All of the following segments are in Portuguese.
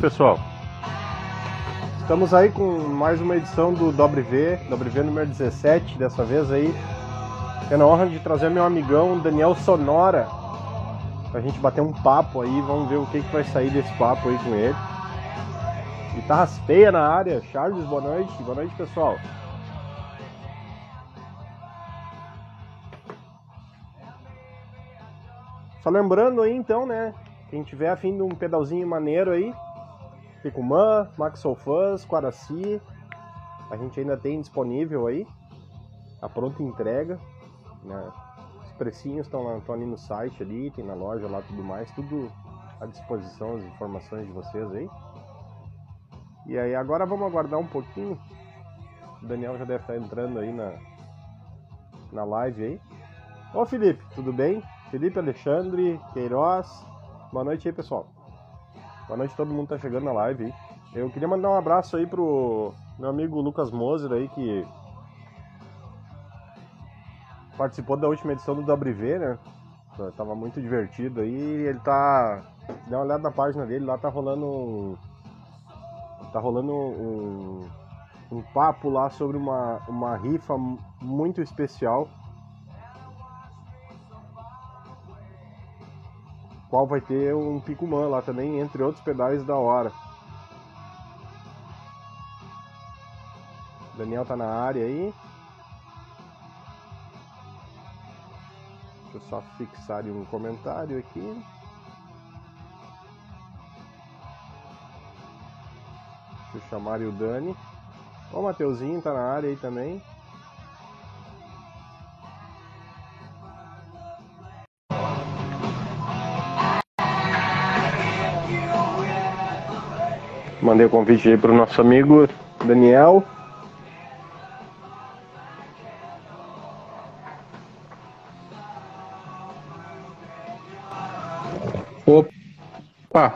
Pessoal. Estamos aí com mais uma edição do Dobre V, Dobre V número 17, dessa vez aí. Tendo a honra de trazer meu amigão Daniel Sonora pra gente bater um papo aí, vamos ver o que, que vai sair desse papo aí com ele. Guitarras feias na área, Charles, boa noite. Boa noite, pessoal. Só lembrando aí então, né? Quem tiver afim de um pedalzinho maneiro aí, Picumã, Max Fuzz, Quaraci, a gente ainda tem disponível aí, a pronta entrega, né? Os precinhos estão, ali no site ali, tem na loja lá tudo mais, tudo à disposição, as informações de vocês aí. E aí agora vamos aguardar um pouquinho. O Daniel já deve estar entrando aí na, na live aí. Ô Felipe, tudo bem? Felipe Alexandre, Queiroz. Boa noite aí, pessoal. Boa noite, todo mundo tá chegando na live. Eu queria mandar um abraço aí pro meu amigo Lucas Moser aí, que participou da última edição do WV, né? Tava muito divertido aí. Ele tá. Dá uma olhada na página dele, lá tá rolando um. Tá rolando um, um papo lá sobre uma, uma rifa muito especial qual vai ter um Picumã lá também, entre outros pedais da hora. Daniel tá na área aí. Deixa eu só fixar um comentário aqui. Deixa eu chamar o Dani. O Mateuzinho tá na área aí também. Mandei o convite aí pro nosso amigo Daniel. Opa!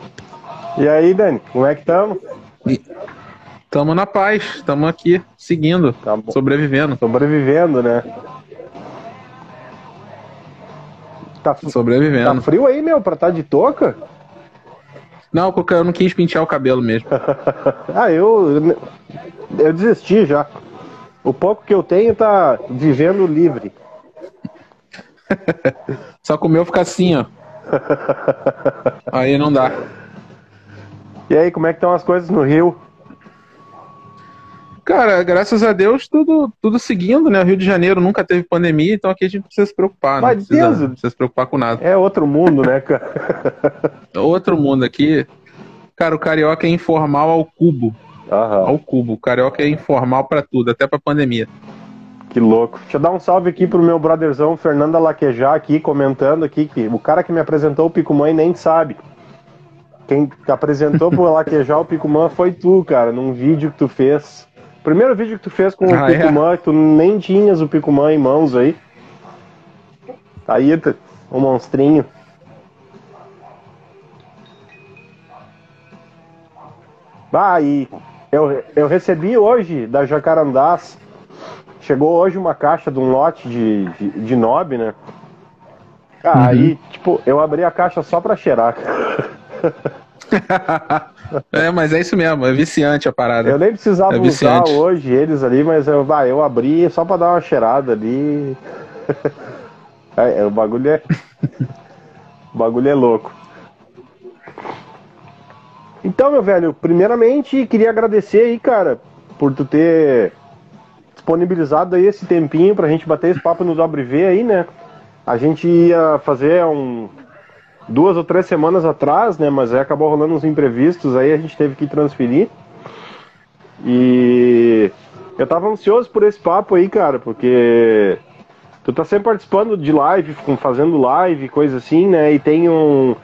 E aí, Dani, como é que estamos? Estamos na paz, estamos aqui, seguindo, tá sobrevivendo. Sobrevivendo, né? Tá, sobrevivendo. Tá frio aí, meu, pra estar tá de touca? Não, porque eu não quis pentear o cabelo mesmo. ah, eu. Eu desisti já. O pouco que eu tenho tá vivendo livre. Só que o meu fica assim, ó. Aí não dá. E aí, como é que estão as coisas no Rio? Cara, graças a Deus, tudo, tudo seguindo, né? O Rio de Janeiro nunca teve pandemia, então aqui a gente não precisa se preocupar, né? Mas Deus, não precisa se preocupar com nada. É outro mundo, né, cara? outro mundo aqui. Cara, o carioca é informal ao cubo. Aham. Ao cubo. O carioca é informal para tudo, até pra pandemia. Que louco. Deixa eu dar um salve aqui pro meu brotherzão Fernando Alaquejar aqui, comentando aqui que o cara que me apresentou o Picumã nem sabe. Quem apresentou pro Alaquejar o Picumã foi tu, cara, num vídeo que tu fez. Primeiro vídeo que tu fez com ah, o Picumã, é? tu nem tinhas o Picumã em mãos aí. Tá aí, o monstrinho. Ah, e eu, eu recebi hoje da Jacarandás, chegou hoje uma caixa de um lote de, de, de nob, né? Ah, uhum. Aí, tipo, eu abri a caixa só pra cheirar. é, mas é isso mesmo, é viciante a parada. Eu nem precisava é usar hoje eles ali, mas eu, vai, eu abri só pra dar uma cheirada ali. é, é, o bagulho é. o bagulho é louco. Então, meu velho, primeiramente queria agradecer aí, cara, por tu ter disponibilizado aí esse tempinho pra gente bater esse papo no WV aí, né? A gente ia fazer um duas ou três semanas atrás, né? Mas aí acabou rolando uns imprevistos, aí a gente teve que transferir. E eu tava ansioso por esse papo aí, cara, porque tu tá sempre participando de live, fazendo live, coisa assim, né? E tem um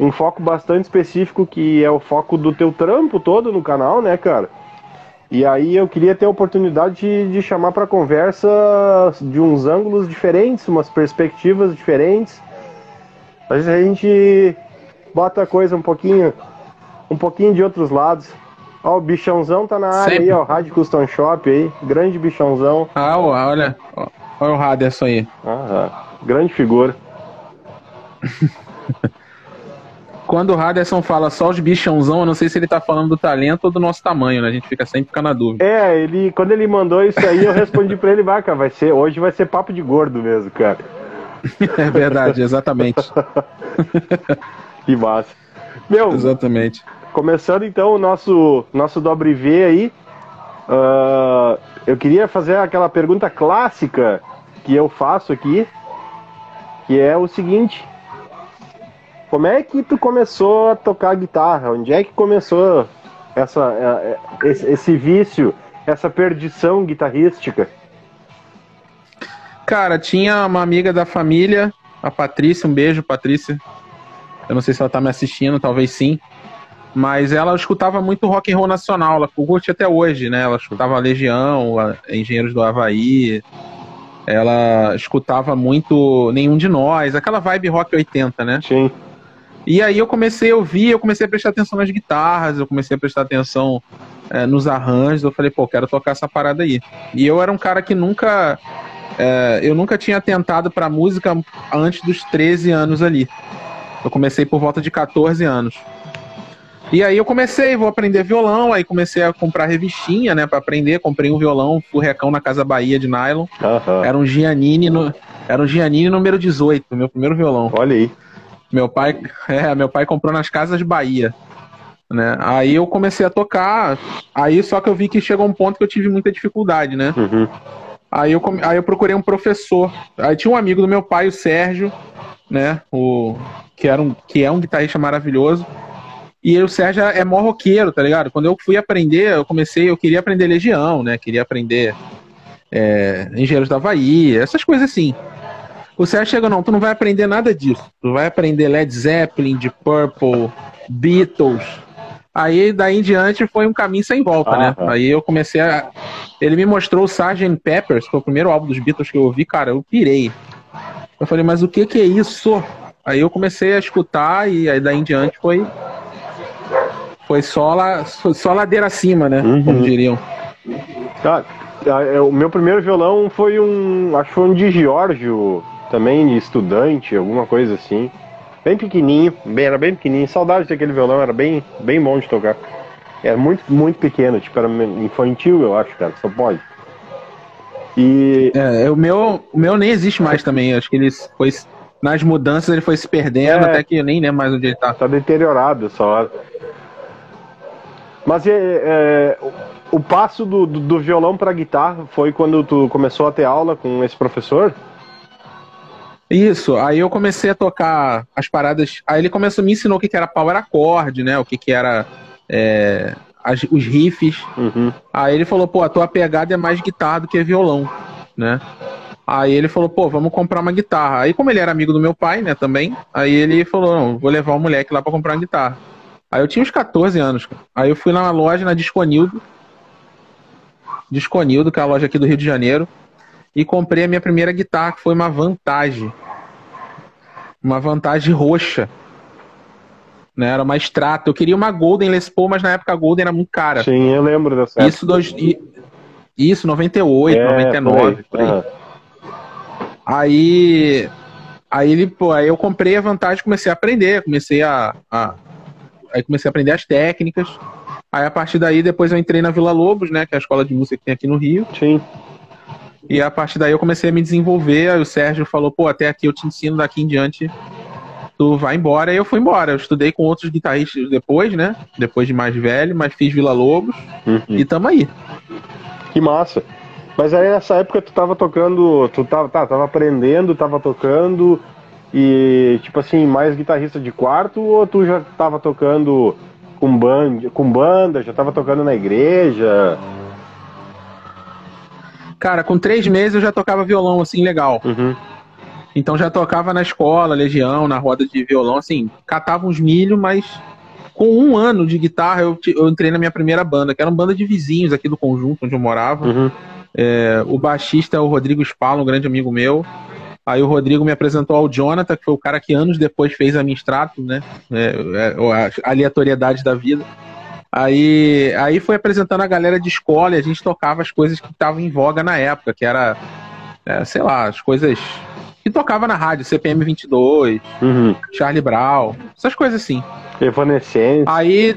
um foco bastante específico que é o foco do teu trampo todo no canal, né, cara? E aí eu queria ter a oportunidade de, de chamar para conversa de uns ângulos diferentes, umas perspectivas diferentes. Às vezes a gente bota a coisa um pouquinho, um pouquinho de outros lados. Ó, o bichãozão tá na área Sempre. aí, ó, Rádio Custom Shop aí, grande bichãozão. Ah, olha, olha o Raderson aí. Aham, grande figura. quando o Raderson fala só os bichãozão, eu não sei se ele tá falando do talento ou do nosso tamanho, né? A gente fica sempre fica na dúvida. É, ele, quando ele mandou isso aí, eu respondi pra ele, vai, cara, vai ser, hoje vai ser papo de gordo mesmo, cara. é verdade, exatamente. que massa. Meu, exatamente. Começando então o nosso, nosso dobre V aí, uh, eu queria fazer aquela pergunta clássica que eu faço aqui, que é o seguinte: como é que tu começou a tocar guitarra? Onde é que começou essa, é, é, esse, esse vício, essa perdição guitarrística? Cara, tinha uma amiga da família, a Patrícia, um beijo, Patrícia. Eu não sei se ela tá me assistindo, talvez sim. Mas ela escutava muito rock and roll nacional, ela curte até hoje, né? Ela escutava Legião, Engenheiros do Havaí, ela escutava muito Nenhum de Nós, aquela vibe rock 80, né? Sim. E aí eu comecei a ouvir, eu comecei a prestar atenção nas guitarras, eu comecei a prestar atenção é, nos arranjos, eu falei, pô, quero tocar essa parada aí. E eu era um cara que nunca. É, eu nunca tinha tentado pra música antes dos 13 anos ali. Eu comecei por volta de 14 anos. E aí eu comecei, vou aprender violão, aí comecei a comprar revistinha, né, para aprender, comprei um violão, furrecão na Casa Bahia de nylon. Uhum. Era um Giannini, no, era um Giannini número 18, meu primeiro violão. Olha aí. Meu pai, é, meu pai comprou nas casas Bahia. Né? Aí eu comecei a tocar, aí só que eu vi que chegou um ponto que eu tive muita dificuldade, né? Uhum. Aí, eu, aí eu procurei um professor. Aí tinha um amigo do meu pai, o Sérgio, né? O, que, era um, que é um guitarrista maravilhoso. E o Sérgio é mó roqueiro, tá ligado? Quando eu fui aprender, eu comecei, eu queria aprender Legião, né? Queria aprender é, Engenheiros da Havaí, essas coisas assim. O Sérgio chega, não, tu não vai aprender nada disso. Tu vai aprender Led Zeppelin, de Purple, Beatles. Aí daí em diante foi um caminho sem volta, né? ah, né? Aí eu comecei a. Ele me mostrou o Sgt. Peppers, que foi o primeiro álbum dos Beatles que eu ouvi, cara, eu pirei. Eu falei, mas o que que é isso? Aí eu comecei a escutar e aí daí em diante foi. Foi só, la, só ladeira acima, né? Uhum. Como diriam. Ah, o meu primeiro violão foi um. Acho que foi um de Giorgio também de estudante, alguma coisa assim. Bem pequenininho, bem, era bem pequenininho. Saudade daquele violão, era bem, bem bom de tocar. Era muito, muito pequeno, tipo, era infantil, eu acho, cara, só pode. E. É, o meu, o meu nem existe mais também. Acho que ele foi. Nas mudanças ele foi se perdendo, é, até que eu nem lembro mais onde ele tá. Tá deteriorado só. Mas é, é, o passo do, do, do violão pra guitarra foi quando tu começou a ter aula com esse professor? Isso, aí eu comecei a tocar as paradas. Aí ele começou, me ensinou o que, que era power accord, né? O que, que era é, as, os riffs. Uhum. Aí ele falou, pô, a tua pegada é mais guitarra do que violão, né? Aí ele falou, pô, vamos comprar uma guitarra. Aí, como ele era amigo do meu pai, né, também, aí ele falou, não, vou levar o moleque lá pra comprar uma guitarra. Aí eu tinha uns 14 anos. Aí eu fui na loja, na Disconildo. Disconildo, que é a loja aqui do Rio de Janeiro e comprei a minha primeira guitarra, que foi uma vantagem. Uma vantagem roxa. Né? Era uma extrata. Eu queria uma Golden Les Paul, mas na época a Golden era muito cara. Sim, eu lembro dessa Isso, dois, isso 98, é, 99, por aí. Por aí. aí, aí, ele, pô, aí eu comprei a vantagem comecei a aprender, comecei a, a, aí comecei a aprender as técnicas. Aí a partir daí, depois eu entrei na Vila Lobos, né, que é a escola de música que tem aqui no Rio. Sim. E a partir daí eu comecei a me desenvolver. Aí o Sérgio falou: pô, até aqui eu te ensino, daqui em diante tu vai embora. E eu fui embora. Eu estudei com outros guitarristas depois, né? Depois de mais velho, mas fiz Vila Lobos uhum. e tamo aí. Que massa. Mas aí nessa época tu tava tocando, tu tava, tá, tava aprendendo, tava tocando e tipo assim, mais guitarrista de quarto ou tu já tava tocando com, band, com banda, já tava tocando na igreja? Cara, com três meses eu já tocava violão, assim, legal. Uhum. Então já tocava na escola, legião, na roda de violão, assim, catava uns milho, mas com um ano de guitarra eu, eu entrei na minha primeira banda, que era uma banda de vizinhos aqui do conjunto onde eu morava. Uhum. É, o baixista é o Rodrigo Spala, um grande amigo meu. Aí o Rodrigo me apresentou ao Jonathan, que foi o cara que anos depois fez a minha extrato, né? É, é, a aleatoriedade da vida. Aí, aí foi apresentando a galera de escola e a gente tocava as coisas que estavam em voga na época, que era, é, sei lá, as coisas que tocava na rádio, CPM 22, uhum. Charlie Brown, essas coisas assim. Evanescence. Aí.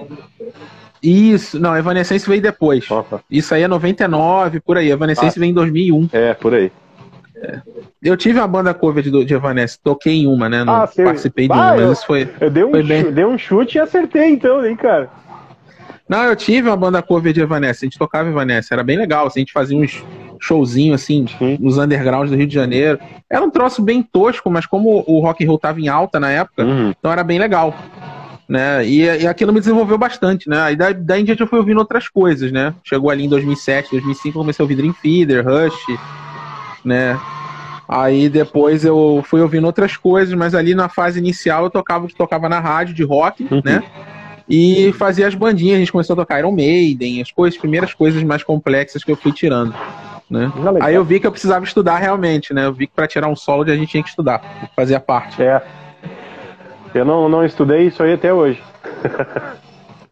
Isso, não, Evanescence veio depois. Opa. Isso aí é 99, por aí. Evanescence ah. veio em 2001. É, por aí. É. Eu tive uma banda cover de, de Evanescence, toquei em uma, né? Não ah, participei de uma, mas isso foi. Eu dei um, foi bem... dei um chute e acertei então, hein, cara. Não, eu tive uma banda cover de Evanescence, a gente tocava Evanescence, era bem legal, assim, a gente fazia uns showzinhos, assim, Sim. nos undergrounds do Rio de Janeiro. Era um troço bem tosco, mas como o rock and roll tava em alta na época, uhum. então era bem legal. Né? E, e aquilo me desenvolveu bastante, né? Aí daí, daí em diante eu fui ouvindo outras coisas, né? Chegou ali em 2007, 2005, eu comecei a ouvir Dream Theater, Rush, né? Aí depois eu fui ouvindo outras coisas, mas ali na fase inicial eu tocava, tocava na rádio de rock, uhum. né? E fazia as bandinhas, a gente começou a tocar Iron Maiden, as coisas, primeiras coisas mais complexas que eu fui tirando. Né? Aí eu vi que eu precisava estudar realmente, né? Eu vi que para tirar um solo a gente tinha que estudar, fazia parte. É. Eu não, não estudei isso aí até hoje.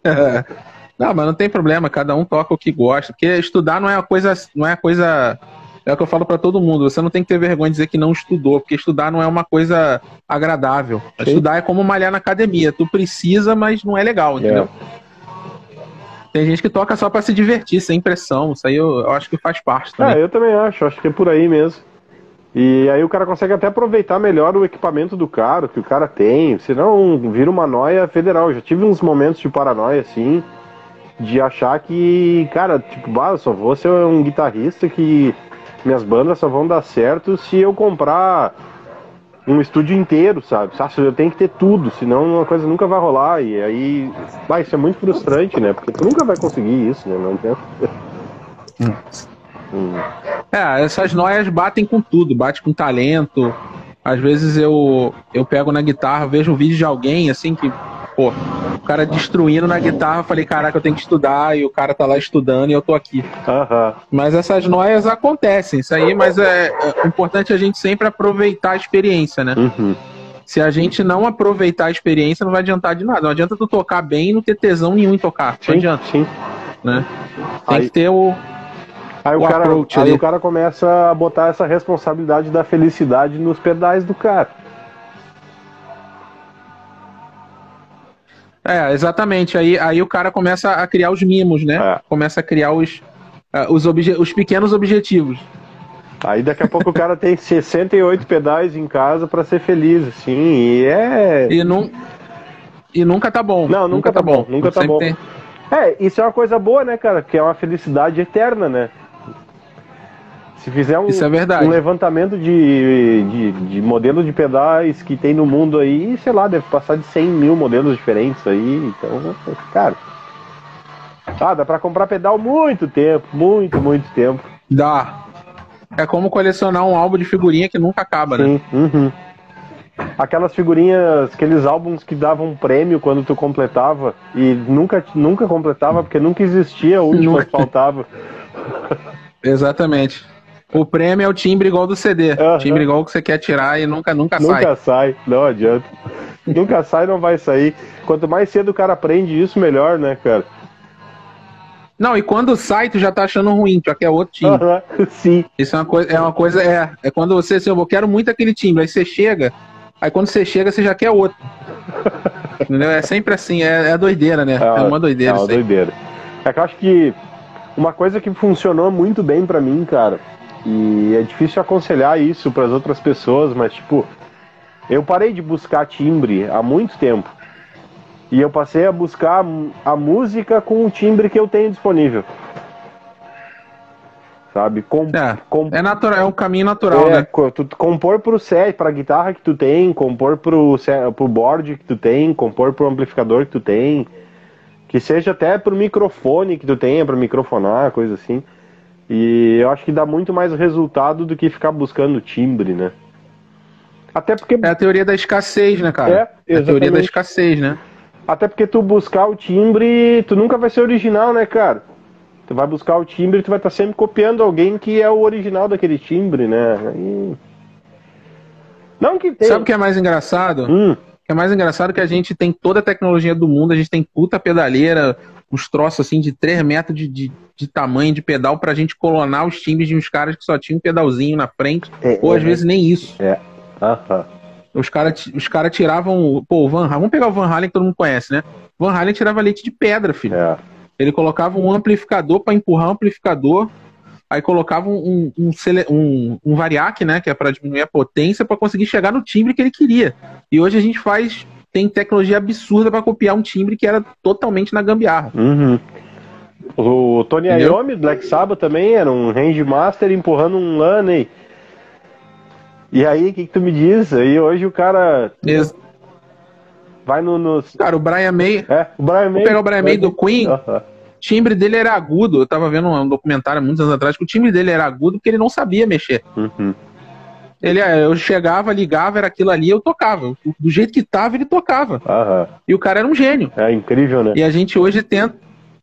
é. Não, mas não tem problema, cada um toca o que gosta, porque estudar não é uma coisa, não é coisa é o que eu falo para todo mundo. Você não tem que ter vergonha de dizer que não estudou, porque estudar não é uma coisa agradável. Estudar é como malhar na academia. Tu precisa, mas não é legal, entendeu? É. Tem gente que toca só para se divertir, sem pressão. Isso aí eu, eu, acho que faz parte também. É, eu também acho. Acho que é por aí mesmo. E aí o cara consegue até aproveitar melhor o equipamento do cara, que o cara tem. Senão vira uma noia federal. Eu já tive uns momentos de paranoia assim, de achar que, cara, tipo, bah, eu só vou ser um guitarrista que minhas bandas só vão dar certo se eu comprar um estúdio inteiro, sabe? Eu tenho que ter tudo, senão uma coisa nunca vai rolar. E aí, vai, isso é muito frustrante, né? Porque tu nunca vai conseguir isso, né? Não tem... Hum. É, essas noias batem com tudo, bate com talento. Às vezes eu, eu pego na guitarra, vejo um vídeo de alguém assim que pô, o cara destruindo na guitarra, eu falei, caraca, eu tenho que estudar, e o cara tá lá estudando e eu tô aqui. Uhum. Mas essas noias acontecem, isso aí, mas é, é importante a gente sempre aproveitar a experiência, né? Uhum. Se a gente não aproveitar a experiência, não vai adiantar de nada. Não adianta tu tocar bem e não ter tesão nenhum em tocar. Sim, não adianta. Sim. Né? Tem aí, que ter o. Aí, o, o cara, aí o cara começa a botar essa responsabilidade da felicidade nos pedais do cara. É, exatamente. Aí, aí o cara começa a criar os mimos, né? É. Começa a criar os, uh, os, os pequenos objetivos. Aí daqui a pouco o cara tem 68 pedais em casa para ser feliz, assim, e é. E, não, e nunca tá bom. Não, nunca, nunca tá, tá bom. bom. Nunca tá bom. Tem... É, isso é uma coisa boa, né, cara? Que é uma felicidade eterna, né? Se fizer um, é um levantamento de, de, de modelo de pedais que tem no mundo aí, sei lá, deve passar de 100 mil modelos diferentes aí. Então, cara. Ah, dá pra comprar pedal muito tempo, muito, muito tempo. Dá. É como colecionar um álbum de figurinha que nunca acaba, né? Sim. né? Uhum. Aquelas figurinhas, aqueles álbuns que davam prêmio quando tu completava e nunca, nunca completava porque nunca existia o último que faltava. Exatamente. O prêmio é o timbre igual do CD. Uhum. Timbre igual que você quer tirar e nunca, nunca, nunca sai. Nunca sai, não adianta. nunca sai, não vai sair. Quanto mais cedo o cara aprende isso, melhor, né, cara? Não, e quando sai, tu já tá achando ruim, tu já quer outro timbre. Uhum, sim. Isso é uma coisa, é uma coisa, é. É quando você, assim, eu quero muito aquele timbre, aí você chega, aí quando você chega, você já quer outro. Entendeu? É sempre assim, é, é doideira, né? É, é uma doideira. É uma doideira. É que eu acho que uma coisa que funcionou muito bem para mim, cara, e é difícil aconselhar isso para as outras pessoas, mas tipo, eu parei de buscar timbre há muito tempo. E eu passei a buscar a música com o timbre que eu tenho disponível. Sabe? Com, é, com, é natural, é um caminho natural, é, né? Tu, compor pro set, pra guitarra que tu tem, compor pro, pro board que tu tem, compor pro amplificador que tu tem, que seja até pro microfone que tu tenha, pra microfonar, coisa assim. E eu acho que dá muito mais resultado do que ficar buscando timbre, né? Até porque. É a teoria da escassez, né, cara? É, é a teoria da escassez, né? Até porque tu buscar o timbre, tu nunca vai ser original, né, cara? Tu vai buscar o timbre e tu vai estar tá sempre copiando alguém que é o original daquele timbre, né? E... Não que tem. Sabe o que é mais engraçado? Hum. O que é mais engraçado que a gente tem toda a tecnologia do mundo, a gente tem puta pedaleira, uns troços assim de 3 metros de, de, de, tamanho de pedal pra gente colonar os timbres de uns caras que só tinham um pedalzinho na frente, é, ou às é, vezes nem isso. É. Aham. Os caras os cara tiravam. Pô, o Van Halen. Vamos pegar o Van Halen que todo mundo conhece, né? Van Halen tirava leite de pedra, filho. É. Ele colocava um amplificador para empurrar o amplificador. Aí colocava um, um, um, um variac, né? Que é para diminuir a potência, para conseguir chegar no timbre que ele queria. E hoje a gente faz. Tem tecnologia absurda para copiar um timbre que era totalmente na gambiarra. Uhum. O Tony Entendeu? Iommi, Black Sabbath também, era um range master empurrando um Laney. E aí, o que, que, tu me diz? Aí hoje o cara. Isso. Vai no, no. Cara, o Brian May. É, o Brian May. Vou pegar o Brian May do Queen. Uh -huh. O timbre dele era agudo. Eu tava vendo um documentário muitos anos atrás que o timbre dele era agudo porque ele não sabia mexer. Uhum. Ele, é, eu chegava, ligava, era aquilo ali, eu tocava. Do jeito que tava, ele tocava. Uhum. E o cara era um gênio. É incrível, né? E a gente hoje tenta.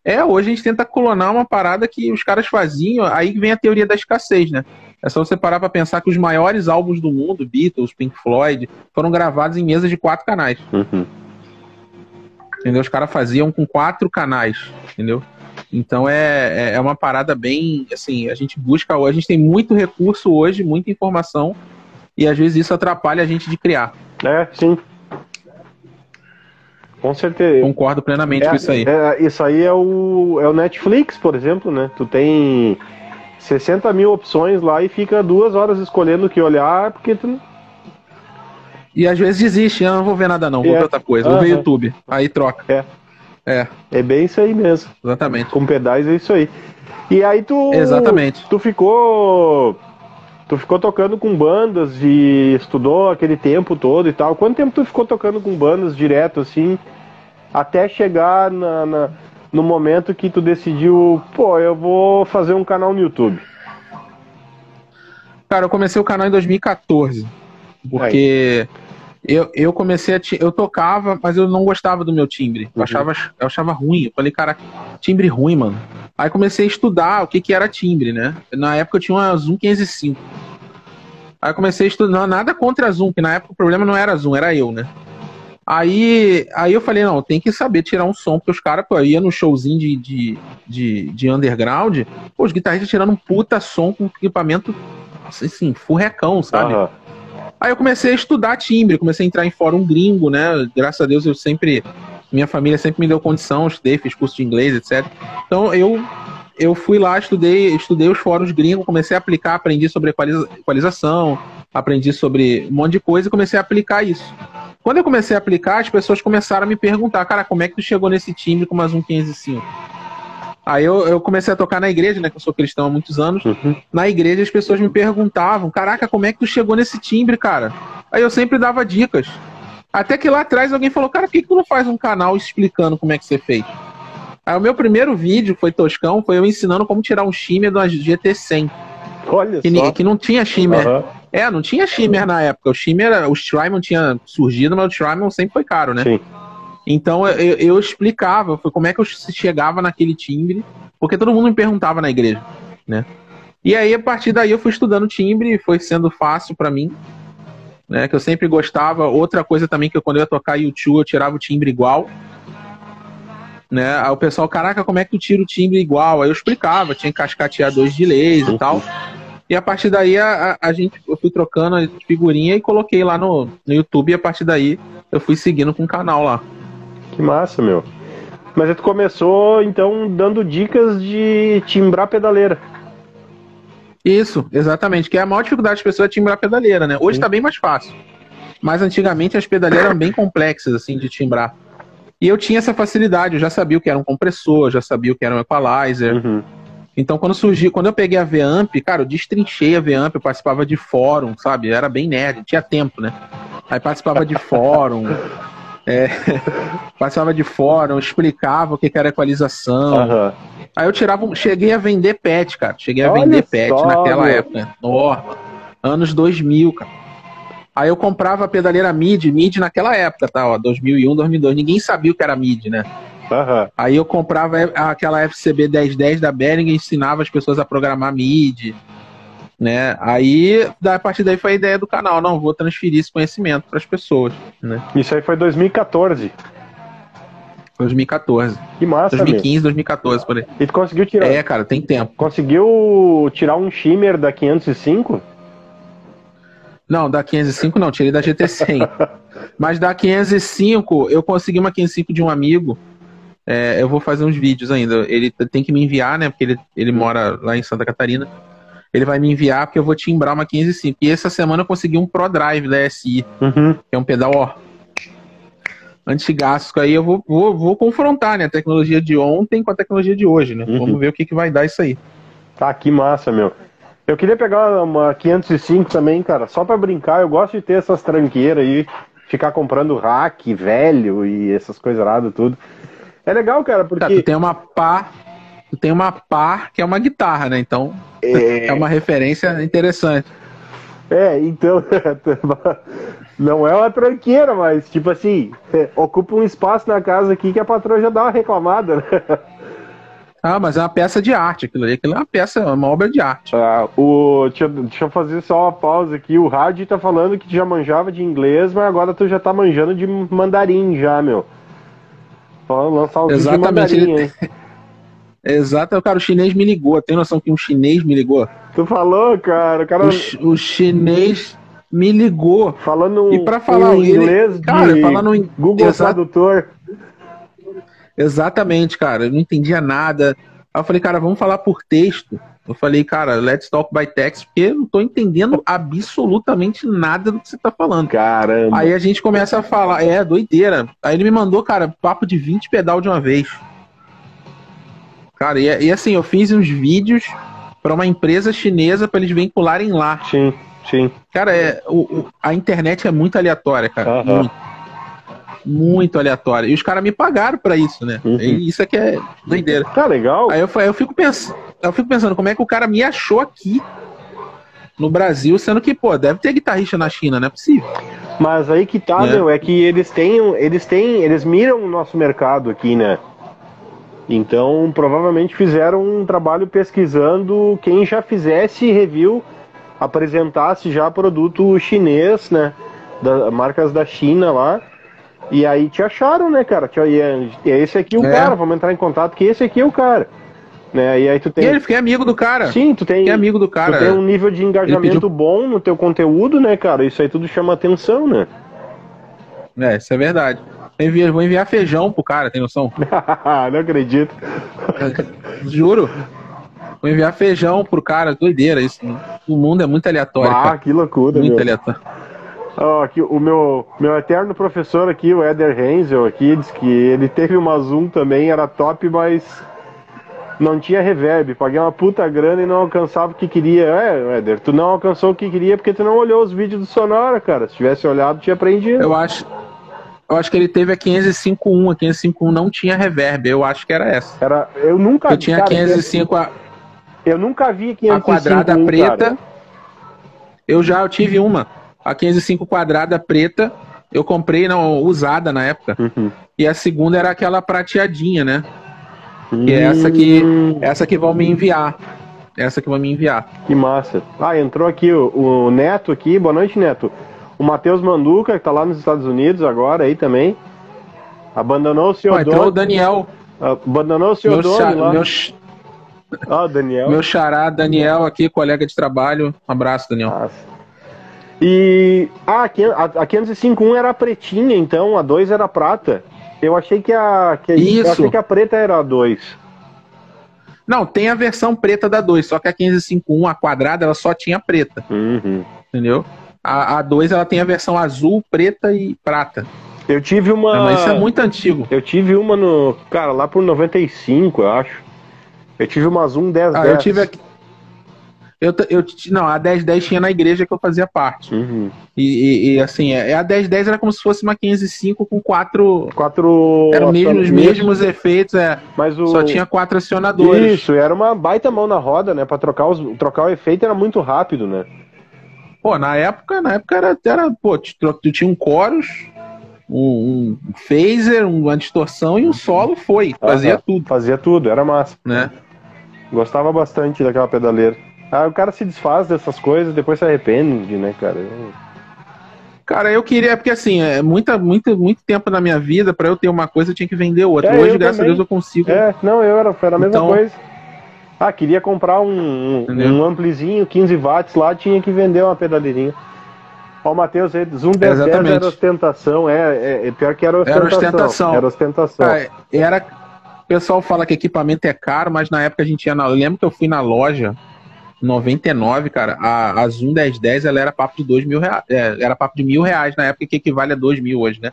É, hoje a gente tenta clonar uma parada que os caras faziam, aí vem a teoria da escassez, né? É só você parar pra pensar que os maiores álbuns do mundo, Beatles, Pink Floyd, foram gravados em mesas de quatro canais. Uhum. Entendeu? Os caras faziam com quatro canais, entendeu? Então é, é, é uma parada bem, assim, a gente busca, a gente tem muito recurso hoje, muita informação, e às vezes isso atrapalha a gente de criar. É, sim. Com certeza. Concordo plenamente é, com isso aí. É, isso aí é o, é o Netflix, por exemplo, né? Tu tem 60 mil opções lá e fica duas horas escolhendo o que olhar, porque tu. E às vezes desiste, eu não vou ver nada não, vou é. ver outra coisa, vou ver YouTube. Aí troca. É. É. É bem isso aí mesmo. Exatamente. Com pedais é isso aí. E aí tu. Exatamente. Tu ficou. Tu ficou tocando com bandas e estudou aquele tempo todo e tal. Quanto tempo tu ficou tocando com bandas direto, assim, até chegar na, na no momento que tu decidiu, pô, eu vou fazer um canal no YouTube? Cara, eu comecei o canal em 2014. Porque eu, eu comecei a. Eu tocava, mas eu não gostava do meu timbre. Eu, uhum. achava, eu achava ruim. Eu falei, cara, timbre ruim, mano. Aí comecei a estudar o que, que era timbre, né? Na época eu tinha uma Zoom 505. Aí comecei a estudar. Nada contra a Zoom, que na época o problema não era a Zoom, era eu, né? Aí, aí eu falei, não, tem que saber tirar um som, porque os caras, pô, ia no showzinho de, de, de, de underground, pô, os guitarristas tirando um puta som com equipamento, assim, furrecão, sabe? Uhum. Aí eu comecei a estudar timbre, comecei a entrar em fórum gringo, né? Graças a Deus eu sempre, minha família sempre me deu condição, estudei, fiz curso de inglês, etc. Então eu eu fui lá, estudei, estudei os fóruns gringos, comecei a aplicar, aprendi sobre equaliza, equalização, aprendi sobre um monte de coisa e comecei a aplicar isso. Quando eu comecei a aplicar, as pessoas começaram a me perguntar, cara, como é que tu chegou nesse time com mais um 505? Aí eu, eu comecei a tocar na igreja, né? Que eu sou cristão há muitos anos. Uhum. Na igreja as pessoas me perguntavam, caraca, como é que tu chegou nesse timbre, cara? Aí eu sempre dava dicas. Até que lá atrás alguém falou, cara, por que, que tu não faz um canal explicando como é que você fez? Aí o meu primeiro vídeo foi toscão, foi eu ensinando como tirar um shimmer do GT100. Olha que, só. que não tinha shimmer. Uhum. É, não tinha shimmer na época. O shimmer, o Strymon tinha surgido, mas o Strymon sempre foi caro, né? Sim. Então eu, eu explicava foi como é que eu chegava naquele timbre, porque todo mundo me perguntava na igreja, né? E aí a partir daí eu fui estudando timbre, foi sendo fácil para mim, né? Que eu sempre gostava. Outra coisa também que eu, quando eu ia tocar YouTube eu tirava o timbre igual, né? Aí o pessoal, caraca, como é que tu tira o timbre igual? Aí eu explicava, tinha que cascatear dois delays e tal. E a partir daí a, a, gente, eu fui trocando a figurinha e coloquei lá no, no YouTube e a partir daí eu fui seguindo com o canal lá. Que massa, meu. Mas tu começou então dando dicas de timbrar pedaleira. Isso, exatamente. Que é a maior dificuldade das pessoas é timbrar pedaleira, né? Hoje está bem mais fácil. Mas antigamente as pedaleiras eram bem complexas, assim, de timbrar. E eu tinha essa facilidade, eu já sabia o que era um compressor, já sabia o que era um equalizer. Uhum. Então, quando surgiu, quando eu peguei a VAMP, cara, eu destrinchei a VAMP, eu participava de fórum, sabe? Eu era bem nerd, tinha tempo, né? Aí participava de fórum, é, participava de fórum, explicava o que, era equalização. Uhum. Aí eu tirava, cheguei a vender pet, cara. Cheguei a Olha vender pet só, naquela meu. época. Norma, anos 2000, cara. Aí eu comprava a pedaleira MID, MID naquela época, tá? Ó, 2001, 2002. Ninguém sabia o que era MID, né? Uhum. Aí eu comprava aquela FCB 1010 da Behringer e ensinava as pessoas a programar MIDI, né? Aí, a partir daí foi a ideia do canal, não, vou transferir esse conhecimento para as pessoas, né? Isso aí foi 2014. 2014. Que massa, 2015, mesmo. 2014, por aí. E tu conseguiu tirar? É, cara, tem tempo. Conseguiu tirar um shimmer da 505? Não, da 505 não, tirei da GT100. Mas da 505, eu consegui uma 505 de um amigo. É, eu vou fazer uns vídeos ainda. Ele tem que me enviar, né? Porque ele, ele mora lá em Santa Catarina. Ele vai me enviar porque eu vou timbrar uma 505. E essa semana eu consegui um Pro Drive da SI, uhum. que é um pedal, ó, antigaço. Aí eu vou, vou, vou confrontar, né? A tecnologia de ontem com a tecnologia de hoje, né? Uhum. Vamos ver o que, que vai dar isso aí. Tá, que massa, meu. Eu queria pegar uma 505 também, cara, só para brincar. Eu gosto de ter essas tranqueiras aí, ficar comprando rack velho e essas coisas lá, tudo. É legal, cara, porque. Tá, tu tem uma pá. Tu tem uma pá que é uma guitarra, né? Então é, é uma referência interessante. É, então. não é uma tranqueira, mas, tipo assim, ocupa um espaço na casa aqui que a patroa já dá uma reclamada, né? Ah, mas é uma peça de arte aquilo ali. Aquilo é uma peça, uma obra de arte. Ah, o, deixa, deixa eu fazer só uma pausa aqui. O Rádio tá falando que tu já manjava de inglês, mas agora tu já tá manjando de mandarim já, meu. Falando lançar um Exatamente. ele... Exato, cara, o chinês me ligou. Tem noção que um chinês me ligou? Tu falou, cara, o cara. O, o chinês me ligou. Falando e para falar em inglês, ele, cara, falando em Google Tradutor. Exatamente, cara. Eu não entendia nada. Aí eu falei, cara, vamos falar por texto. Eu falei, cara, let's talk by text, porque eu não tô entendendo absolutamente nada do que você tá falando. Caramba. Aí a gente começa a falar, é, doideira. Aí ele me mandou, cara, papo de 20 pedal de uma vez. Cara, e, e assim, eu fiz uns vídeos para uma empresa chinesa para eles vincularem lá. Sim, sim. Cara, é, o, o, a internet é muito aleatória, cara. Muito muito aleatória. E os caras me pagaram para isso, né? Uhum. isso é que é doideira. Tá legal. Aí eu, eu, fico pensando, eu fico pensando, como é que o cara me achou aqui no Brasil, sendo que, pô, deve ter guitarrista na China, não é possível. Mas aí que tá, é. meu, é que eles têm, eles têm, eles miram o nosso mercado aqui, né? Então, provavelmente fizeram um trabalho pesquisando quem já fizesse review, apresentasse já produto chinês, né? Da, marcas da China lá e aí te acharam, né, cara? E é, é esse aqui o é. cara, vamos entrar em contato que esse aqui é o cara. Né? E aí tu tem. E ele fiquei amigo do cara. Sim, tu tem. Fiquei amigo do cara. Tu tem um nível de engajamento pediu... bom no teu conteúdo, né, cara? Isso aí tudo chama atenção, né? É, isso é verdade. Envia, vou enviar feijão pro cara, tem noção? Não acredito. Juro. Vou enviar feijão pro cara, doideira isso. O mundo é muito aleatório. Ah, cara. que loucura, Muito meu. aleatório. Oh, aqui, o meu, meu eterno professor aqui, o Eder Hensel, aqui, diz que ele teve uma Zoom também, era top, mas não tinha reverb. Paguei uma puta grana e não alcançava o que queria. É, Eder, tu não alcançou o que queria porque tu não olhou os vídeos do Sonora, cara. Se tivesse olhado, tinha aprendido. Eu acho. Eu acho que ele teve a 505.1. A 505.1 não tinha reverb. Eu acho que era essa. Era, eu nunca Eu tinha cara, 505 a. Eu nunca vi 505 a quadrada preta. Cara. Eu já eu tive uma a 505 quadrada preta, eu comprei não, usada na época. Uhum. E a segunda era aquela prateadinha, né? Que é essa que, hum. essa que vão me enviar. Essa que vão me enviar. Que massa. Ah, entrou aqui o, o Neto aqui. Boa noite, Neto. O Matheus Manduca, que tá lá nos Estados Unidos agora aí também. Abandonou o senhor ah, entrou o Daniel. Abandonou o senhor Doni lá. Meu... Ah, Daniel. Meu xará, Daniel aqui, colega de trabalho. Um abraço, Daniel. Nossa. E ah, a, a 505.1 era pretinha, então a 2 era prata. Eu achei que a que, Isso. Eu achei que a preta era a 2. Não, tem a versão preta da 2, só que a 505.1, a quadrada, ela só tinha preta. Uhum. Entendeu? A, a 2 ela tem a versão azul, preta e prata. Eu tive uma. Não, mas isso é muito antigo. Eu tive uma no. Cara, lá por 95, eu acho. Eu tive uma Zoom 1010. Ah, eu tive aqui. Eu, eu, não, a 1010 tinha na igreja que eu fazia parte. Uhum. E, e, e, assim, é, a 1010 era como se fosse uma 505 com quatro. Quatro. Eram mesmo, os mesmos efeitos, é. Mas o... Só tinha quatro acionadores. Isso, era uma baita mão na roda, né? Pra trocar, os, trocar o efeito era muito rápido, né? Pô, na época, na época era. era pô, tu, tu tinha um chorus, um, um phaser, uma distorção e um solo foi. Fazia uhum. tudo. Fazia tudo, era massa. Né? Gostava bastante daquela pedaleira. Ah, o cara se desfaz dessas coisas, depois se arrepende, né, cara? Cara, eu queria, porque assim, é muita, muito, muito tempo na minha vida, para eu ter uma coisa, eu tinha que vender outra. É, Hoje, graças também. a Deus, eu consigo. É, não, eu era, era a mesma então... coisa. Ah, queria comprar um, um, um amplizinho, 15 watts lá, tinha que vender uma pedaleirinha. Ó, o Matheus, Zoom 1010 Exatamente. era ostentação, é, é, é, pior que era ostentação. Era ostentação. Era ostentação. Ah, era, o pessoal fala que equipamento é caro, mas na época a gente ia na. Eu lembro que eu fui na loja 99, cara, a, a Zoom 1010 ela era papo de dois mil reais. É, era papo de mil reais na época, que equivale a dois mil hoje, né?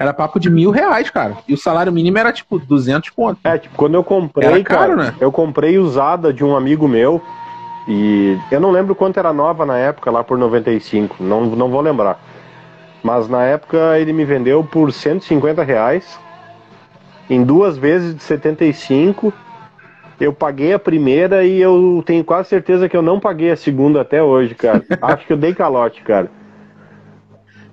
Era papo de mil reais, cara. E o salário mínimo era tipo 200 pontos. É, tipo, quando eu comprei, era caro, cara, né? eu comprei usada de um amigo meu. E eu não lembro quanto era nova na época, lá por 95. Não, não vou lembrar. Mas na época ele me vendeu por 150 reais. Em duas vezes de 75 eu paguei a primeira e eu tenho quase certeza que eu não paguei a segunda até hoje, cara. Acho que eu dei calote, cara.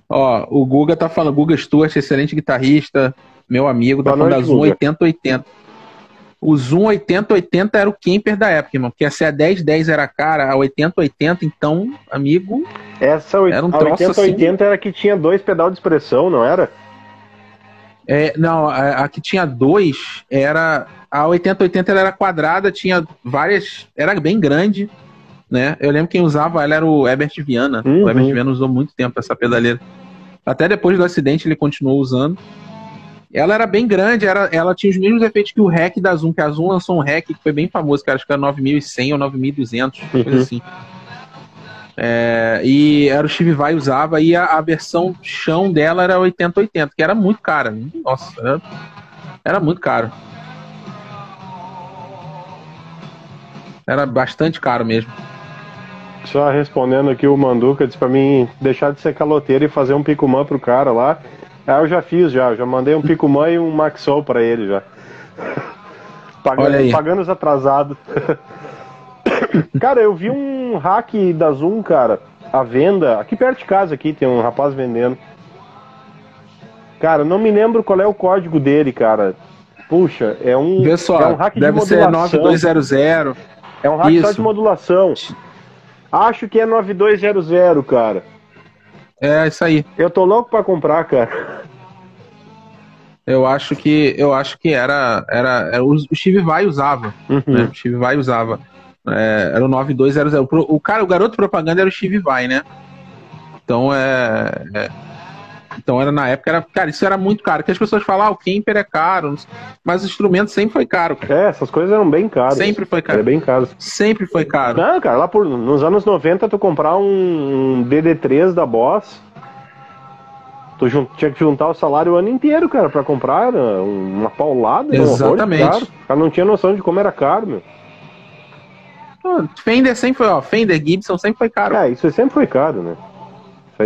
Ó, o Guga tá falando, Guga Stuart, excelente guitarrista, meu amigo, tá Boa falando noite, da Zoom 8080. O Zoom 8080 era o camper da época, irmão, porque a CA1010 era cara, a 8080, então, amigo. Essa era um a 8080 assim... era que tinha dois pedal de expressão, não era? É, não, a, a, que tinha dois era. A 8080 era quadrada, tinha várias. Era bem grande, né? Eu lembro quem usava ela era o Herbert Viana. Uhum. O Herbert Viana usou muito tempo essa pedaleira. Até depois do acidente ele continuou usando. Ela era bem grande, era, ela tinha os mesmos efeitos que o REC da Zoom, que a Zoom lançou um REC que foi bem famoso, que acho que era 9100 ou 9200, uhum. coisa assim. É, e era o Steve Vai usava, e a, a, versão chão dela era 8080, que era muito cara. Nossa, era, era muito caro. Era bastante caro mesmo. Só respondendo aqui, o Manduca disse pra mim deixar de ser caloteiro e fazer um picumã pro cara lá. Ah, eu já fiz, já. Já mandei um picumã e um Maxol pra ele já. pagando, pagando os atrasados. cara, eu vi um hack da Zoom, cara, à venda. Aqui perto de casa aqui tem um rapaz vendendo. Cara, não me lembro qual é o código dele, cara. Puxa, é um, Pessoal, é um hack deve de modulação. ser 9200. É um hack Isso. só de modulação. Acho que é 9200, cara. É, isso aí. Eu tô louco pra comprar, cara. Eu acho que eu acho que era era, era o Steve Vai usava, uhum. né? O Steve Vai usava. É, era o 9200. O cara, o garoto propaganda era o Steve Vai, né? Então é, é, então era na época era, cara, isso era muito caro. Que as pessoas falam, ah, o camper é caro, mas o instrumento sempre foi caro. Cara. É, essas coisas eram bem caras. Sempre foi caro. Era bem caro. Sempre foi caro. Não, cara, lá por nos anos 90 tu comprar um, um DD3 da Boss, tu jun, tinha que juntar o salário o ano inteiro, cara, para comprar uma paulada, Exatamente. Um caro. Cara não tinha noção de como era caro, meu. Fender sempre foi, ó, Fender Gibson sempre foi caro. É, isso sempre foi caro, né?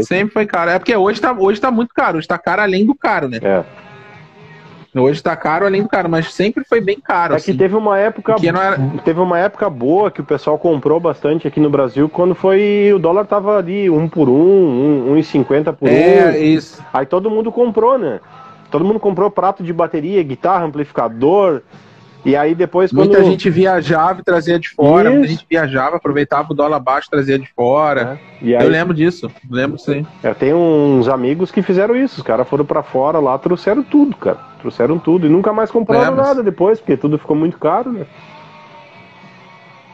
Sempre foi caro. É porque hoje tá, hoje tá muito caro. Hoje tá caro além do caro, né? É. Hoje tá caro além do caro, mas sempre foi bem caro. É assim. que teve uma época era... teve uma época boa que o pessoal comprou bastante aqui no Brasil quando foi o dólar tava ali um por um, um, um e cinquenta por é, um. É isso. Aí todo mundo comprou, né? Todo mundo comprou prato de bateria, guitarra, amplificador, e aí depois quando... Muita gente viajava e trazia de fora, Isso. muita gente viajava, aproveitava o dólar baixo e trazia de fora. É. Aí... Eu lembro disso, lembro sim. Eu tenho uns amigos que fizeram isso, os caras foram para fora lá, trouxeram tudo, cara. Trouxeram tudo e nunca mais compraram é, mas... nada depois, porque tudo ficou muito caro, né?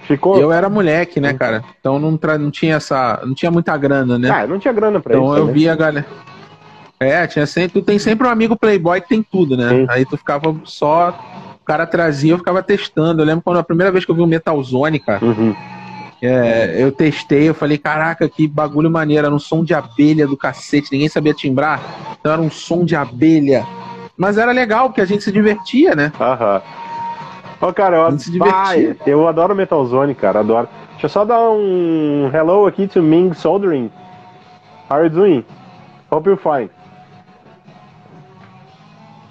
Ficou... Eu era moleque, né, cara? Então não, tra... não tinha essa. Não tinha muita grana, né? Ah, não tinha grana pra então, isso. Então eu né? via a galera. É, tinha sempre, tu tem sempre um amigo playboy que tem tudo, né? Sim. Aí tu ficava só cara trazia, eu ficava testando. Eu lembro quando a primeira vez que eu vi o Metal Zone, cara. Uhum. É, eu testei, eu falei, caraca, que bagulho maneiro, era um som de abelha do cacete, ninguém sabia timbrar, então era um som de abelha. Mas era legal, porque a gente se divertia, né? Aham. Ô, cara, eu, se divertia. eu adoro Metal Zone, cara, adoro. Deixa eu só dar um hello aqui to Ming Soldering. How are you doing? Hope you're fine.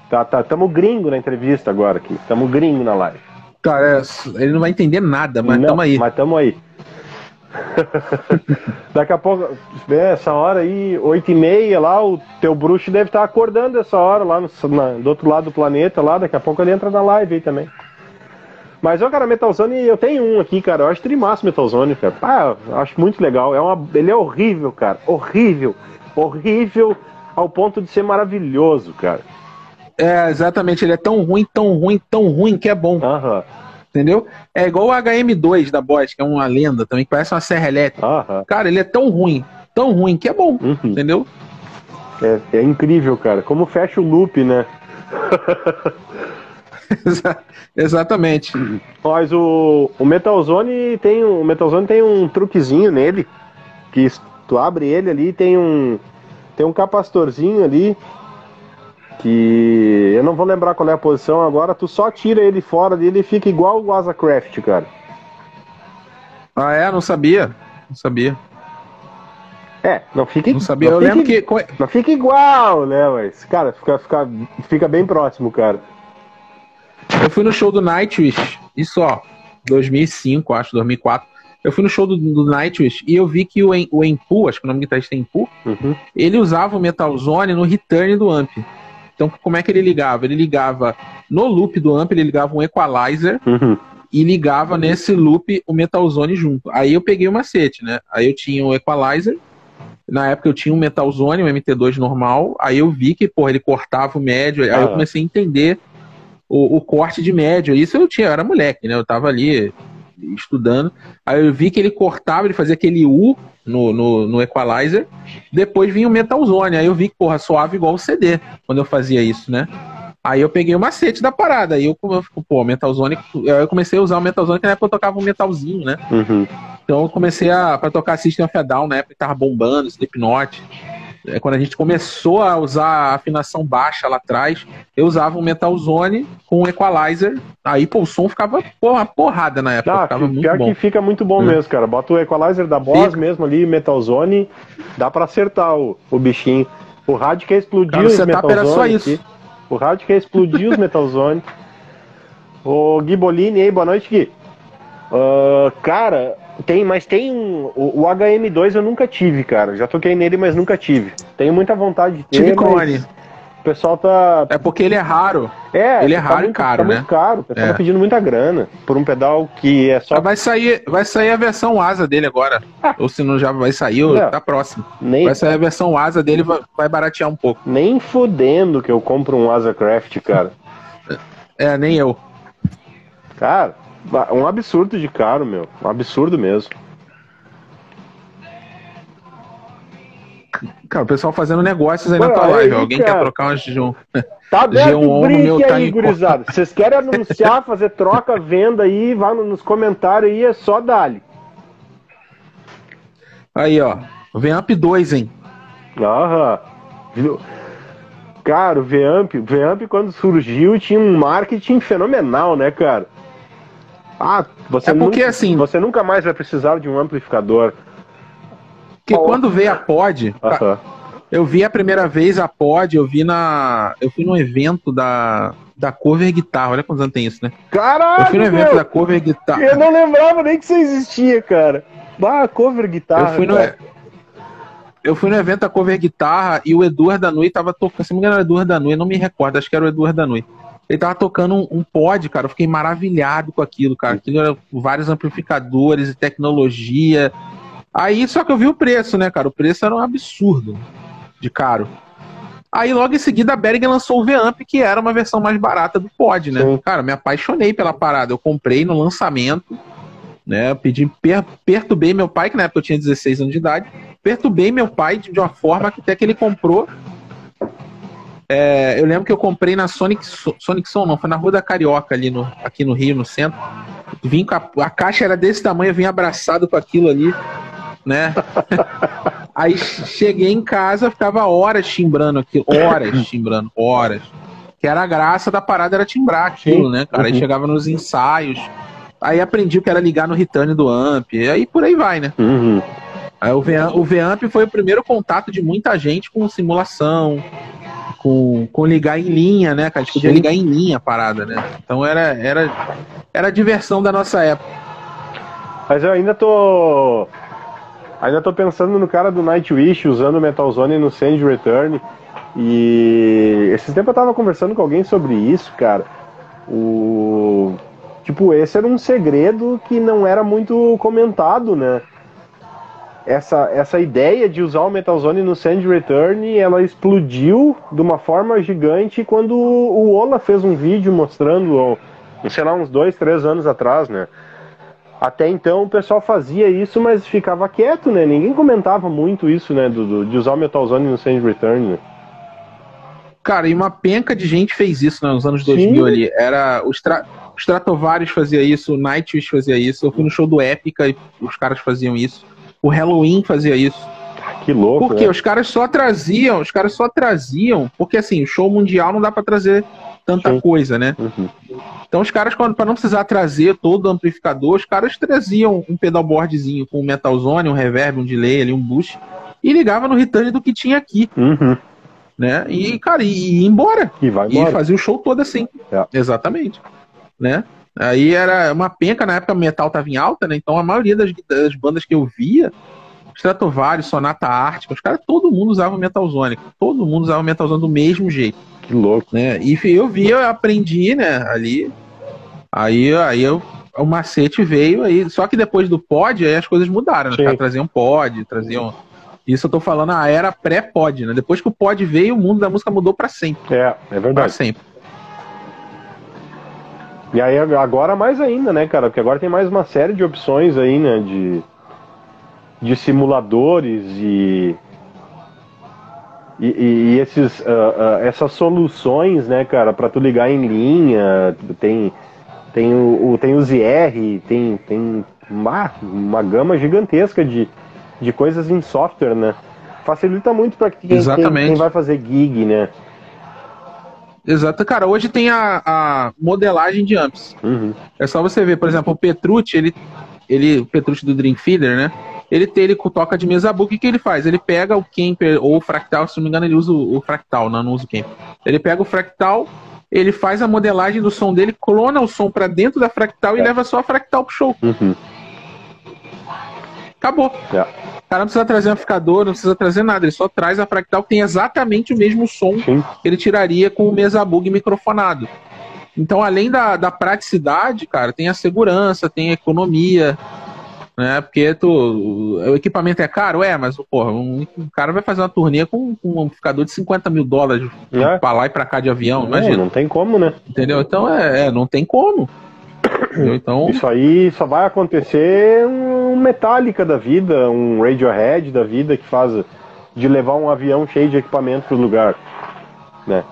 Tá, tá, tamo gringo na entrevista agora aqui. Tamo gringo na live. Cara, é, ele não vai entender nada, mas não, tamo aí. Mas tamo aí. Daqui a pouco, essa hora aí, oito e meia lá, o teu bruxo deve estar tá acordando essa hora lá no, na, do outro lado do planeta lá, daqui a pouco ele entra na live aí também. Mas, ó, cara, Metalzone, eu tenho um aqui, cara, eu acho trimassa Metalzone, cara. Ah, acho muito legal, é uma, ele é horrível, cara, horrível, horrível ao ponto de ser maravilhoso, cara. É, exatamente. Ele é tão ruim, tão ruim, tão ruim que é bom. Entendeu? É igual o HM2 da Bosch, que é uma lenda também, que parece uma serra elétrica. Cara, ele é tão ruim, tão ruim que é bom, uhum. entendeu? É, é incrível, cara. Como fecha o loop, né? Exatamente. Mas o, o Metalzone tem o Metalzone tem um truquezinho nele que tu abre ele ali tem um tem um capacitorzinho ali que eu não vou lembrar qual é a posição agora, tu só tira ele fora dele e fica igual o Asacraft, cara. Ah, é? Não sabia. Não sabia. É, não fica Não sabia, não eu lembro que. Não fica igual, né, mas, cara, fica, fica, fica bem próximo, cara. Eu fui no show do Nightwish, isso ó, 2005, acho, 2004. Eu fui no show do, do Nightwish e eu vi que o, o Empu, acho que o nome do guitarrista é Empu, uhum. ele usava o Metal Zone no return do amp. Então, como é que ele ligava? Ele ligava no loop do amp, ele ligava um equalizer uhum. e ligava nesse loop o Metal Zone junto. Aí eu peguei o macete, né? Aí eu tinha o equalizer, na época eu tinha um Metal Zone, um MT2 normal, aí eu vi que, porra, ele cortava o médio, aí eu comecei a entender o, o, corte de médio. Isso eu tinha, eu era moleque, né? Eu tava ali estudando. Aí eu vi que ele cortava, ele fazia aquele U no, no, no equalizer. Depois vinha o Metal Zone. Aí eu vi que, porra, soava igual o CD quando eu fazia isso, né? Aí eu peguei o macete da parada. Aí eu, pô, Metal Zone. Eu comecei a usar o Metal Zone, que na época eu tocava um metalzinho, né? Uhum. Então eu comecei a pra tocar System of a Down, na época que tava bombando, Slipknot. É, quando a gente começou a usar a afinação baixa lá atrás, eu usava um Metal Zone com um equalizer. Aí pô, o som ficava porra, porrada na época. Ah, ficava muito pior que fica muito bom é. mesmo, cara. Bota o equalizer da Boss fica. mesmo ali, Metal Zone, dá para acertar o, o bichinho. O rádio quer explodir cara, os Metal era só isso. Aqui. O rádio quer explodir os Metal Zone. O Gibolini aí, boa noite, Gui. Uh, cara, tem, mas tem um. O, o, HM2 eu nunca tive, cara. Já toquei nele, mas nunca tive. Tenho muita vontade de ter. Tive clone. O pessoal tá. É porque ele é raro. É, ele é tá raro muito, e caro, tá né? muito caro. O pessoal é. tá pedindo muita grana por um pedal que é só. Vai sair, vai sair a versão asa dele agora. Ah. Ou se não já vai sair, ou tá próximo. Nem... Vai sair a versão asa dele, vai, vai baratear um pouco. Nem fodendo que eu compro um Asa Craft, cara. é, nem eu. Cara, um absurdo de caro, meu. Um absurdo mesmo. Cara, o pessoal fazendo negócios aí Pô, na tua live. Aí, Alguém cara. quer trocar um G1? Tá aberto o brick tá aí, gurizada. Vocês querem anunciar, fazer troca, venda aí, vá nos comentários aí, é só dali. Aí, ó. Vamp 2, hein? Aham. Cara, o Vamp, Vamp quando surgiu tinha um marketing fenomenal, né, cara? Ah, você, é porque, nunca, assim, você nunca mais vai precisar de um amplificador. Oh. quando veio a pod, uh -huh. eu vi a primeira vez a pod, eu vi na. Eu fui num evento da, da cover guitarra. Olha quantos anos tem isso, né? Caralho! Eu fui no evento meu, da cover guitarra. Eu não lembrava nem que isso existia, cara. Bah, cover guitarra. Eu fui no, eu fui no evento da cover guitarra e o Eduardo Danui tava tocando. Se não me engano, era o Eduardo Danui, não me recordo, acho que era o Eduardo Danui. Ele tava tocando um, um pod, cara. Eu fiquei maravilhado com aquilo, cara. Aquilo era vários amplificadores e tecnologia. Aí só que eu vi o preço, né, cara? O preço era um absurdo de caro. Aí logo em seguida a Behringer lançou o V-Amp, que era uma versão mais barata do pod, né? Sim. Cara, me apaixonei pela parada. Eu comprei no lançamento, né? pedi, per, perturbei meu pai, que na época eu tinha 16 anos de idade. Perturbei meu pai de uma forma que até que ele comprou é, eu lembro que eu comprei na Sonic, Sonic Som, não, foi na Rua da Carioca, ali no, aqui no Rio, no centro. Vim com a, a caixa era desse tamanho, eu vim abraçado com aquilo ali, né? Aí cheguei em casa, ficava horas timbrando aquilo, horas timbrando, horas. Que era a graça da parada, era timbrar aquilo, né, cara? Aí uhum. chegava nos ensaios, aí aprendi o que era ligar no return do amp, e aí por aí vai, né? Uhum. Aí o, v, o V-Amp foi o primeiro contato de muita gente com simulação, com, com ligar em linha, né, cara? A gente podia ligar em linha a parada, né? Então era, era, era a diversão da nossa época. Mas eu ainda tô. Ainda tô pensando no cara do Nightwish usando o Metal Zone no Sand Return. E esse tempo eu tava conversando com alguém sobre isso, cara. O. Tipo, esse era um segredo que não era muito comentado, né? Essa, essa ideia de usar o Metal Zone no Sand Return, ela explodiu de uma forma gigante quando o Ola fez um vídeo mostrando, sei lá, uns dois, três anos atrás, né? até então o pessoal fazia isso, mas ficava quieto, né? Ninguém comentava muito isso, né? Do, do de usar o Metal Zone no Sand Return, né? Cara, e uma penca de gente fez isso né, nos anos 2000 Sim. ali. Era os, tra os Stratovarius fazia isso, o Nightwish fazia isso. Eu fui no show do Epica e os caras faziam isso. O Halloween fazia isso. Que louco. Porque né? os caras só traziam, os caras só traziam, porque assim, o show mundial não dá para trazer tanta Sim. coisa, né? Uhum. Então os caras, para não precisar trazer todo o amplificador, os caras traziam um pedalboardzinho com um metal zone, um reverb, um delay ali, um boost, e ligava no return do que tinha aqui. Uhum né? E, cara, e, ir embora. E vai embora. E fazer o show todo assim. É. Exatamente. Né? Aí era uma penca, na época o metal tava em alta, né? Então a maioria das, das bandas que eu via, Stratovarius, Sonata Ártica, os caras, todo mundo usava Metalzone. Todo mundo usava Metalzone do mesmo jeito. Que louco. Né? E eu vi, eu aprendi, né, ali. Aí, aí eu, o macete veio aí. Só que depois do pod, aí as coisas mudaram, né? Os caras traziam pod, traziam isso eu tô falando a era pré-pod, né? Depois que o pod veio, o mundo da música mudou para sempre. É, é verdade. Pra sempre. E aí agora mais ainda, né, cara? Porque agora tem mais uma série de opções aí, né? De, de simuladores e, e, e esses, uh, uh, essas soluções, né, cara, para tu ligar em linha, tem tem o, tem o ZR, tem tem uma, uma gama gigantesca de, de coisas em software, né? Facilita muito para quem, quem, quem, vai fazer gig, né? Exato, cara. Hoje tem a, a modelagem de amps. Uhum. É só você ver, por exemplo, o Petrucci, ele, ele, o Petrucci do Dream Feeder, né? Ele tem, ele toca de mesa book, o que ele faz? Ele pega o Kemper ou o Fractal, se não me engano, ele usa o, o Fractal, não, não usa o Kemper. Ele pega o Fractal, ele faz a modelagem do som dele, clona o som para dentro da Fractal é. e leva só a Fractal pro show. Uhum. Acabou. É. O cara não precisa trazer amplificador, não precisa trazer nada. Ele só traz a fractal que tem exatamente o mesmo som Sim. que ele tiraria com o mesa bug microfonado. Então, além da, da praticidade, cara, tem a segurança, tem a economia, né? Porque tu, o equipamento é caro, é, mas porra, um, um cara vai fazer uma turnê com, com, um amplificador de 50 mil dólares é. pra lá e pra cá de avião, não, imagina. Não tem como, né? Entendeu? Então é, é não tem como. Então... Isso aí só vai acontecer um Metallica da vida, um Radiohead da vida que faz de levar um avião cheio de equipamento pro lugar, né?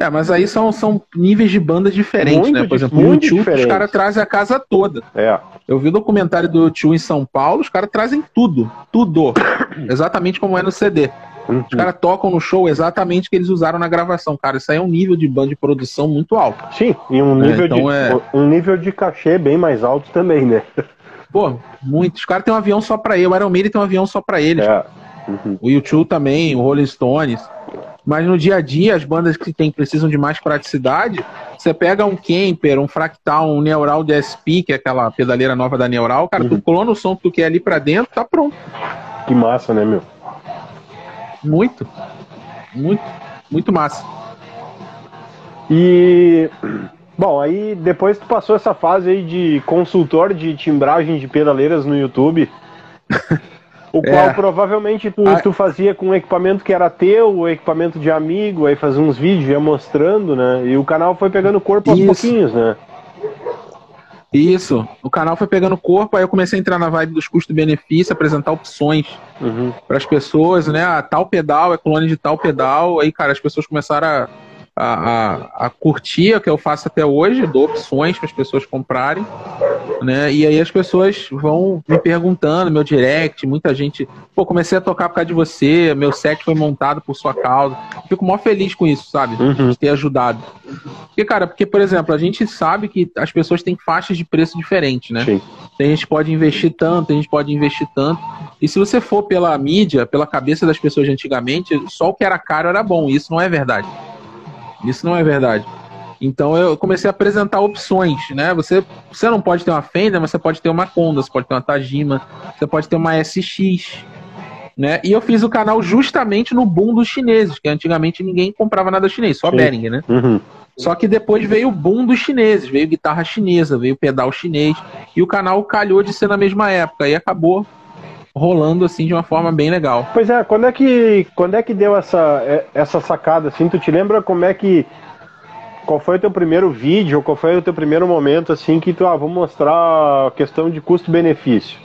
É, mas aí são, são níveis de bandas diferentes, muito né? Por exemplo, o YouTube, os caras trazem a casa toda. É. Eu vi o documentário do YouTube em São Paulo, os caras trazem tudo. Tudo. Exatamente como é no CD. Uhum. Os caras tocam no show exatamente o que eles usaram na gravação, cara. Isso aí é um nível de banda de produção muito alto. Sim, e um é, nível, é, então de, é... um nível de cachê bem mais alto também, né? Pô, muitos. Os caras têm um avião só pra ele. O Iron Maiden tem um avião só pra eles. É. Uhum. O YouTube também, o Rolling Stones. Mas no dia a dia, as bandas que tem, precisam de mais praticidade, você pega um Kemper, um Fractal, um Neural DSP, que é aquela pedaleira nova da Neural, cara, uhum. tu clona o som que tu quer ali pra dentro, tá pronto. Que massa, né, meu? Muito. Muito. Muito massa. E. Bom, aí depois tu passou essa fase aí de consultor de timbragem de pedaleiras no YouTube. o qual é. provavelmente tu, ah. tu fazia com um equipamento que era teu, ou equipamento de amigo, aí fazia uns vídeos, ia mostrando, né? E o canal foi pegando corpo aos Isso. pouquinhos, né? Isso. O canal foi pegando corpo, aí eu comecei a entrar na vibe dos custos-benefício, apresentar opções uhum. para as pessoas, né? Ah, tal pedal é clone de tal pedal. Aí, cara, as pessoas começaram a a, a, a curtir o que eu faço até hoje, dou opções para as pessoas comprarem, né? E aí as pessoas vão me perguntando, meu direct, muita gente, pô, comecei a tocar por causa de você, meu set foi montado por sua causa. Fico mó feliz com isso, sabe? Uhum. De ter ajudado. Porque, cara, porque, por exemplo, a gente sabe que as pessoas têm faixas de preço diferentes, né? Sim. Tem gente pode investir tanto, tem gente pode investir tanto. E se você for pela mídia, pela cabeça das pessoas de antigamente, só o que era caro era bom. Isso não é verdade. Isso não é verdade. Então eu comecei a apresentar opções, né? Você, você não pode ter uma Fender, mas você pode ter uma Conda, você pode ter uma Tajima, você pode ter uma SX, né? E eu fiz o canal justamente no boom dos chineses, que antigamente ninguém comprava nada chinês, só Sim. Behringer, né? Uhum. Só que depois veio o boom dos chineses, veio guitarra chinesa, veio pedal chinês, e o canal calhou de ser na mesma época, e acabou rolando assim de uma forma bem legal. Pois é, quando é que quando é que deu essa essa sacada assim? Tu te lembra como é que qual foi o teu primeiro vídeo, qual foi o teu primeiro momento assim que tu, ah, vou mostrar a questão de custo-benefício?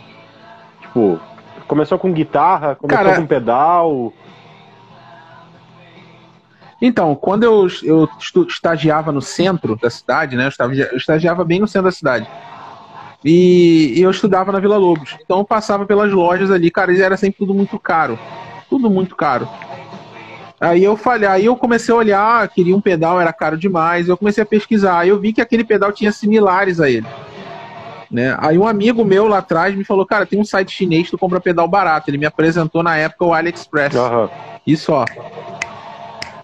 Tipo, começou com guitarra, começou Cara, com pedal? Então, quando eu, eu estagiava no centro da cidade, né? Eu, eu estagiava bem no centro da cidade. E, e, eu estudava na Vila Lobos. Então eu passava pelas lojas ali, cara, e era sempre tudo muito caro. Tudo muito caro. Aí eu falei, aí eu comecei a olhar, queria um pedal, era caro demais. Eu comecei a pesquisar. Aí eu vi que aquele pedal tinha similares a ele. Né? Aí um amigo meu lá atrás me falou, cara, tem um site chinês, tu compra pedal barato. Ele me apresentou na época o AliExpress. Uhum. Isso, ó.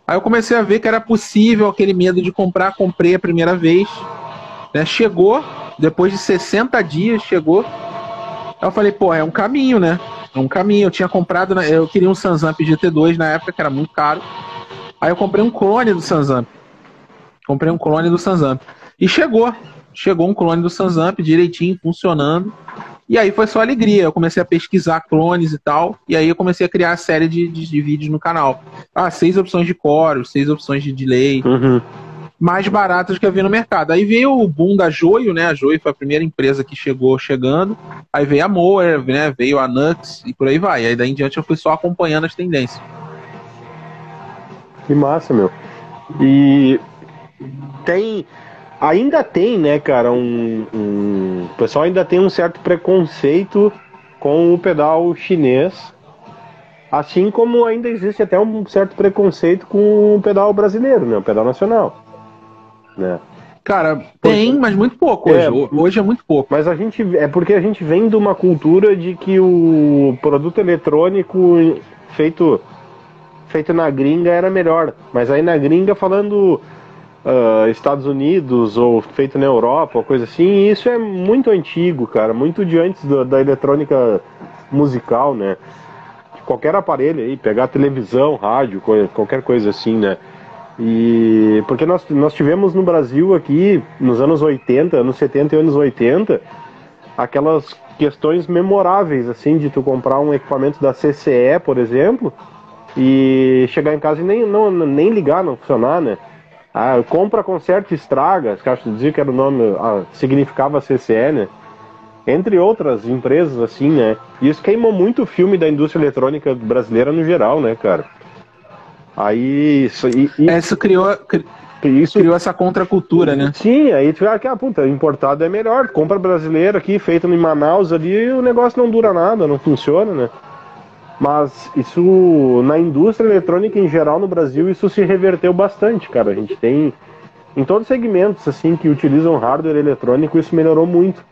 Aí eu comecei a ver que era possível aquele medo de comprar, comprei a primeira vez. Né? Chegou, depois de 60 dias, chegou. Eu falei, pô, é um caminho, né? É um caminho. Eu tinha comprado, eu queria um Sansamp GT2 na época, que era muito caro. Aí eu comprei um clone do Sansamp. Comprei um clone do Sansamp. E chegou. Chegou um clone do Sansamp direitinho, funcionando. E aí foi só alegria. Eu comecei a pesquisar clones e tal. E aí eu comecei a criar a série de, de, de vídeos no canal. Ah, seis opções de core, seis opções de delay. Uhum. Mais baratas que havia no mercado. Aí veio o boom da Joio, né? A Joio foi a primeira empresa que chegou chegando. Aí veio a Moer, né? Veio a Nux e por aí vai. Aí daí em diante eu fui só acompanhando as tendências. Que massa, meu. E tem ainda tem, né, cara, um, um, o pessoal ainda tem um certo preconceito com o pedal chinês, assim como ainda existe até um certo preconceito com o pedal brasileiro, né, o pedal nacional, né. Cara, tem, mas muito pouco hoje. É, hoje é muito pouco. Mas a gente é porque a gente vem de uma cultura de que o produto eletrônico feito feito na gringa era melhor. Mas aí na gringa falando uh, Estados Unidos ou feito na Europa, ou coisa assim, isso é muito antigo, cara, muito de antes da, da eletrônica musical, né? Qualquer aparelho aí, pegar televisão, rádio, qualquer coisa assim, né? E porque nós, nós tivemos no Brasil aqui, nos anos 80, anos 70 e anos 80, aquelas questões memoráveis, assim, de tu comprar um equipamento da CCE, por exemplo, e chegar em casa e nem, não, nem ligar, não funcionar, né? Ah, compra, e estraga, acho que dizia que era o nome, ah, significava CCE, né? Entre outras empresas, assim, né? Isso queimou muito o filme da indústria eletrônica brasileira no geral, né, cara? Aí isso. E, e... Isso criou. Isso criou essa contracultura, né? Sim, aí tu vê que, ah, puta, importado é melhor. Compra brasileira aqui, feita em Manaus ali, o negócio não dura nada, não funciona, né? Mas isso, na indústria eletrônica em geral no Brasil, isso se reverteu bastante, cara. A gente tem, em todos os segmentos, assim, que utilizam hardware eletrônico, isso melhorou muito.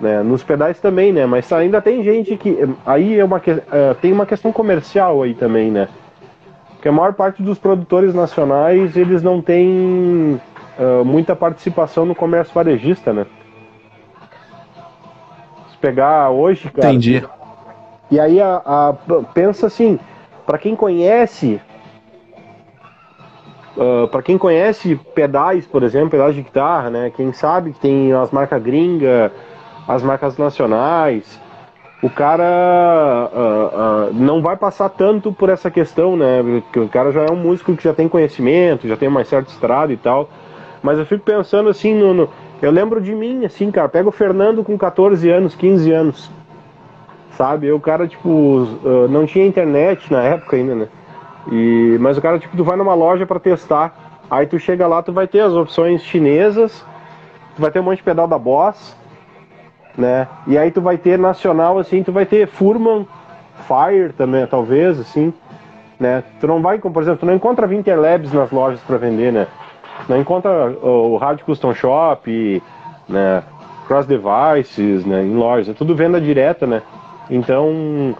Né? Nos pedais também, né? Mas ainda tem gente que. Aí é uma, é, tem uma questão comercial aí também, né? Porque a maior parte dos produtores nacionais, eles não têm uh, muita participação no comércio varejista, né? Se pegar hoje, cara. Entendi e aí a, a pensa assim, para quem conhece Uh, ah, para quem conhece pedais, por exemplo, pedais de guitarra, né? Quem sabe que tem as marcas gringa, as marcas nacionais, o cara uh, uh, não vai passar tanto por essa questão, né? Porque o cara já é um músico que já tem conhecimento, já tem uma certa estrada e tal. Mas eu fico pensando assim, no, no eu lembro de mim, assim, cara, pega o Fernando com 14 anos, 15 anos sabe? o cara, tipo, não tinha internet na época ainda, né? E, mas o cara, tipo, tu vai numa loja para testar. Aí tu chega lá, tu vai ter as opções chinesas, tu vai ter um monte de pedal da Boss, né? E aí tu vai ter nacional, assim, tu vai ter Furman, Fire também, talvez, assim, né? Tu não vai, por exemplo, tu não encontra Labs nas lojas para vender, né? Não encontra o Rádio Custom Shop, né? Cross Devices, né? Em lojas, é tudo venda direta, né? Então,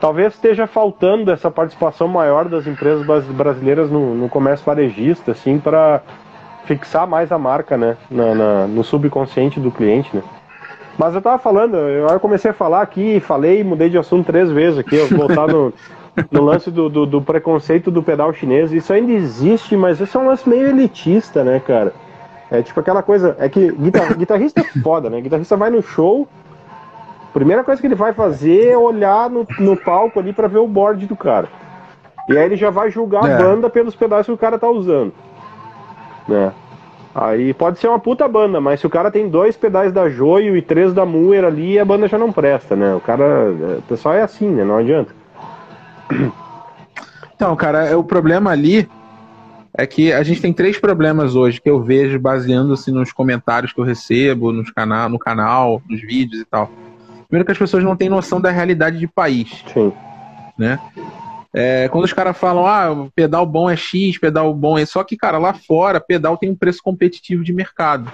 talvez esteja faltando essa participação maior das empresas brasileiras no, no comércio varejista, assim, para fixar mais a marca, né, na, na, no subconsciente do cliente, né. Mas eu tava falando, eu, comecei a falar aqui, falei, mudei de assunto três vezes aqui, eu voltar no, no lance do, do, do, preconceito do pedal chinês. Isso ainda existe, mas isso é um lance meio elitista, né, cara? É tipo aquela coisa, é que guitar, guitarrista é foda, né? Guitarrista vai no show, Primeira coisa que ele vai fazer é olhar no, no palco ali para ver o board do cara. E aí ele já vai julgar é. a banda pelos pedaços que o cara tá usando. Né? Aí pode ser uma puta banda, mas se o cara tem dois pedais da Joio e três da Muer ali, a banda já não presta, né? O cara. O pessoal é assim, né? Não adianta. Então, cara, é, o problema ali é que a gente tem três problemas hoje que eu vejo baseando-se nos comentários que eu recebo nos canal, no canal, nos vídeos e tal. Primeiro que as pessoas não têm noção da realidade de país. Sim. Né? É, quando os caras falam, ah, pedal bom é X, pedal bom é. Só que, cara, lá fora, pedal tem um preço competitivo de mercado.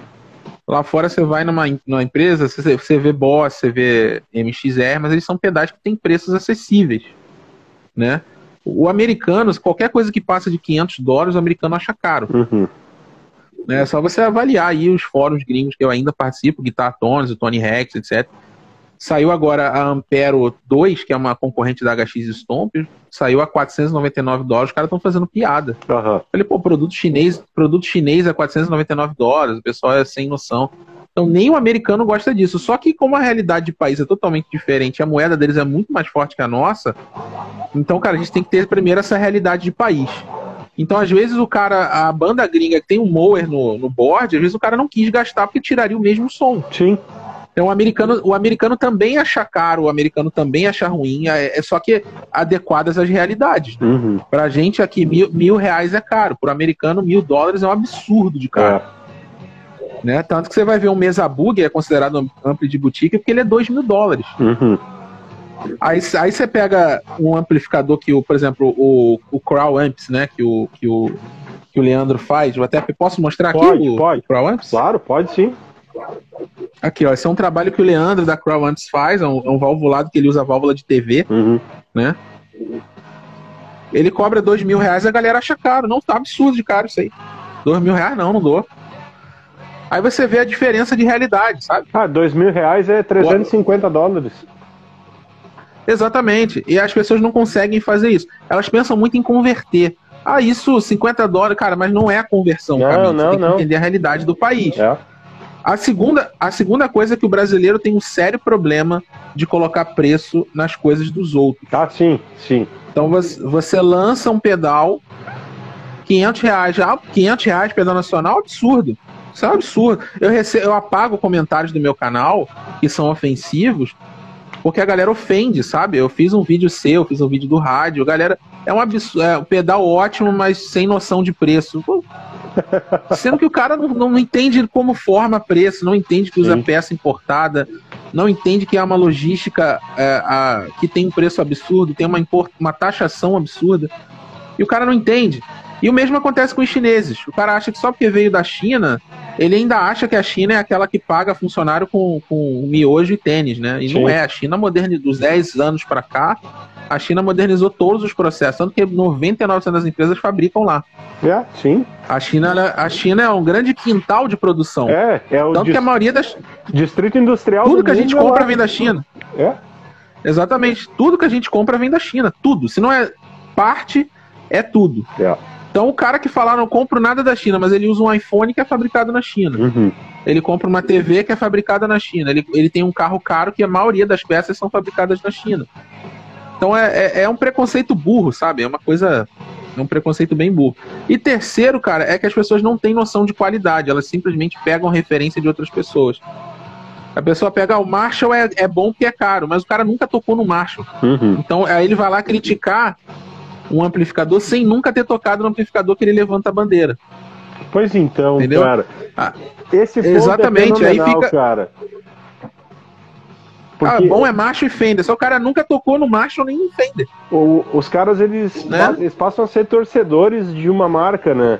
Lá fora você vai numa, numa empresa, você, você vê Boss, você vê MXR, mas eles são pedais que têm preços acessíveis. Né? O americano, qualquer coisa que passa de 500 dólares, o americano acha caro. Uhum. É só você avaliar aí os fóruns gringos que eu ainda participo, Guitar Tones, o Tony Rex, etc. Saiu agora a Ampero 2, que é uma concorrente da HX Stomp, saiu a 499 dólares, os caras estão fazendo piada. Uhum. Falei, pô, produto chinês, produto chinês a 499 dólares, o pessoal é sem noção. Então nem o americano gosta disso. Só que como a realidade de país é totalmente diferente, a moeda deles é muito mais forte que a nossa, então, cara, a gente tem que ter primeiro essa realidade de país. Então, às vezes, o cara, a banda gringa que tem um mower no, no board, às vezes o cara não quis gastar porque tiraria o mesmo som. Sim. Então o americano, o americano também acha caro, o americano também acha ruim, é, é só que adequadas às realidades. Uhum. Pra gente aqui, mil, mil reais é caro. Pro americano, mil dólares é um absurdo de caro. É. Né? Tanto que você vai ver um mesa bug, é considerado ampli de boutique, porque ele é dois mil dólares. Uhum. Aí, aí você pega um amplificador que, o, por exemplo, o, o Crow Amps, né? Que o, que, o, que o Leandro faz. Eu até posso mostrar pode, aqui o pode. Crow Amps? Claro, pode sim. Aqui, ó, esse é um trabalho que o Leandro da Crow antes faz, é um, é um valvulado que ele usa válvula de TV, uhum. né? Ele cobra dois mil reais, a galera acha caro. Não, tá absurdo de caro isso aí. Dois mil reais não, não dou. Aí você vê a diferença de realidade, sabe? Ah, dois mil reais é 350 dólares. Exatamente. E as pessoas não conseguem fazer isso. Elas pensam muito em converter. Ah, isso, 50 dólares, cara, mas não é a conversão. Não, não, Você tem não. que entender a realidade do país. É. A segunda, a segunda coisa é que o brasileiro tem um sério problema de colocar preço nas coisas dos outros. Ah, sim, sim. Então você, você lança um pedal, 500 reais, já 500 reais pedal nacional, absurdo. Isso é um absurdo. Eu, recebo, eu apago comentários do meu canal que são ofensivos, porque a galera ofende, sabe? Eu fiz um vídeo seu, fiz um vídeo do rádio, a galera. É um absurdo, é um pedal ótimo, mas sem noção de preço. Pô, Sendo que o cara não, não entende como forma preço, não entende que usa Sim. peça importada, não entende que é uma logística é, a, que tem um preço absurdo, tem uma, import, uma taxação absurda. E o cara não entende. E o mesmo acontece com os chineses. O cara acha que só porque veio da China, ele ainda acha que a China é aquela que paga funcionário com, com miojo e tênis, né? E Sim. não é. A China moderna dos 10 anos para cá, a China modernizou todos os processos, tanto que 99% das empresas fabricam lá. É, sim. A China, a China é um grande quintal de produção. É, é o tanto que a maioria das distrito industrial tudo que a gente compra vem da China. É. Exatamente, tudo que a gente compra vem da China, tudo. Se não é parte, é tudo. É. Então o cara que fala não compro nada da China, mas ele usa um iPhone que é fabricado na China. Uhum. Ele compra uma TV que é fabricada na China. Ele, ele tem um carro caro que a maioria das peças são fabricadas na China. Então é, é, é, um preconceito burro, sabe? É uma coisa. É um preconceito bem burro. E terceiro, cara, é que as pessoas não têm noção de qualidade. Elas simplesmente pegam referência de outras pessoas. A pessoa pega, o Marshall é, é bom porque é caro, mas o cara nunca tocou no Marshall. Uhum. Então aí ele vai lá criticar um amplificador sem nunca ter tocado no amplificador que ele levanta a bandeira. Pois então, Entendeu? cara. Ah, esse exatamente, é aí fica. Cara. Porque... Ah, bom é macho e Fender. Só o cara nunca tocou no macho nem em Fender. O, os caras, eles, né? eles passam a ser torcedores de uma marca, né?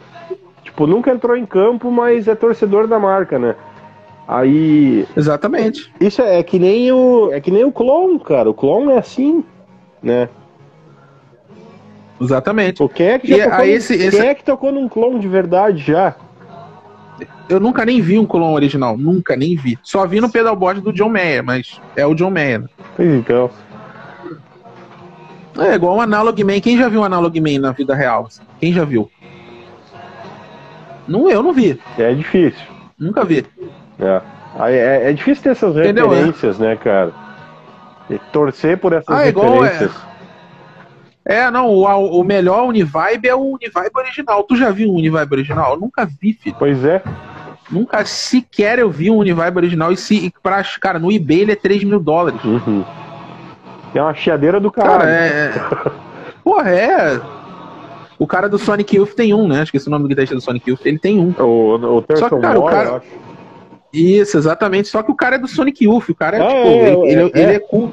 Tipo, nunca entrou em campo, mas é torcedor da marca, né? Aí. Exatamente. Isso é, é que nem o. É que nem o clone, cara. O clone é assim, né? Exatamente. O quem é que, já E tocou aí num- esse- quem é que tocou num clone de verdade já? Eu nunca nem vi um clone original. Nunca, nem vi. Só vi no pedalboard do John Mayer, mas é o John Mayer. né? Então. É igual um Analog Man. Quem já viu um Analog Man na vida real? Quem já viu? Não, eu não vi. É difícil. Nunca vi. É. É, é difícil ter essas Entendeu, referências, né, cara? E torcer por essas Ah, igual é- referências. É, não, o, o melhor Univibe é o Univibe original. Tu já viu o Univibe original? Eu nunca vi, filho. Pois é. Nunca sequer eu vi um Univibe original. E se, pra, cara, no eBay ele é 3 mil dólares. Uhum. É uma chiadeira do caralho. Cara, é. Porra, é. O cara do Sonic Youth tem um, né? Acho que esse é o nome do guitarrista do Sonic Youth. Ele tem um. O, o Só que, cara, o cara... Isso, exatamente. Só que o cara é do Sonic Youth. O cara é, ah, tipo, é, ele, é, ele, é, ele é cool.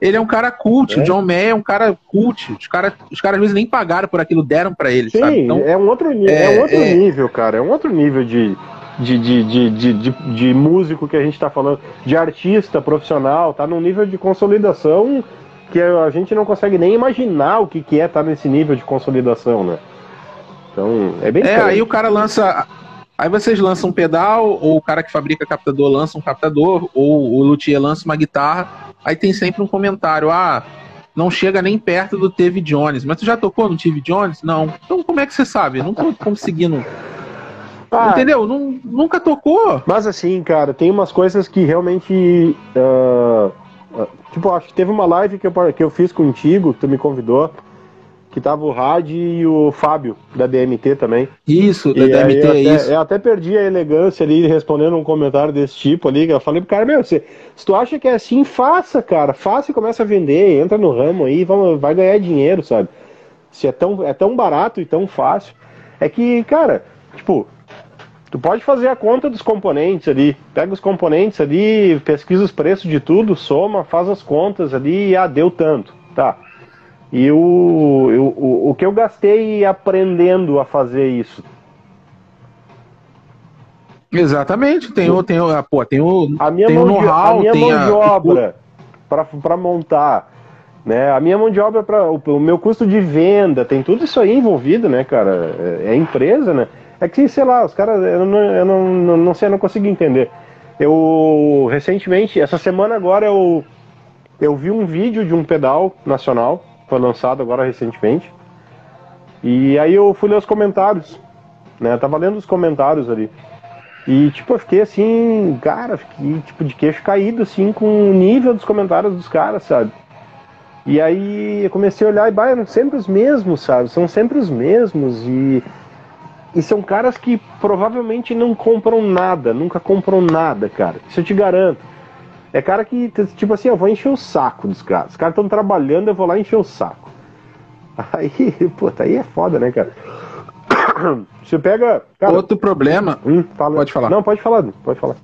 Ele é um cara cult, é. o John Mayer é um cara cult. Os caras, os caras às vezes nem pagaram por aquilo, deram para ele. Sim, sabe? Então, é um outro, é, é um outro é... nível, cara. É um outro nível de, de, de, de, de, de, de músico que a gente tá falando, de artista profissional, tá num nível de consolidação que a gente não consegue nem imaginar o que, que é estar tá nesse nível de consolidação, né? Então, é bem É, diferente. aí o cara lança. Aí vocês lançam um pedal, ou o cara que fabrica captador lança um captador, ou o luthier lança uma guitarra Aí tem sempre um comentário: ah, não chega nem perto do Teve Jones. Mas tu já tocou no Teve Jones? Não. Então como é que você sabe? Não tô conseguindo. Ah, Entendeu? nunca tocou. Mas assim, cara, tem umas coisas que realmente. Uh, uh, tipo, acho que teve uma live que eu, que eu fiz contigo, tu me convidou que tava o Rad e o Fábio, da DMT também. Isso, da e DMT, é isso. Eu até perdi a elegância ali respondendo um comentário desse tipo ali, que eu falei pro cara, meu, se, se tu acha que é assim, faça, cara, faça e começa a vender, entra no ramo aí, vamos, vai ganhar dinheiro, sabe? Se é tão, é tão barato e tão fácil. É que, cara, tipo, tu pode fazer a conta dos componentes ali, pega os componentes ali, pesquisa os preços de tudo, soma, faz as contas ali e, ah, deu tanto, tá e o, eu, o, o que eu gastei aprendendo a fazer isso? Exatamente, tem o, tem o, pô, tem o, a minha tem mão, de, a minha mão a... de obra para montar, né? A minha mão de obra para o, o, meu custo de venda, tem tudo isso aí envolvido, né, cara? É, é empresa, né? É que sei lá, os caras, eu não, eu não, não, não sei, eu não consigo entender. Eu recentemente, essa semana agora eu eu vi um vídeo de um pedal nacional foi lançado agora recentemente. E aí eu fui ler os comentários, né? Eu tava lendo os comentários ali. E tipo, eu fiquei assim, cara, fiquei tipo de queixo caído assim com o nível dos comentários dos caras, sabe? E aí eu comecei a olhar e bah, sempre os mesmos, sabe? São sempre os mesmos e e são caras que provavelmente não compram nada, nunca compram nada, cara. Isso eu te garanto. É cara que, tipo assim, eu vou encher o saco dos caras. Os caras estão trabalhando, eu vou lá encher o saco. Aí, puta, aí é foda, né, cara? Você pega. Cara, Outro problema. Hum, fala. Pode falar. Não, pode falar, pode falar.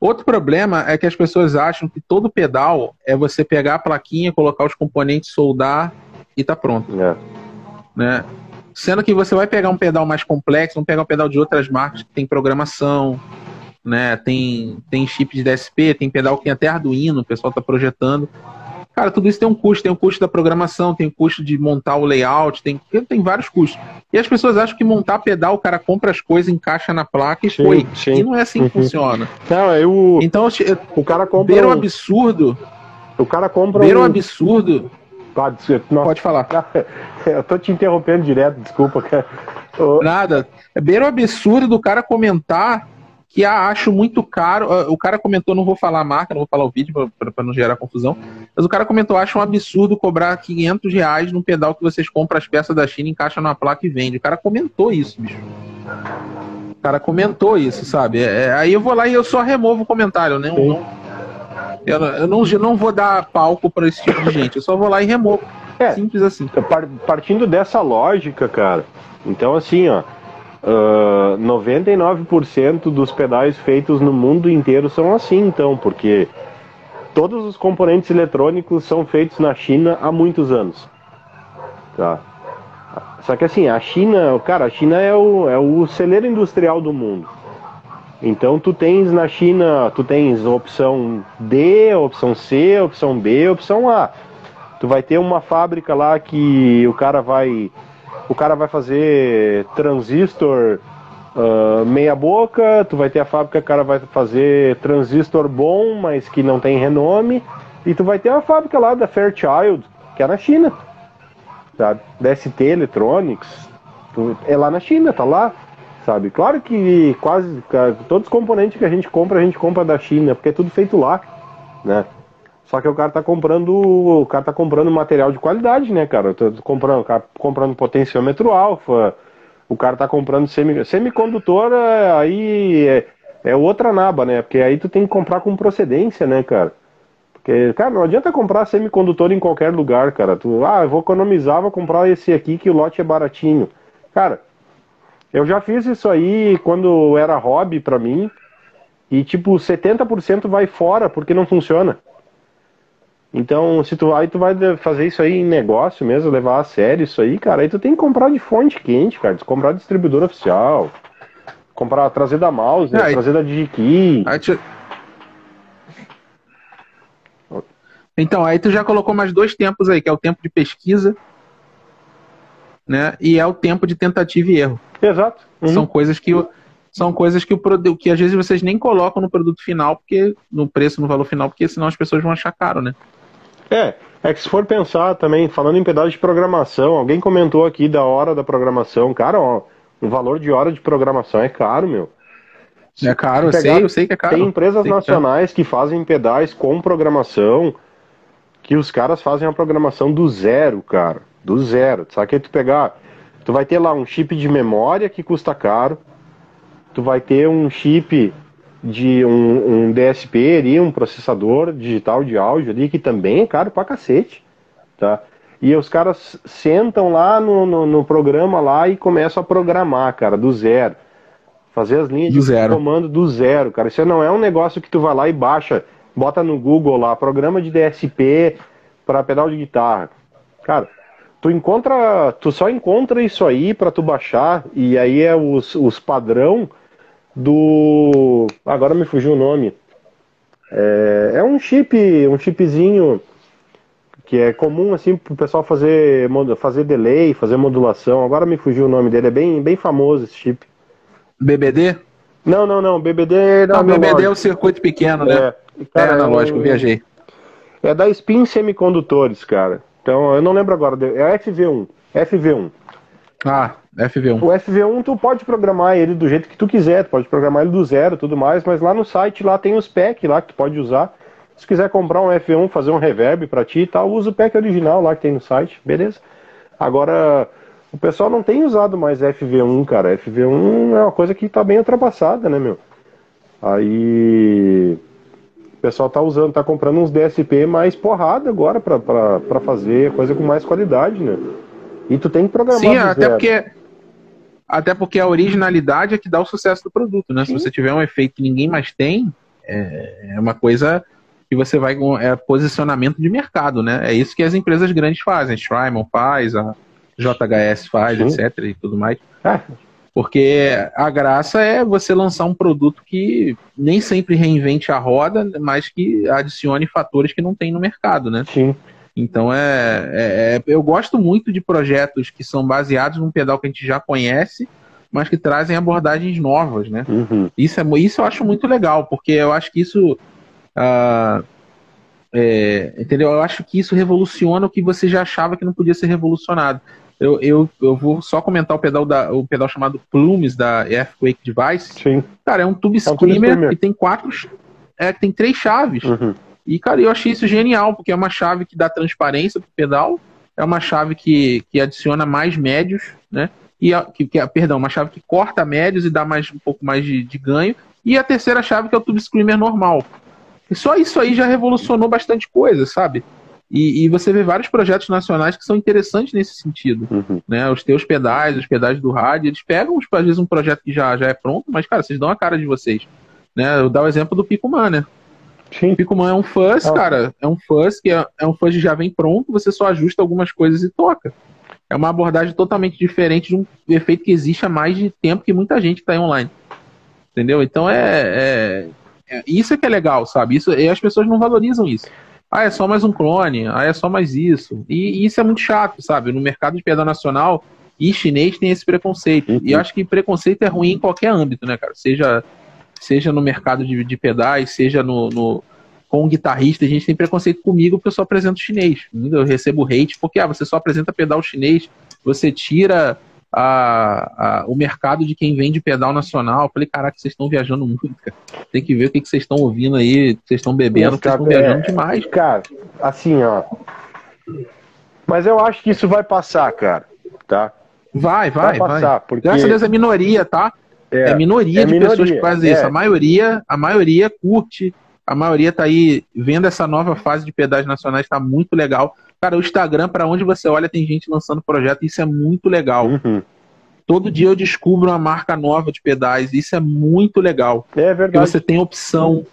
Outro problema é que as pessoas acham que todo pedal é você pegar a plaquinha, colocar os componentes, soldar e tá pronto. É. Né? Sendo que você vai pegar um pedal mais complexo, vamos pegar um pedal de outras marcas que tem programação, né? Tem, tem chip de DSP, tem pedal que tem até Arduino, o pessoal está projetando. Cara, tudo isso tem um custo, tem o um custo da programação, tem o um custo de montar o layout, tem, tem vários custos. E as pessoas acham que montar pedal, o cara compra as coisas, encaixa na placa e sim, foi. Sim. E não é assim que uhum. funciona. Não, eu, então, o cara compra. Ver um absurdo. O cara compra. Ver um, absurdo. Ah, Pode falar. Eu tô te interrompendo direto, desculpa, cara. Nada. É bem um absurdo do cara comentar que a acho muito caro. Ah, o cara comentou, não vou falar a marca, não vou falar o vídeo para não gerar confusão, mas o cara comentou, acho um absurdo cobrar 500 reais num pedal que vocês compram as peças da China, encaixa numa placa e vende. O cara comentou isso, bicho. O cara comentou isso, sabe? É, é aí eu vou lá e eu só removo o comentário, né? Não, eu, eu, não, eu não vou dar palco para esse tipo de gente, eu só vou lá e removo. É, Simples assim. Partindo dessa lógica, cara, então assim, ó, Uh, ah, 99% dos pedais feitos no mundo inteiro são assim, então, porque todos os componentes eletrônicos são feitos na China há muitos anos. Tá? Só que assim, a China, cara, a China é o, é o celeiro industrial do mundo. Então tu tens na China, tu tens opção D, opção C, opção B, opção A. Tu vai ter uma fábrica lá que o cara vai o cara vai fazer transistor uh, meia boca, tu vai ter a fábrica o cara vai fazer transistor bom, mas que não tem renome, e tu vai ter a fábrica lá da Fairchild, que é na China, sabe? Da ST Electronics, tu, é lá na China, tá lá, sabe? Claro que quase todos os componentes que a gente compra, a gente compra da China, porque é tudo feito lá, né? Só que o cara tá comprando. O cara tá comprando material de qualidade, né, cara? Tô comprando, cara comprando potenciômetro alfa, o cara tá comprando semi, semicondutor, é, aí é, é outra naba, né? Porque aí tu tem que comprar com procedência, né, cara? Porque, cara, não adianta comprar semicondutor em qualquer lugar, cara. Tu, ah, eu vou economizar, vou comprar esse aqui que o lote é baratinho. Cara, eu já fiz isso aí quando era hobby para mim. E tipo, 70% vai fora porque não funciona. Então, se tu aí tu vai fazer isso aí em negócio mesmo, levar a sério isso aí, cara, aí tu tem que comprar de fonte quente, cara, comprar distribuidor oficial, comprar trazer da mouse, é, trazer da DigiKey. Aí. Então, aí tu já colocou mais dois tempos aí, que é o tempo de pesquisa, né? E é o tempo de tentativa e erro. Exato. Uhum. São coisas que são coisas que o produto que às vezes vocês nem colocam no produto final, porque no preço, no valor final, porque senão as pessoas vão achar caro, né? É, é que se for pensar também, falando em pedaço de programação, alguém comentou aqui da hora da programação, cara, ó, o valor de hora de programação é caro, meu. É caro, eu sei, eu sei que é caro. Tem empresas é nacionais que, que fazem pedais com programação que os caras fazem a programação do zero, cara. Do zero. Sabe que tu pegar. Tu vai ter lá um chip de memória que custa caro. Tu vai ter um chip de um, um DSP ali, um processador digital de áudio ali, que também é caro pra cacete. Tá? E os caras sentam lá no, no, no programa lá e começam a programar, cara, do zero. Fazer as linhas do de zero. comando do zero, cara. Isso não é um negócio que tu vai lá e baixa bota no Google lá, programa de DSP para pedal de guitarra. Cara, tu encontra, tu só encontra isso aí para tu baixar e aí é os, os padrão do, agora me fugiu o nome. É, é um chip, um chipzinho que é comum assim pro pessoal fazer fazer delay, fazer modulação. Agora me fugiu o nome dele, é bem bem famoso esse chip. BBD? Não, não, não, BBD não. Não, BBD é o circuito pequeno, né? É. Cara, é analógico, é, viajei. É da Spin Semicondutores, cara. Então, eu não lembro agora. É FV1. FV1. Ah, FV1. O FV1 tu pode programar ele do jeito que tu quiser, tu pode programar ele do zero tudo mais, mas lá no site lá tem os pack lá que tu pode usar. Se quiser comprar um F1, fazer um reverb para ti e tal, usa o pack original lá que tem no site, beleza? Agora, o pessoal não tem usado mais FV1, cara. FV1 é uma coisa que tá bem ultrapassada, né, meu? Aí pessoal tá usando, tá comprando uns DSP mais porrada agora para fazer coisa com mais qualidade, né? E tu tem que programar. Sim, até zero. porque até porque a originalidade é que dá o sucesso do produto, né? Sim. Se você tiver um efeito que ninguém mais tem, é, é uma coisa que você vai é posicionamento de mercado, né? É isso que as empresas grandes fazem, Strymon faz, a JHS faz, Sim. etc e tudo mais. É. Porque a graça é você lançar um produto que nem sempre reinvente a roda, mas que adicione fatores que não tem no mercado, né? Sim. Então é, é, é, eu gosto muito de projetos que são baseados num pedal que a gente já conhece, mas que trazem abordagens novas, né? Uhum. Isso, é, isso eu acho muito legal, porque eu acho que isso. Uh, é, entendeu? Eu acho que isso revoluciona o que você já achava que não podia ser revolucionado. Eu, eu, eu vou só comentar o pedal, da, o pedal chamado Plumes da Earthquake Device. Sim. Cara, é um tube é um screamer que tem quatro. É, tem três chaves. Uhum. E, cara, eu achei isso genial, porque é uma chave que dá transparência pro pedal, é uma chave que, que adiciona mais médios, né? E a, que, que, perdão, uma chave que corta médios e dá mais um pouco mais de, de ganho. E a terceira chave que é o tube screamer normal. E só isso aí já revolucionou bastante coisa, sabe? E, e, você vê vários projetos nacionais que são interessantes nesse sentido. Uhum. Né? Os teus pedais, os pedais do rádio, eles pegam, às vezes, um projeto que já, já é pronto, mas, cara, vocês dão a cara de vocês. Né? Eu dou o exemplo do Picoman, né? Sim. Picoman é um fuzz, ah. cara. É um fuzz que é, é um fuzz que já vem pronto, você só ajusta algumas coisas e toca. É uma abordagem totalmente diferente de um efeito que existe há mais de tempo que muita gente está online. Entendeu? Então é, é, é, Isso é que é legal, sabe? Isso, e as pessoas não valorizam isso ah, é só mais um clone, ah, é só mais isso. E, e isso é muito chato, sabe? No mercado de pedal nacional e chinês tem esse preconceito. Uhum. E eu acho que preconceito é ruim em qualquer âmbito, né, cara? Seja, seja no mercado de, de pedais, seja no, no com um guitarrista, a gente tem preconceito comigo porque eu só apresento chinês. Eu recebo hate porque ah, você só apresenta pedal chinês, você tira a, a, o mercado de quem vende pedal nacional. Eu falei, caraca, vocês estão viajando muito, cara. Tem que ver o que, que vocês estão ouvindo aí, vocês estão bebendo, vocês estão viajando é, demais. Cara, assim, ó. Mas eu acho que isso vai passar, cara. Tá? Vai, vai, vai. Passar, vai. Porque... Graças a Deus é minoria, tá? É, é minoria é de minoria, pessoas que fazem é. isso. A maioria, a maioria curte, a maioria tá aí vendo essa nova fase de pedais nacionais, tá muito legal. Cara, o Instagram, para onde você olha, tem gente lançando projeto, isso é muito legal. Uhum. Todo dia eu descubro uma marca nova de pedais, isso é muito legal. É verdade. Porque você tem opção,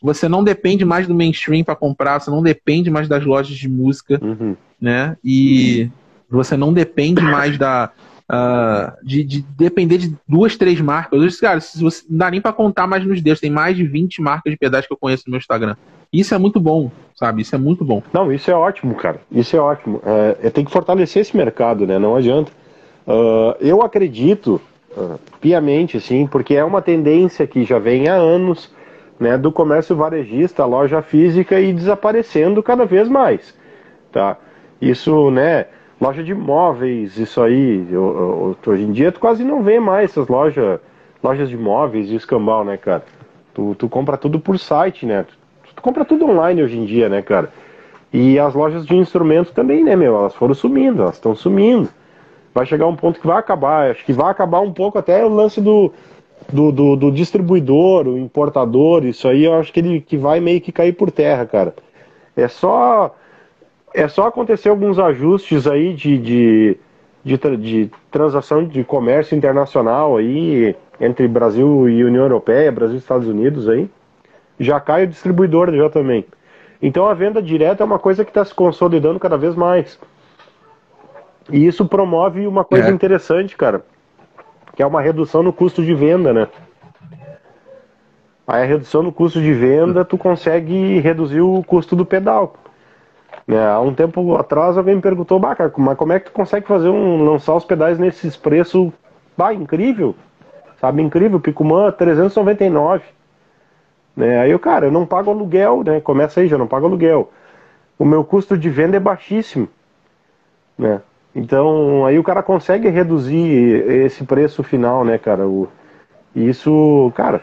você não depende mais do mainstream para comprar, você não depende mais das lojas de música, uhum. né? E você não depende mais da, Uh, de, de, depender de duas, três marcas. Eu disse, cara, se você, não dá nem para contar mais nos dedos. Tem mais de 20 marcas de pedais que eu conheço no meu Instagram. Isso é muito bom, sabe? Isso é muito bom. Não, isso é ótimo, cara. Isso é ótimo. É, é tem que fortalecer esse mercado, né? Não adianta. Uh, eu acredito uh, piamente, assim, porque é uma tendência que já vem há anos, né, do comércio varejista, loja física e desaparecendo cada vez mais, tá? Isso, né? Loja de móveis, isso aí. Eu, eu, hoje em dia tu quase não vê mais essas lojas, lojas de móveis e escambau, né, cara? Tu, tu compra tudo por site, né? Tu, tu, compra tudo online hoje em dia, né, cara? E as lojas de instrumento também, né, meu? Elas foram sumindo, elas estão sumindo. Vai chegar um ponto que vai acabar. Acho que vai acabar um pouco até o lance do, do, do, do distribuidor, o importador. Isso aí eu acho que ele que vai meio que cair por terra, cara. É só é só acontecer alguns ajustes aí de, de, de, de, transação de comércio internacional aí entre Brasil e União Europeia, Brasil e Estados Unidos aí. Já cai o distribuidor já também. Então a venda direta é uma coisa que está se consolidando cada vez mais. E isso promove uma coisa é. interessante, cara, que é uma redução no custo de venda, né? Aí a redução no custo de venda, tu consegue reduzir o custo do pedal. Né? Há um tempo atrás alguém me perguntou, bah, mas como é que tu consegue fazer um lançar os pedais nesses preços, bah, incrível, sabe, incrível, Picumã 399, né? Aí eu, cara, eu não pago aluguel, né? Começa aí, já não pago aluguel. O meu custo de venda é baixíssimo, né? Então, aí o cara consegue reduzir esse preço final, né, cara? O, isso, cara,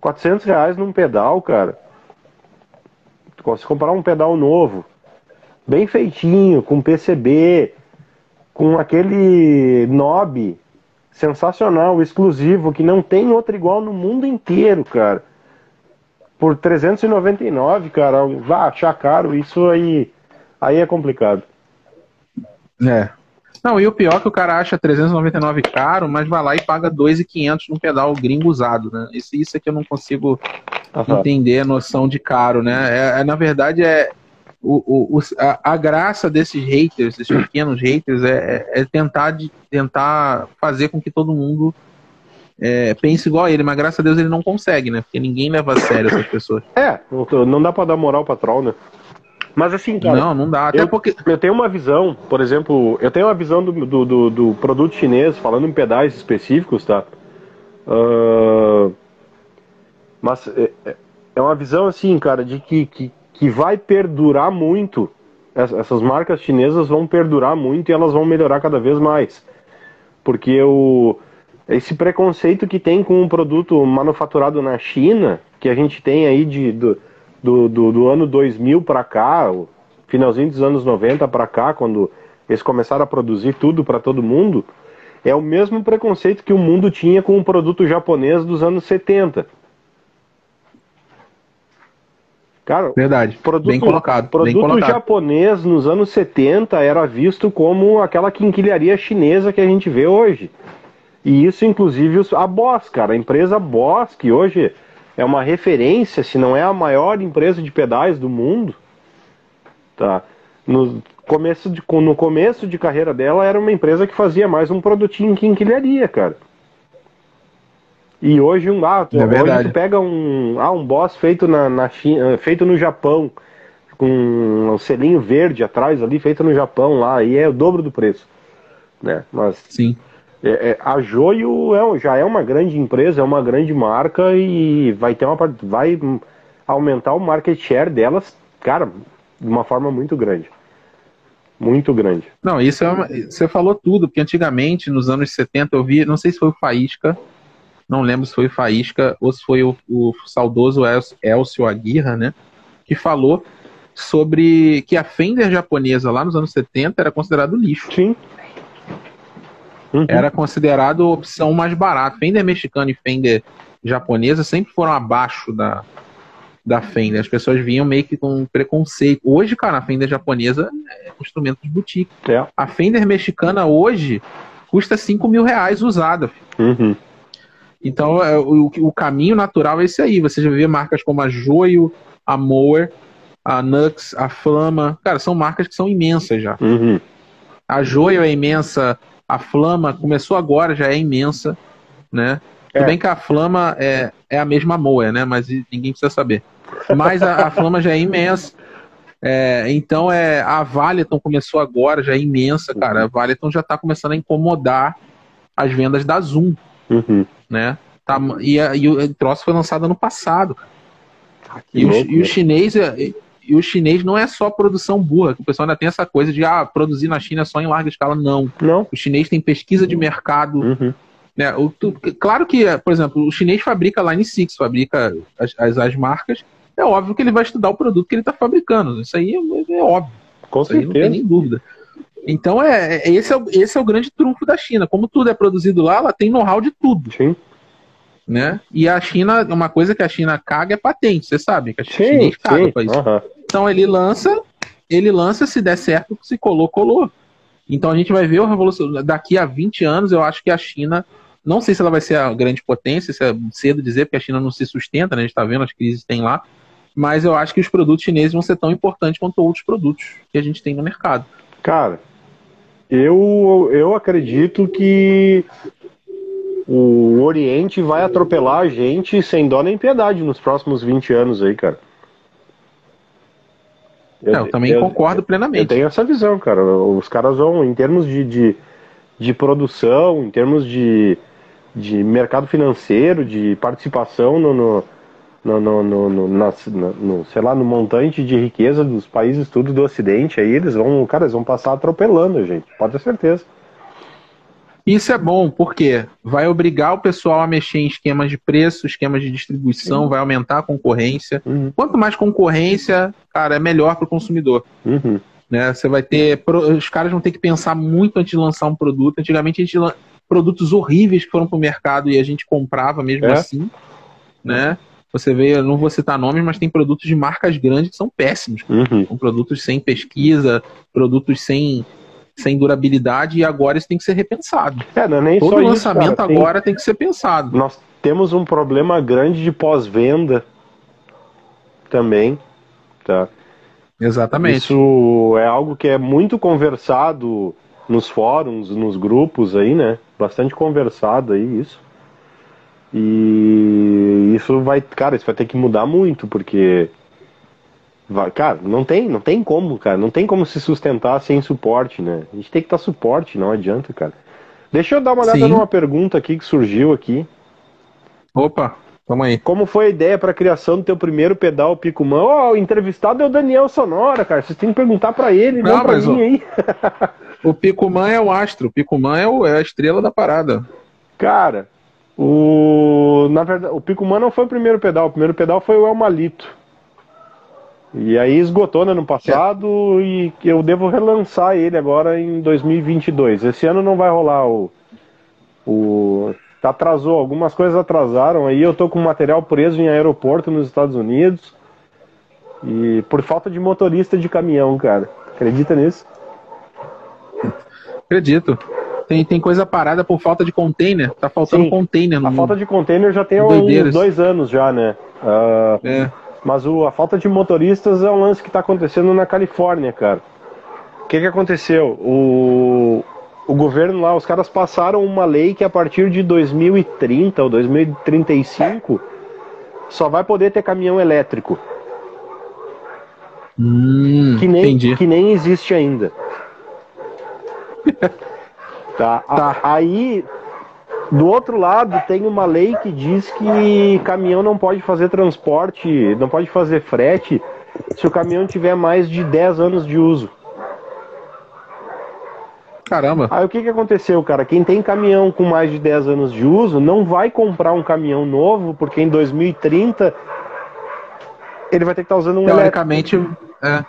400 reais num pedal, cara. Se comprar um pedal novo, bem feitinho, com PCB, com aquele knob sensacional, exclusivo, que não tem outro igual no mundo inteiro, cara. Por 399, cara, vá achar caro, isso aí, aí é complicado. É. Não, e o pior é que o cara acha 399 caro, mas vai lá e paga 2.500 num pedal gringo usado, né? Isso, isso é que eu não consigo uhum. entender a noção de caro, né? É, é na verdade, é, o, o, a, a, graça desses haters, desses pequenos haters, é, é, é, tentar, de, tentar fazer com que todo mundo é, pense igual a ele, mas graças a Deus ele não consegue, né? Porque ninguém leva a sério essas pessoas. É, não dá pra dar moral pra troll, né? Mas assim, cara. Não, não dá. Até eu, porque. Eu tenho uma visão, por exemplo, eu tenho uma visão do, do, do, do produto chinês, falando em pedais específicos, tá? Uh, mas é, é, é uma visão assim, cara, de que, que que vai perdurar muito. Essas marcas chinesas vão perdurar muito e elas vão melhorar cada vez mais. Porque o, esse preconceito que tem com um produto manufaturado na China, que a gente tem aí de, do, do, do, do ano 2000 para cá, finalzinho dos anos 90 para cá, quando eles começaram a produzir tudo para todo mundo, é o mesmo preconceito que o mundo tinha com o produto japonês dos anos 70 Cara, verdade. Produto, bem colocado. Produto bem colocado. japonês nos anos 70 era visto como aquela quinquilharia chinesa que a gente vê hoje. E isso, inclusive, a Boss, cara, a empresa Boss, que hoje é uma referência, se não é a maior empresa de pedais do mundo, tá? No começo de, no começo de carreira dela era uma empresa que fazia mais um produtinho em quinquilharia, cara. E hoje um ah, é hoje tu pega um, ah, um boss feito na, na China, feito no Japão, com um selinho verde atrás ali, feito no Japão lá, e é o dobro do preço. Né? Mas Sim. É, é, a Joio é, já é uma grande empresa, é uma grande marca e vai ter uma vai aumentar o market share delas, cara, de uma forma muito grande. Muito grande. Não, isso é uma, você falou tudo, porque antigamente, nos anos 70, eu vi, não sei se foi o Faísca, não lembro se foi Faísca ou se foi o, o saudoso Elcio Aguirra, né? Que falou sobre que a Fender japonesa lá nos anos 70 era considerado lixo. Sim. uhum. era considerado a opção mais barata. Fender mexicano e Fender japonesa sempre foram abaixo da, da Fender. As pessoas vinham meio que com preconceito. Hoje, cara, a Fender japonesa é um instrumento de boutique. É. A Fender mexicana hoje custa 5 mil reais usada. Uhum. Então, é, o, o, caminho natural é esse aí. Você já vê marcas como a Joio, a Mower, a Nux, a Flama. Cara, são marcas que são imensas já. Uhum. A Joio é imensa, a Flama começou agora, já é imensa, né? É. Tudo bem que a Flama é, é a mesma Moer, né? Mas ninguém precisa saber. Mas a, a Flama já é imensa. É, então é a Valiton começou agora, já é imensa, cara. A Valiton já está começando a incomodar as vendas da Zoom, uhum. né? Tá, e, a, e, o troço foi lançado ano passado. Ah, e, louco, o, e, o, chinês é, e o chinês não é só produção burra, que o pessoal ainda tem essa coisa de ah, produzir na China só em larga escala. Não. Não. O chinês tem pesquisa de mercado. Uhum. Né? O, tu, claro que, por exemplo, o chinês fabrica Line 6, fabrica as, as, as, marcas. É óbvio que ele vai estudar o produto que ele está fabricando. Isso aí é, é óbvio. Com Isso certeza. não tem nem dúvida. Então, é, é, esse, é, esse é o grande trunfo da China. Como tudo é produzido lá, ela tem know-how de tudo. Sim. Né? E a China, uma coisa que a China caga é patente, você sabe, que a China caga sim. isso. Uhum. Então ele lança, ele lança, se der certo, se colou, colou. Então a gente vai ver a revolução. Daqui a 20 anos, eu acho que a China não sei se ela vai ser a grande potência, isso é cedo dizer, porque a China não se sustenta, né? A gente está vendo as crises que tem lá. Mas eu acho que os produtos chineses vão ser tão importantes quanto outros produtos que a gente tem no mercado. Cara, eu, eu acredito que o Oriente vai atropelar a gente sem dó nem piedade nos próximos 20 anos aí, cara. Eu, é, eu também eu, concordo plenamente. Eu tenho essa visão, cara. Os caras vão, em termos de, de, de produção, em termos de, de mercado financeiro, de participação no, no, no, no, no, no, na, no, sei lá, no montante de riqueza dos países tudo do Ocidente, aí eles vão, cara, eles vão passar atropelando a gente, pode ter certeza. Isso é bom, porque vai obrigar o pessoal a mexer em esquemas de preço, esquemas de distribuição, vai aumentar a concorrência. Uhum. Quanto mais concorrência, cara, é melhor para o consumidor. Uhum. Né? Você vai ter. Os caras vão ter que pensar muito antes de lançar um produto. Antigamente a gente produtos horríveis que foram para o mercado e a gente comprava mesmo é. assim, né? Você vê, eu não vou citar nomes, mas tem produtos de marcas grandes que são péssimos. Uhum. São produtos sem pesquisa, produtos sem, sem durabilidade e agora isso tem que ser repensado. É, não é nem Todo só lançamento isso, cara, agora tem... tem que ser pensado. Nós temos um problema grande de pós-venda também, tá? Exatamente. Isso é algo que é muito conversado nos fóruns, nos grupos aí, né? Bastante conversado aí isso. E isso vai, cara, isso vai ter que mudar muito, porque vai, cara, não tem, não tem como, cara, não tem como se sustentar sem suporte, né? A gente tem que dar suporte, não adianta, cara. Deixa eu dar uma olhada Sim. numa pergunta aqui que surgiu aqui. Opa, tamo aí. Como foi a ideia para a criação do teu primeiro pedal Picumã? Ó, oh, o entrevistado é o Daniel Sonora, cara. Vocês têm que perguntar para ele, não, não pra mim aí. o Picumã é o astro, o Picumã é, o, é a estrela da parada. Cara, o, na verdade, o Picumã não foi o primeiro pedal, o primeiro pedal foi o Elmalito. E aí esgotou no ano passado é. e eu devo relançar ele agora em 2022. Esse ano não vai rolar o. o atrasou, algumas coisas atrasaram aí. Eu tô com material preso em aeroporto nos Estados Unidos. E por falta de motorista de caminhão, cara. Acredita nisso? Acredito. Tem, tem coisa parada por falta de container. Tá faltando Sim, container no A falta de container já tem uns dois anos já, né? Uh, é. Mas o, a falta de motoristas é um lance que está acontecendo na Califórnia, cara. O que, que aconteceu? O, o governo lá, os caras passaram uma lei que a partir de 2030 ou 2035 só vai poder ter caminhão elétrico. Hum, que, nem, que nem existe ainda. Tá? tá. Aí, do outro lado, tem uma lei que diz que caminhão não pode fazer transporte, não pode fazer frete se o caminhão tiver mais de 10 anos de uso. Caramba. Aí o que, que aconteceu, cara? Quem tem caminhão com mais de 10 anos de uso não vai comprar um caminhão novo, porque em 2030 ele vai ter que estar usando um Teoricamente, elétrico. é.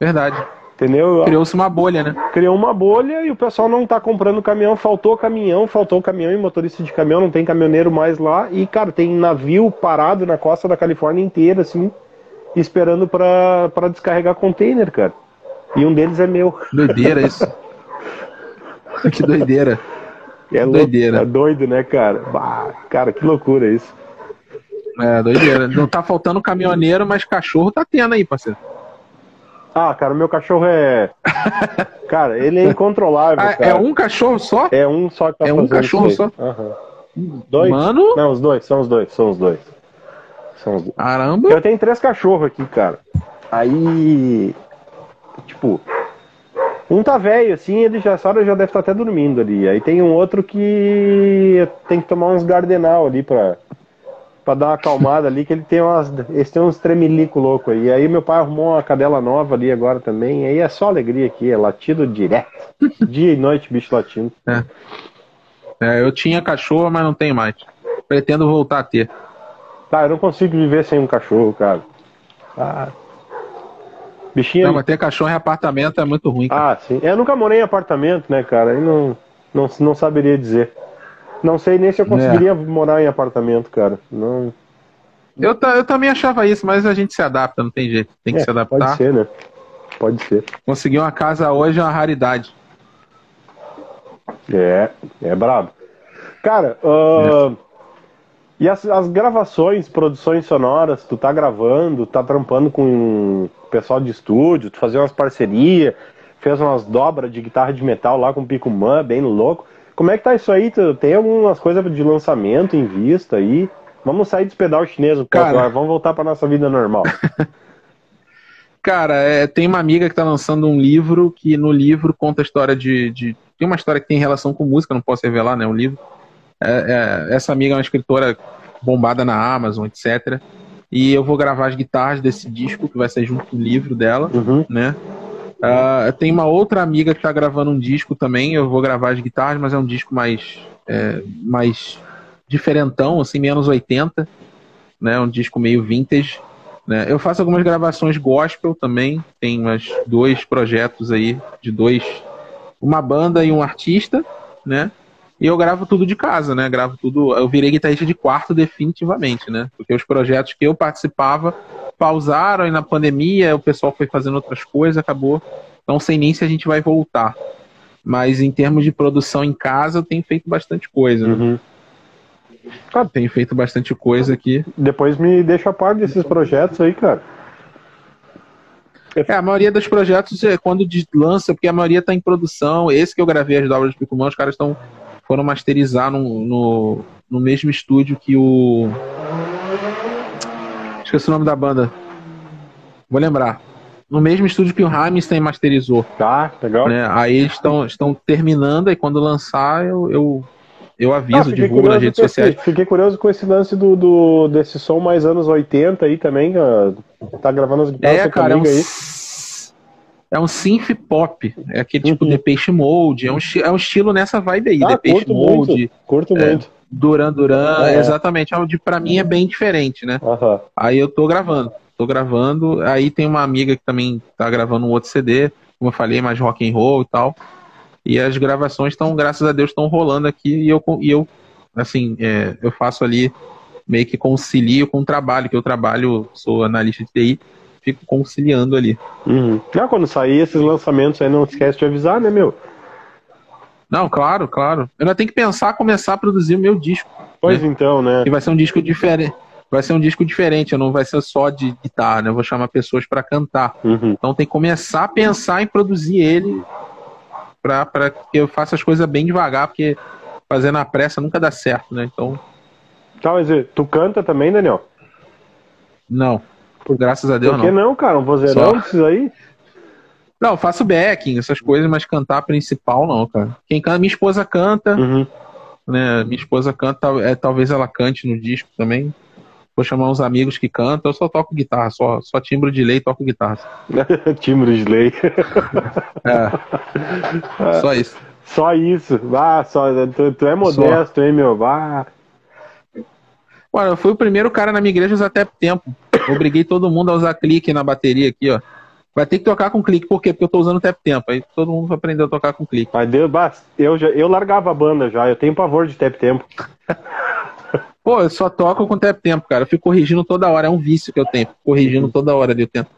Verdade. Entendeu? Criou-se uma bolha, né? Criou uma bolha e o pessoal não tá comprando caminhão, faltou caminhão, faltou caminhão e motorista de caminhão, não tem caminhoneiro mais lá. E, cara, tem navio parado na costa da Califórnia inteira, assim, esperando para descarregar container, cara. E um deles é meu. Doideira isso. que doideira. É doideira. Louco, é doido, né, cara? Bah, cara, que loucura isso. É, doideira. Não tá faltando caminhoneiro, mas cachorro tá tendo aí, parceiro. Ah, cara, o meu cachorro é. cara, ele é incontrolável. Ah, é um cachorro só? É um só que tá É um cachorro só? Uhum. Dois? Mano? Não, os dois, são os dois, são os dois. São os dois. Caramba! Eu tenho três cachorros aqui, cara. Aí. Tipo. Um tá velho, assim, ele já sabe, já deve estar tá até dormindo ali. Aí tem um outro que tem que tomar uns gardenal ali pra pra dar uma acalmada ali, que ele tem umas. Eles têm uns tremelico louco aí. Aí meu pai arrumou uma cadela nova ali agora também. Aí é só alegria aqui, é latido direto. Dia e noite, bicho latindo. É. é. eu tinha cachorro, mas não tenho mais. Pretendo voltar a ter. Tá, eu não consigo viver sem um cachorro, cara. Ah. Bichinho. Não, mas ter cachorro em apartamento é muito ruim. Cara. Ah, sim. Eu nunca morei em apartamento, né, cara? Aí não, não, não saberia dizer. Não sei nem se eu é. conseguiria é. morar em apartamento, cara. Não. Eu, eu também achava isso, mas a gente se adapta, não tem jeito. Tem que é, se adaptar. Pode ser, né? Pode ser. Conseguir uma casa hoje é uma raridade. É, é brabo. Cara, uh, é. e as, as, gravações, produções sonoras, tu tá gravando, tá trampando com o pessoal de estúdio, tu fazia umas parcerias, fez umas dobras de guitarra de metal lá com o Picumã, bem louco. Como é que tá isso aí? Tem algumas coisas de lançamento em vista aí? Vamos sair dos pedal chinês, cara. Agora, vamos voltar para nossa vida normal. cara, é, tem uma amiga que tá lançando um livro que no livro conta a história de, de, Tem uma história que tem relação com música, não posso revelar, né? O livro. É, é, essa amiga é uma escritora bombada na Amazon, etc. E eu vou gravar as guitarras desse disco que vai sair junto com o livro dela, uhum. né? Uh, tem uma outra amiga que está gravando um disco também. Eu vou gravar as guitarras, mas é um disco mais, é, mais diferentão, assim, menos 80, né? Um disco meio vintage. Né? Eu faço algumas gravações gospel também. Tem umas dois projetos aí de dois, uma banda e um artista, né? E eu gravo tudo de casa, né? Gravo tudo. Eu virei guitarrista de quarto definitivamente, né? Porque os projetos que eu participava pausaram e na pandemia o pessoal foi fazendo outras coisas, acabou. Não sei nem se a gente vai voltar. Mas em termos de produção em casa, eu tenho feito bastante coisa. Né? Uhum. Claro, tenho feito bastante coisa aqui. Depois me deixa a par desses projetos aí, cara. É, a maioria dos projetos é quando lança, porque a maioria está em produção. Esse que eu gravei as dobras de Picumã, os caras estão foram masterizar no, no, no mesmo estúdio que o Esqueci o nome da banda. Vou lembrar. No mesmo estúdio que o Rammstein masterizou. Tá, legal. Né? Aí eles estão, estão terminando, e quando lançar, eu, eu, eu aviso, ah, divulgo nas redes sociais. Esse, fiquei curioso com esse lance do, do, desse som mais anos 80 aí também. Tá gravando as guitarras é, cara, é um, aí. É um synth pop. É aquele tipo uhum. Depeche Mode. É um, é um estilo nessa vibe aí. Ah, curto Mode. Muito, curto é, muito. Duran Duran, é. exatamente, onde para mim é bem diferente, né? Uhum. Aí eu tô gravando, tô gravando, aí tem uma amiga que também tá gravando um outro CD, como eu falei, mais rock and roll e tal. E as gravações estão, graças a Deus, estão rolando aqui e eu, e eu assim, é, eu faço ali meio que concilio com o trabalho, que eu trabalho, sou analista de TI, fico conciliando ali. Uhum. Ah, quando sair esses lançamentos aí, não esquece de avisar, né, meu? Não, claro, claro. Eu ainda tenho que pensar começar a produzir o meu disco. Pois né? então, né? E vai ser um disco diferente. Vai ser um disco diferente, não vai ser só de guitarra, né? Eu vou chamar pessoas para cantar. Uhum. Então tem que começar a pensar em produzir ele para que eu faça as coisas bem devagar, porque fazer na pressa nunca dá certo, né? Então. Tá, mas tu canta também, Daniel? Não. Por graças a Deus, Por que não, cara? Um vozeirão desses aí? Não, faço backing, essas coisas, mas cantar principal não, cara. Quem canta, minha esposa canta, uhum. né? Minha esposa canta, é, talvez ela cante no disco também. Vou chamar uns amigos que cantam, eu só toco guitarra, só, só timbre de lei toco guitarra. timbre de lei. é. Só isso. Só isso. Ah, só, tu, tu é modesto, só. hein, meu? Vá. Olha, eu fui o primeiro cara na minha igreja a usar tap tempo. Obriguei todo mundo a usar clique na bateria aqui, ó. Vai ter que tocar com clique, por quê? Porque eu tô usando o tap tempo. Aí todo mundo aprendeu a tocar com clique. Mas Deus, eu, já, eu largava a banda já, eu tenho pavor de tap tempo. Pô, eu só toco com tap tempo, cara. Eu fico corrigindo toda hora, é um vício que eu tenho. Corrigindo toda hora de tempo.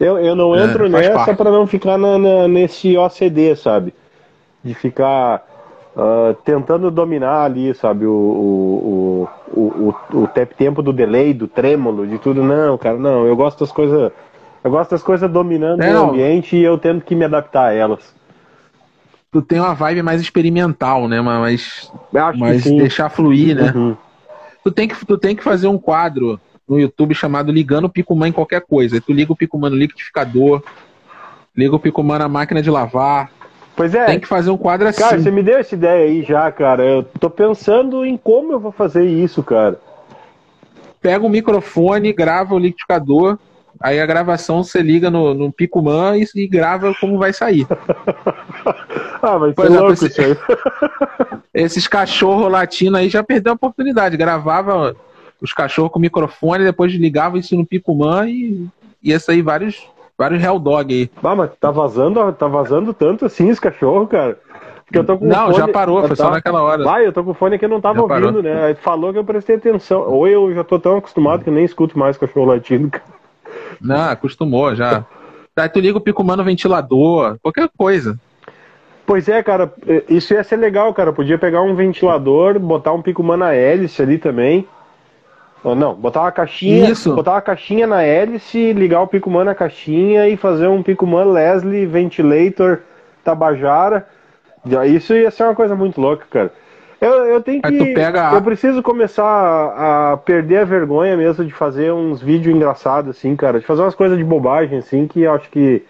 Eu, eu não é, entro é, nessa para não ficar na, na, nesse OCD, sabe? De ficar uh, tentando dominar ali, sabe, o, o, o, o, o tap tempo do delay, do trêmulo, de tudo. Não, cara, não. Eu gosto das coisas. Eu gosto das coisas dominando é, o ambiente e eu tento que me adaptar a elas. Tu tem uma vibe mais experimental, né? Mas, mas deixar fluir, né? Uhum. Tu, tem que, tu tem que fazer um quadro no YouTube chamado Ligando o Picumã em qualquer coisa. Aí tu liga o Picumã no liquidificador, liga o Picumã na máquina de lavar, Pois é. Tem que fazer um quadro assim. Cara, você me deu essa ideia aí já, cara. Eu tô pensando em como eu vou fazer isso, cara. Pega o microfone, grava o liquidificador, aí a gravação você liga no, no Picumã e, e grava como vai sair. ah, mas ser louco esse, aí. esses cachorros latinos aí já perdeu a oportunidade. Gravava os cachorros com microfone, depois ligava isso no Picumã e ia sair vários vários Hell aí. Ah, mas tá vazando, tá vazando tanto assim esse cachorro, cara. Porque eu tô com não, fone... já parou, foi tá... só naquela hora. Vai, eu tô com o fone que eu não tava já ouvindo, parou. né? Falou que eu prestei atenção. Ou eu já tô tão acostumado que eu nem escuto mais cachorro latindo. Não, acostumou já. Aí tu liga o Picumã no ventilador, qualquer coisa. Pois é, cara, isso ia ser legal, cara. Podia pegar um ventilador, botar um Picumã na hélice ali também não, botar uma caixinha, Isso. botar uma caixinha na hélice, ligar o Picuman na caixinha e fazer um Picuman Leslie Ventilator Tabajara. Isso ia ser uma coisa muito louca, cara. Eu, eu tenho que. Eu preciso começar a, a, perder a vergonha mesmo de fazer uns vídeos engraçados, assim, cara. De fazer umas coisas de bobagem, assim, que acho que.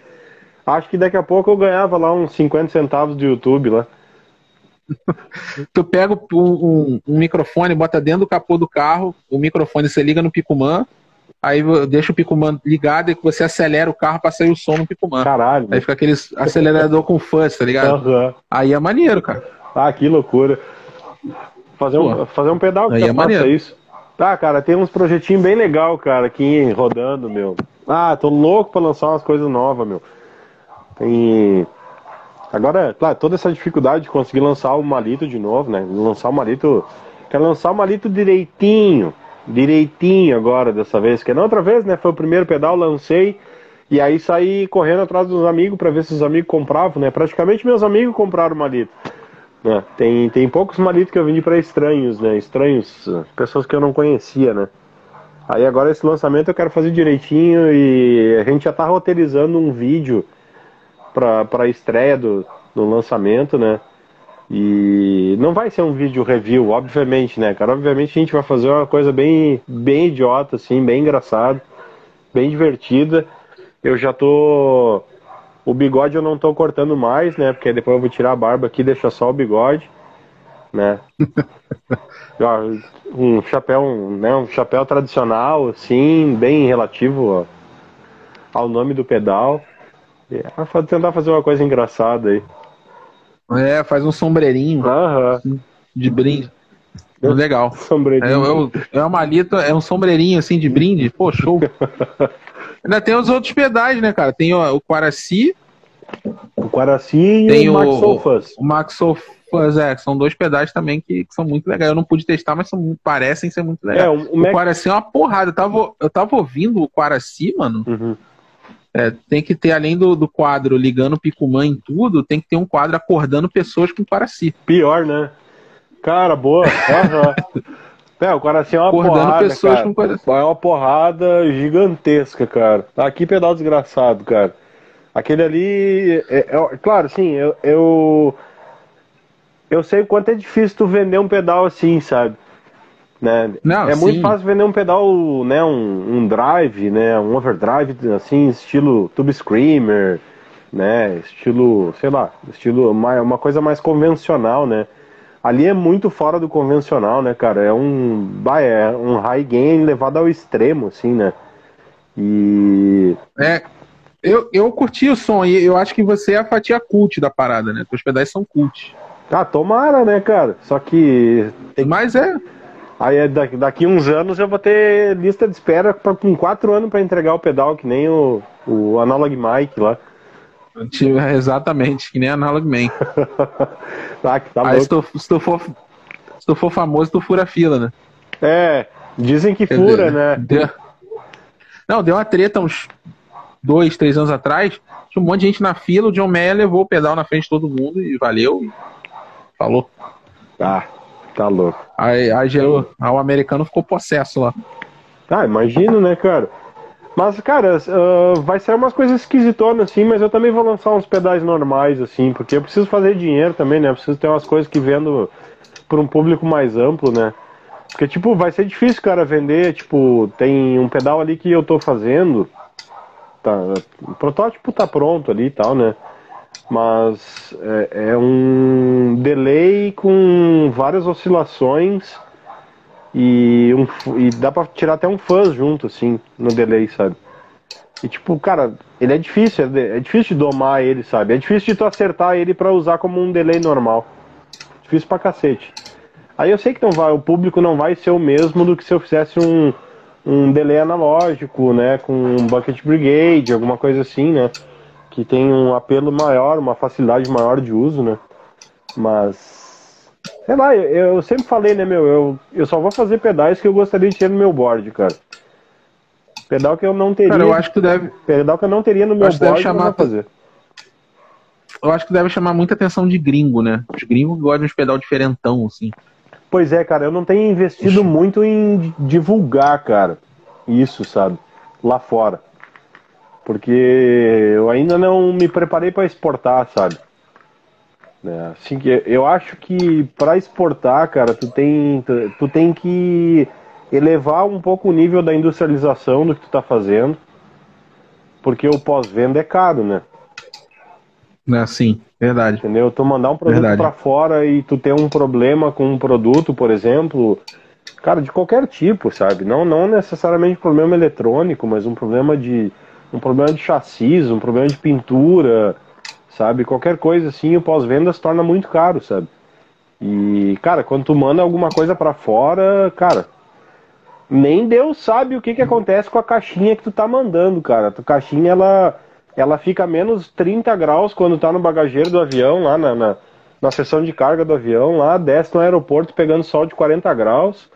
Acho que daqui a pouco eu ganhava lá uns 50 centavos do YouTube lá. tu pega um, um, um, microfone, bota dentro do capô do carro, o microfone você liga no Picumã, aí deixa o Picumã ligado e você acelera o carro para sair o som no Picumã. Caralho. Aí fica aquele acelerador com fuzz, tá ligado? Uhum. Aí é maneiro, cara. Ah, que loucura. Fazer um, fazer um pedal que é maneiro. isso. Tá, cara, tem uns projetinhos bem legal, cara, aqui rodando, meu. Ah, tô louco pra lançar umas coisas novas, meu. Tem Agora, claro, toda essa dificuldade de conseguir lançar o Malito de novo, né? Lançar o Malito. Quero lançar o Malito direitinho. Direitinho agora, dessa vez. Que na outra vez, né? Foi o primeiro pedal, lancei. E aí saí correndo atrás dos amigos para ver se os amigos compravam, né? Praticamente meus amigos compraram o Malito. Né? Tem, tem poucos Malitos que eu vendi para estranhos, né? Estranhos, pessoas que eu não conhecia, né? Aí agora esse lançamento eu quero fazer direitinho e a gente já tá roteirizando um vídeo para a estreia do, do lançamento, né? E não vai ser um vídeo review, obviamente, né, cara? Obviamente a gente vai fazer uma coisa bem, bem idiota, assim, bem engraçada, bem divertida. Eu já tô. O bigode eu não tô cortando mais, né? Porque depois eu vou tirar a barba aqui e deixar só o bigode, né? um chapéu, né? Um chapéu tradicional, assim, bem relativo ao nome do pedal. É, tentar fazer uma coisa engraçada aí. É, faz um sombreirinho uhum. de brinde. Legal. Sombreirinho. É, é, é, uma malita, é um sombreirinho assim de brinde. Pô, show. Ainda tem os outros pedais, né, cara? Tem o, o Quaraci. O Quaraci e tem o Max Sofas. O, Max Sofas, é, são dois pedais também que, que, são muito legais. Eu não pude testar, mas são, parecem ser muito legais. É, o, o, Mac... Quaraci é uma porrada. Eu tava, eu tava ouvindo o Quaraci, mano. Uhum. É, tem que ter, além do, do quadro ligando o Picumã em tudo, tem que ter um quadro acordando pessoas com Quaraci. Pior, né? Cara, boa. Uhum. é, o Quaraci é uma acordando porrada, pessoas cara. com Quaraci. É uma porrada gigantesca, cara. Aqui pedal desgraçado, cara. Aquele ali, é, é, claro, sim, eu, eu eu sei o quanto é difícil tu vender um pedal assim, sabe? Né? Não, é sim. muito fácil vender um pedal, né, um, um, drive, né, um overdrive assim, estilo Tube Screamer, né, estilo, sei lá, estilo uma, uma coisa mais convencional, né? Ali é muito fora do convencional, né, cara? É um, é um high gain levado ao extremo, assim, né? E é, eu, eu curti o som e eu acho que você é a fatia cult da parada, né? Os pedais são cult. Ah, tomara, né, cara? Só que. Tem... Mas é. Aí é daqui, uns anos eu vou ter lista de espera pra, com quatro anos para entregar o pedal, que nem o, O Analog Mike lá. Exatamente, que nem Analog Man. tá, que tá Aí se tu, se tu, for, se tu for famoso, tu fura a fila, né? É, dizem que fura, né? Deu... Não, deu uma treta uns dois, três anos atrás. Tinha um monte de gente na fila, o John Mayer levou o pedal na frente de todo mundo e valeu. E falou. Ah, tá louco. Aí, aí gerou. Aí o americano ficou possesso lá. Ah, imagino, né, cara? Mas, cara, uh, vai ser umas coisas esquisitonas, assim, mas eu também vou lançar uns pedais normais, assim, porque eu preciso fazer dinheiro também, né? Eu preciso ter umas coisas que vendo para um público mais amplo, né? Porque, tipo, vai ser difícil, cara, vender, tipo, tem um pedal ali que eu tô fazendo, tá, o protótipo tá pronto ali e tal, né? Mas é, é um delay com várias oscilações e, um, e dá pra tirar até um fuzz junto, assim, no delay, sabe? E tipo, cara, ele é difícil, é, é difícil de domar ele, sabe? É difícil de tu acertar ele para usar como um delay normal. Difícil pra cacete. Aí eu sei que não vai, o público não vai ser o mesmo do que se eu fizesse um, um delay analógico, né? Com um bucket brigade, alguma coisa assim, né? Que tem um apelo maior, uma facilidade maior de uso, né? Mas Sei lá, eu, eu, sempre falei, né, meu, eu, eu só vou fazer pedais que eu gostaria de ter no meu board, cara. Pedal que eu não teria. Cara, eu acho que deve. Pedal que eu não teria no meu board, deve chamar, eu fazer. Eu acho que deve chamar muita atenção de gringo, né? Os gringos gostam de uns pedal diferentão, assim. Pois é, cara, eu não tenho investido muito em divulgar, cara, isso, sabe? Lá fora. Porque eu ainda não me preparei para exportar, sabe? Né? Assim que eu acho que para exportar, cara, tu tem, tu, tu, tem que elevar um pouco o nível da industrialização do que tu tá fazendo, porque o pós-venda é caro, né? É, sim, verdade. Entendeu? Tu mandar um produto para fora e tu ter um problema com um produto, por exemplo, cara, de qualquer tipo, sabe? Não, não necessariamente problema eletrônico, mas um problema de um problema de chassi, um problema de pintura, sabe? Qualquer coisa assim, o pós-venda se torna muito caro, sabe? E, cara, quando tu manda alguma coisa para fora, cara, nem Deus sabe o que, que acontece com a caixinha que tu tá mandando, cara. A caixinha, ela, ela fica a menos 30 graus quando tá no bagageiro do avião, lá na, na, na seção de carga do avião, lá, desce no aeroporto pegando sol de 40 graus,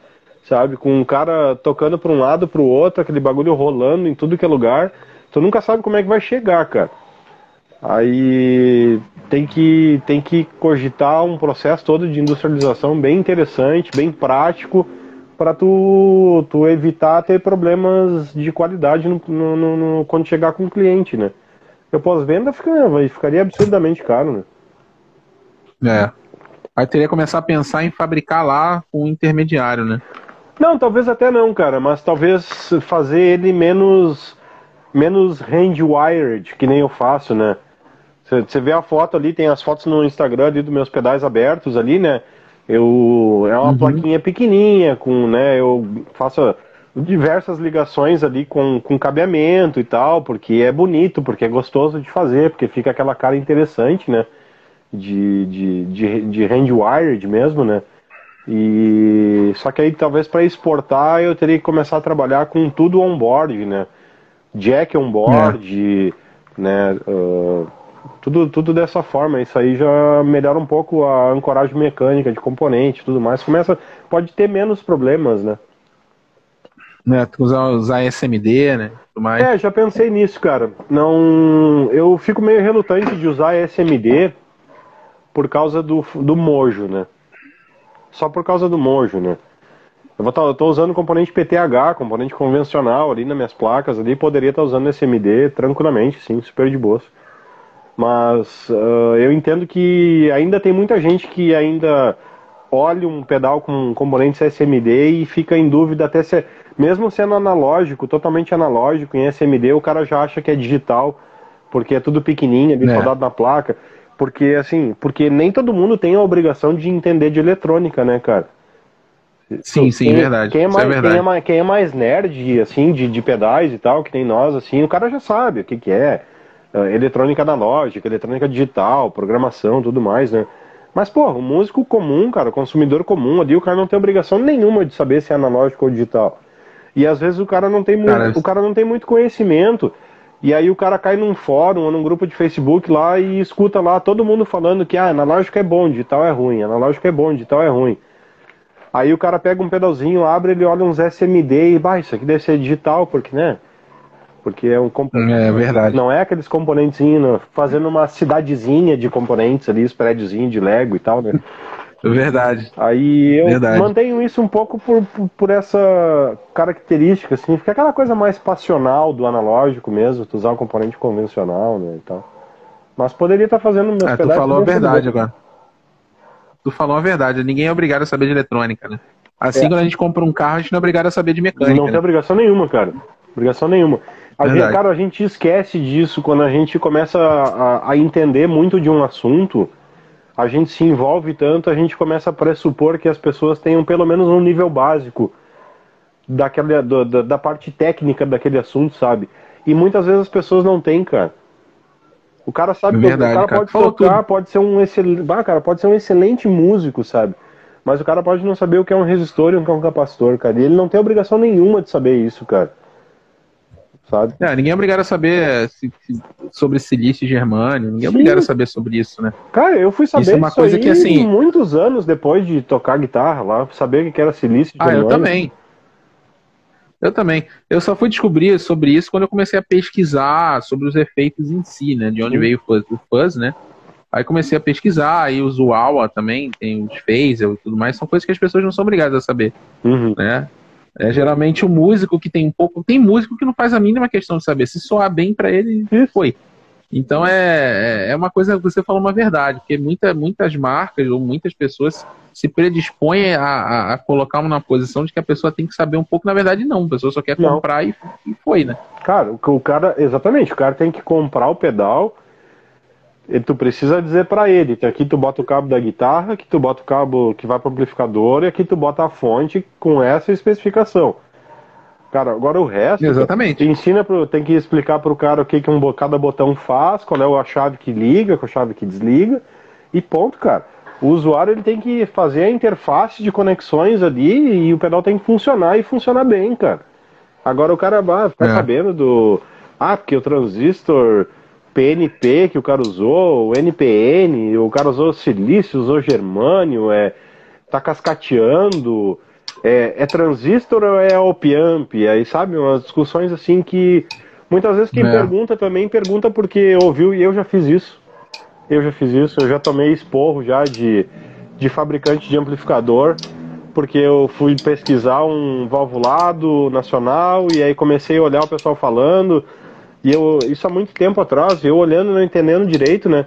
sabe? Com um cara tocando pra um lado, pro outro, aquele bagulho rolando em tudo que é lugar. Tu nunca sabe como é que vai chegar, cara. Aí tem que, tem que cogitar um processo todo de industrialização bem interessante, bem prático, para tu, tu evitar ter problemas de qualidade no, no, no, quando chegar com o cliente, né? Eu pós-venda fica, ficaria absurdamente caro, né? É. Aí teria que começar a pensar em fabricar lá um intermediário, né? Não, talvez até não, cara, mas talvez fazer ele menos menos hand-wired, que nem eu faço, né? Você vê a foto ali, tem as fotos no Instagram ali dos meus pedais abertos ali, né? Eu é uma uhum. plaquinha pequenininha com, né? Eu faço diversas ligações ali com, com cabeamento e tal, porque é bonito, porque é gostoso de fazer, porque fica aquela cara interessante, né? De, de, de, de hand-wired mesmo, né? E só que aí talvez para exportar eu teria que começar a trabalhar com tudo on-board, né? Jack on-board, é. né? Uh, tudo, tudo dessa forma. Isso aí já melhora um pouco a ancoragem mecânica de componente tudo mais. Começa, pode ter menos problemas, né? Né, usar, usar SMD, né? Tudo mais. É, já pensei nisso, cara. Não, eu fico meio relutante de usar SMD por causa do, do mojo, né? Só por causa do mojo, né? Eu, vou tá, eu tô usando componente PTH, componente convencional ali nas minhas placas ali, poderia estar tá usando SMD tranquilamente, sim, super de boa. Mas uh, eu entendo que ainda tem muita gente que ainda olha um pedal com componentes SMD e fica em dúvida até se, mesmo sendo analógico, totalmente analógico em SMD, o cara já acha que é digital, porque é tudo pequenininho, ali é. rodado na placa. Porque assim, porque nem todo mundo tem a obrigação de entender de eletrônica, né, cara? Sim, sim, quem, verdade. Quem é, mais, é verdade. Quem, é mais, quem é mais nerd, assim, de, de pedais e tal, que tem nós, assim, o cara já sabe o que, que é uh, eletrônica analógica, eletrônica digital, programação, tudo mais, né? Mas, pô, o músico comum, cara, o consumidor comum ali, o cara não tem obrigação nenhuma de saber se é analógico ou digital. E às vezes o cara não tem, muito, o cara não tem muito conhecimento E aí o cara cai num fórum ou num grupo de Facebook lá e escuta lá todo mundo falando que ah, analógico é bom, digital é ruim, analógico é bom, digital é ruim. Aí o cara pega um pedalzinho, abre, ele olha uns SMD e, bah, isso aqui deve ser digital, porque, né? Porque é um componente. É verdade. Não é aqueles componentezinhos, fazendo uma cidadezinha de componentes ali, os prédiozinhos de Lego e tal, né? Verdade. Aí eu Verdade. mantenho isso um pouco por, por, por, essa característica, assim, fica aquela coisa mais passional do analógico mesmo, tu usar um componente convencional, né, e tal. Mas poderia estar fazendo meus é, Tu falou a verdade agora. Tu falou a verdade, ninguém é obrigado a saber de eletrônica, né? Assim, é. quando a gente compra um carro, a gente não é obrigado a saber de mecânica. Não né? tem obrigação nenhuma, cara. Obrigação nenhuma. A gente, cara, a gente esquece disso quando a gente começa a, a entender muito de um assunto a gente se envolve tanto, a gente começa a pressupor que as pessoas tenham pelo menos um nível básico daquela, do, da, da, parte técnica daquele assunto, sabe? E muitas vezes as pessoas não têm, cara. O cara sabe Verdade, o cara, cara pode tocar, pode ser um excelente, ah, cara, pode ser um excelente músico, sabe? Mas o cara pode não saber o que é um resistor e o que é um capacitor, cara. E ele não tem obrigação nenhuma de saber isso, cara sabe? É, ninguém é obrigado a saber se, se, sobre silício e germânio, ninguém é obrigado a saber sobre isso, né? Cara, eu fui saber isso é uma coisa que assim muitos anos depois de tocar guitarra lá, saber o que era silício e Ah, eu também. Eu também. Eu só fui descobrir sobre isso quando eu comecei a pesquisar sobre os efeitos em si, né? De onde Sim. veio o fuzz, o fuzz, né? Aí comecei a pesquisar, aí os UAWA também, tem os phaser e tudo mais, são coisas que as pessoas não são obrigadas a saber, uhum. né? É geralmente o músico que tem um pouco. Tem músico que não faz a mínima questão de saber. Se soar bem para ele, foi. Então é, é, é uma coisa que você falou uma verdade, porque muita, muitas marcas ou muitas pessoas se predispõem a, a, a colocar uma posição de que a pessoa tem que saber um pouco, na verdade não, a pessoa só quer comprar e, e, foi, né? Cara, o, o cara, exatamente, o cara tem que comprar o pedal, tu precisa dizer para ele que aqui tu bota o cabo da guitarra, que tu bota o cabo que vai pro amplificador e aqui tu bota a fonte com essa especificação. Cara, agora o resto. Exatamente. Ensina pro, tem que explicar pro cara o que, que um, cada botão faz, qual é a chave que liga, qual a chave que desliga. E ponto, cara. O usuário ele tem que fazer a interface de conexões ali e o pedal tem que funcionar e funcionar bem, cara. Agora o cara vai ficar é. sabendo do. Ah, porque o transistor PNP que o cara usou, o NPN, o cara usou silício, usou germânio, é, tá cascateando, é, é transistor ou é op-amp? Aí, sabe, umas discussões assim que muitas vezes quem é. pergunta também pergunta porque ouviu e eu já fiz isso. Eu já fiz isso, eu já tomei esporro já de, de fabricante de amplificador, porque eu fui pesquisar um valvulado nacional e aí comecei a olhar o pessoal falando e eu, isso há muito tempo atrás, eu olhando, não entendendo direito, né?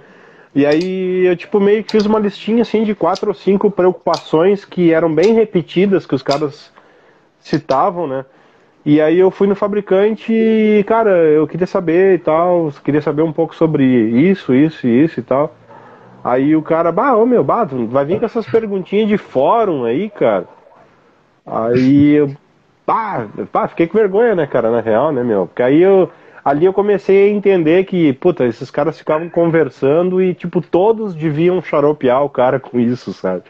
E aí eu, tipo, meio que fiz uma listinha, assim, de quatro ou cinco preocupações que eram bem repetidas, que os caras citavam, né? E aí eu fui no fabricante e, cara, eu queria saber e tal, queria saber um pouco sobre isso, isso e isso e tal. Aí o cara, bah, ô meu, bah, vai vir com essas perguntinhas de fórum aí, cara. Aí eu, bah, bah, fiquei com vergonha, né, cara, na real, né, meu? Porque aí eu ali eu comecei a entender que, puta, esses caras ficavam conversando e, tipo, todos deviam xaropear o cara com isso, sabe?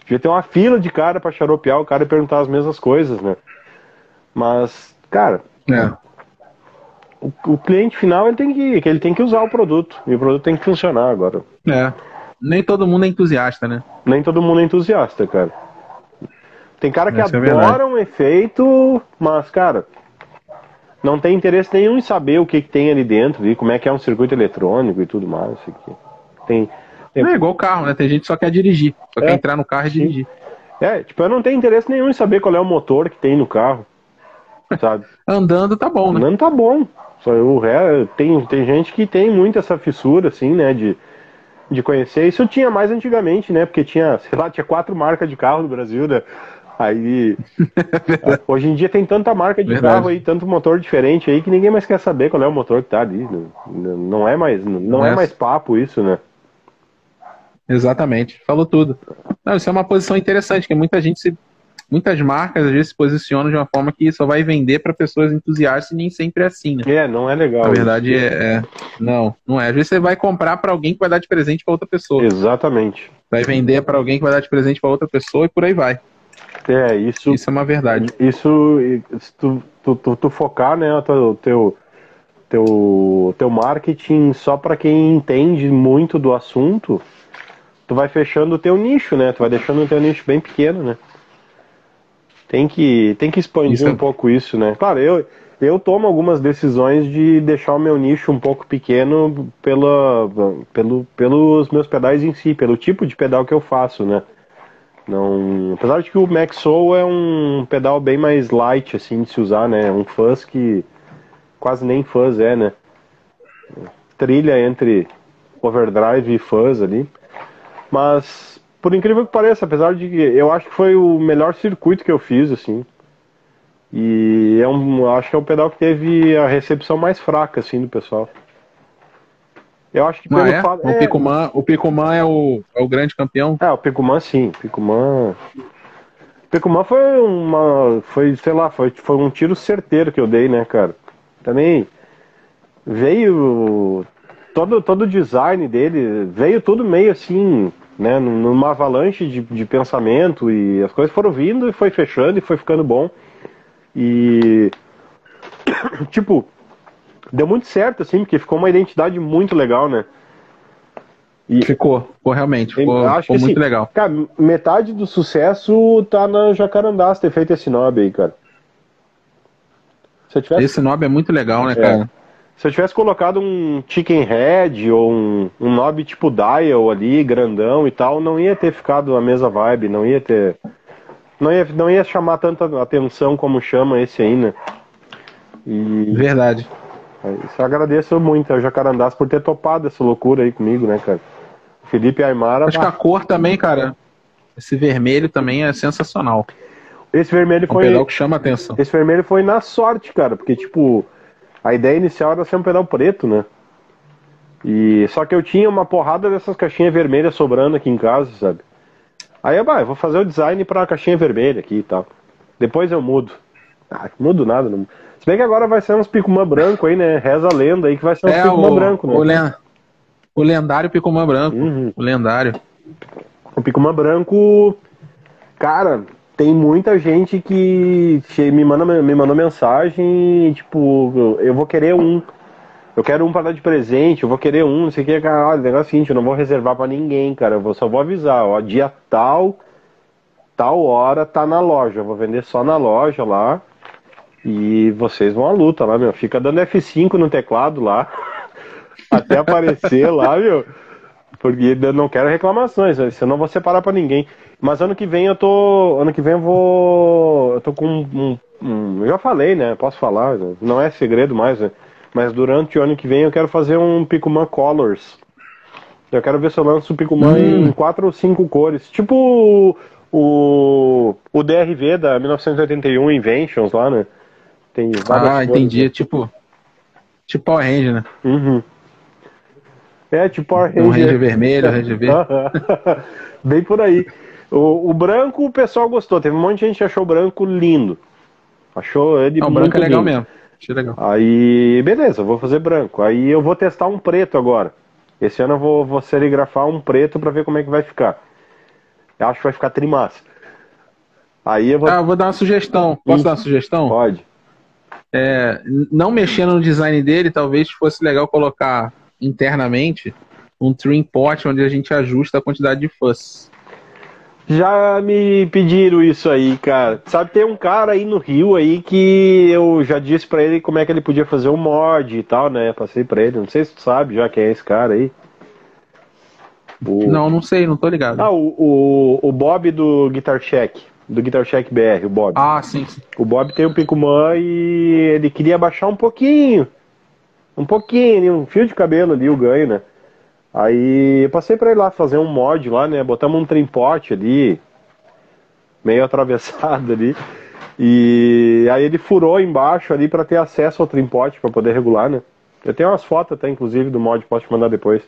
Devia ter uma fila de cara para xaropear o cara e perguntar as mesmas coisas, né? Mas, cara, é. o, o, cliente final ele tem que ele tem que usar o produto e o produto tem que funcionar agora. É. Nem todo mundo é entusiasta, né? Nem todo mundo é entusiasta, cara. Tem cara que Essa é adora é um efeito, mas, cara, não tem interesse nenhum em saber o que, que tem ali dentro, e como é que é um circuito eletrônico e tudo mais. Tem, tem... É igual carro, né? Tem gente que só quer dirigir, só é, quer entrar no carro e sim. dirigir. É, tipo, eu não tenho interesse nenhum em saber qual é o motor que tem no carro, sabe? Andando tá bom, né? Andando tá bom. Só o ré, tem, tem gente que tem muito essa fissura, assim, né, de, de conhecer. Isso tinha mais antigamente, né? Porque tinha, sei lá, tinha quatro marcas de carro no Brasil, né? Aí. hoje em dia tem tanta marca de Verdade. carro aí, tanto motor diferente aí, que ninguém mais quer saber qual é o motor que tá ali. Não é mais, não é, é mais papo isso, né? Exatamente, falou tudo. Não, isso é uma posição interessante, que muita gente se. Muitas marcas às vezes se posicionam de uma forma que só vai vender para pessoas entusiastas e nem sempre é assim, né? É, não é legal. Na verdade, é, é, Não, não é. Às vezes você vai comprar para alguém que vai dar de presente para outra pessoa. Exatamente. Vai vender para alguém que vai dar de presente para outra pessoa e por aí vai. É, isso. Isso é uma verdade. Isso, se tu, tu, tu, tu focar, né, o teu, teu, teu marketing só para quem entende muito do assunto, tu vai fechando o teu nicho, né? Tu vai deixando o teu nicho bem pequeno, né? Tem que, tem que expandir isso. um é pouco isso, né? Claro, eu, eu tomo algumas decisões de deixar o meu nicho um pouco pequeno pela, pelo, pelos meus pedais em si, pelo tipo de pedal que eu faço, né? Não, apesar de que o Max Soul é um pedal bem mais light assim de se usar, né? Um fuzz que quase nem fuzz é, né? Trilha entre overdrive e fuzz ali. Mas, por incrível que pareça, apesar de que eu acho que foi o melhor circuito que eu fiz, assim. E é um, acho que é o pedal que teve a recepção mais fraca, assim, do pessoal. Eu acho que pelo ah, é? fato. O, é... Picuman, o Picuman é o, é o grande campeão? É, o Picuman sim. Picuman. Picuman foi uma. Foi, sei lá, foi, foi um tiro certeiro que eu dei, né, cara? Também veio todo, todo o design dele, veio tudo meio assim, né, numa avalanche de, de pensamento e as coisas foram vindo e foi fechando e foi ficando bom. E tipo, deu muito certo assim, porque ficou uma identidade muito legal, né? E ficou, ficou realmente, ficou, acho ficou que, muito assim, legal. Cara, metade do sucesso tá na Jacarandás ter feito esse nob aí, cara. Se tivesse... Esse knob é muito legal, né, é. cara? Se eu tivesse colocado um chicken head ou um, um knob tipo dial ali, grandão e tal, não ia ter ficado a mesma vibe, não ia ter. Não ia, não ia chamar tanta atenção como chama esse aí, né? E... Verdade. Isso eu agradeço muito ao Jacarandás por ter topado essa loucura aí comigo, né, cara? Felipe Aymara. Acho que a cor também, cara. Esse vermelho também é sensacional. Esse vermelho foi. Um pedal que chama atenção. Esse vermelho foi na sorte, cara, porque, tipo, a ideia inicial era ser um pedal preto, né? E só que eu tinha uma porrada dessas caixinhas vermelhas sobrando aqui em casa, sabe? Aí eu, bah, eu vou fazer o design pra caixinha vermelha aqui e tal. Depois eu mudo. Ah, mudo nada. Não... Se bem que agora vai ser uns Picumã branco aí, né? Reza a lenda aí que vai ser uns é, Picumã branco, né? O, len... o lendário Picumã branco. Uhum. O lendário. O Picumã branco, cara, tem muita gente que me manda me mandou mensagem, tipo, eu vou querer um. Eu quero um para dar de presente, eu vou querer um, não sei o que, cara. Olha, o negócio é o seguinte, eu não vou reservar para ninguém, cara. Eu vou, só vou avisar, ó, dia tal, tal hora tá na loja. Eu vou vender só na loja lá. E vocês vão à luta lá, meu. Fica dando F5 no teclado lá. até aparecer lá, meu. Porque eu não quero reclamações, senão eu vou separar para ninguém. Mas ano que vem eu tô. Ano que vem eu vou. Eu tô com um. um eu já falei, né? Posso falar, não é segredo mais, né? Mas durante o ano que vem eu quero fazer um Picuman Colors. Eu quero ver se eu lanço o Picuman hum. em quatro ou cinco cores. Tipo o, o DRV da 1981 Inventions lá, né? Tem várias Ah, entendi. Né? Tipo. Tipo Power Ranger, né? Uhum. É, tipo Power Ranger. Um Ranger vermelho, Ranger verde. Bem por aí. O, o, branco o pessoal gostou. Teve um monte de gente que achou o branco lindo. Achou ele Não, o branco é legal lindo. mesmo. Achei legal. Aí, beleza, vou fazer branco. Aí eu vou testar um preto agora. Esse ano eu vou, vou serigrafar um preto para ver como é que vai ficar. Eu acho que vai ficar trimassa. Aí eu vou. Ah, eu vou dar uma sugestão. Posso dar uma sugestão? Pode. É, não mexendo no design dele, talvez fosse legal colocar internamente um trim pot onde a gente ajusta a quantidade de fuzz. Já me pediram isso aí, cara. Sabe, tem um cara aí no Rio aí que eu já disse para ele como é que ele podia fazer um mod e tal, né? Passei pra ele. Não sei se tu sabe já quem é esse cara aí. O... Não, não sei, não tô ligado. Ah, o, o, o Bob do Guitar Check. Do Guitar Check BR, o Bob. Ah, sim. O Bob tem um Picuman e ele queria baixar um pouquinho. Um pouquinho, um fio de cabelo ali, o ganho, né? Aí eu passei pra ir lá fazer um mod lá, né? Botamos um trimpote ali, meio atravessado ali. E aí ele furou embaixo ali para ter acesso ao trimpote para poder regular, né? Eu tenho umas fotos até, inclusive, do mod, posso te mandar depois.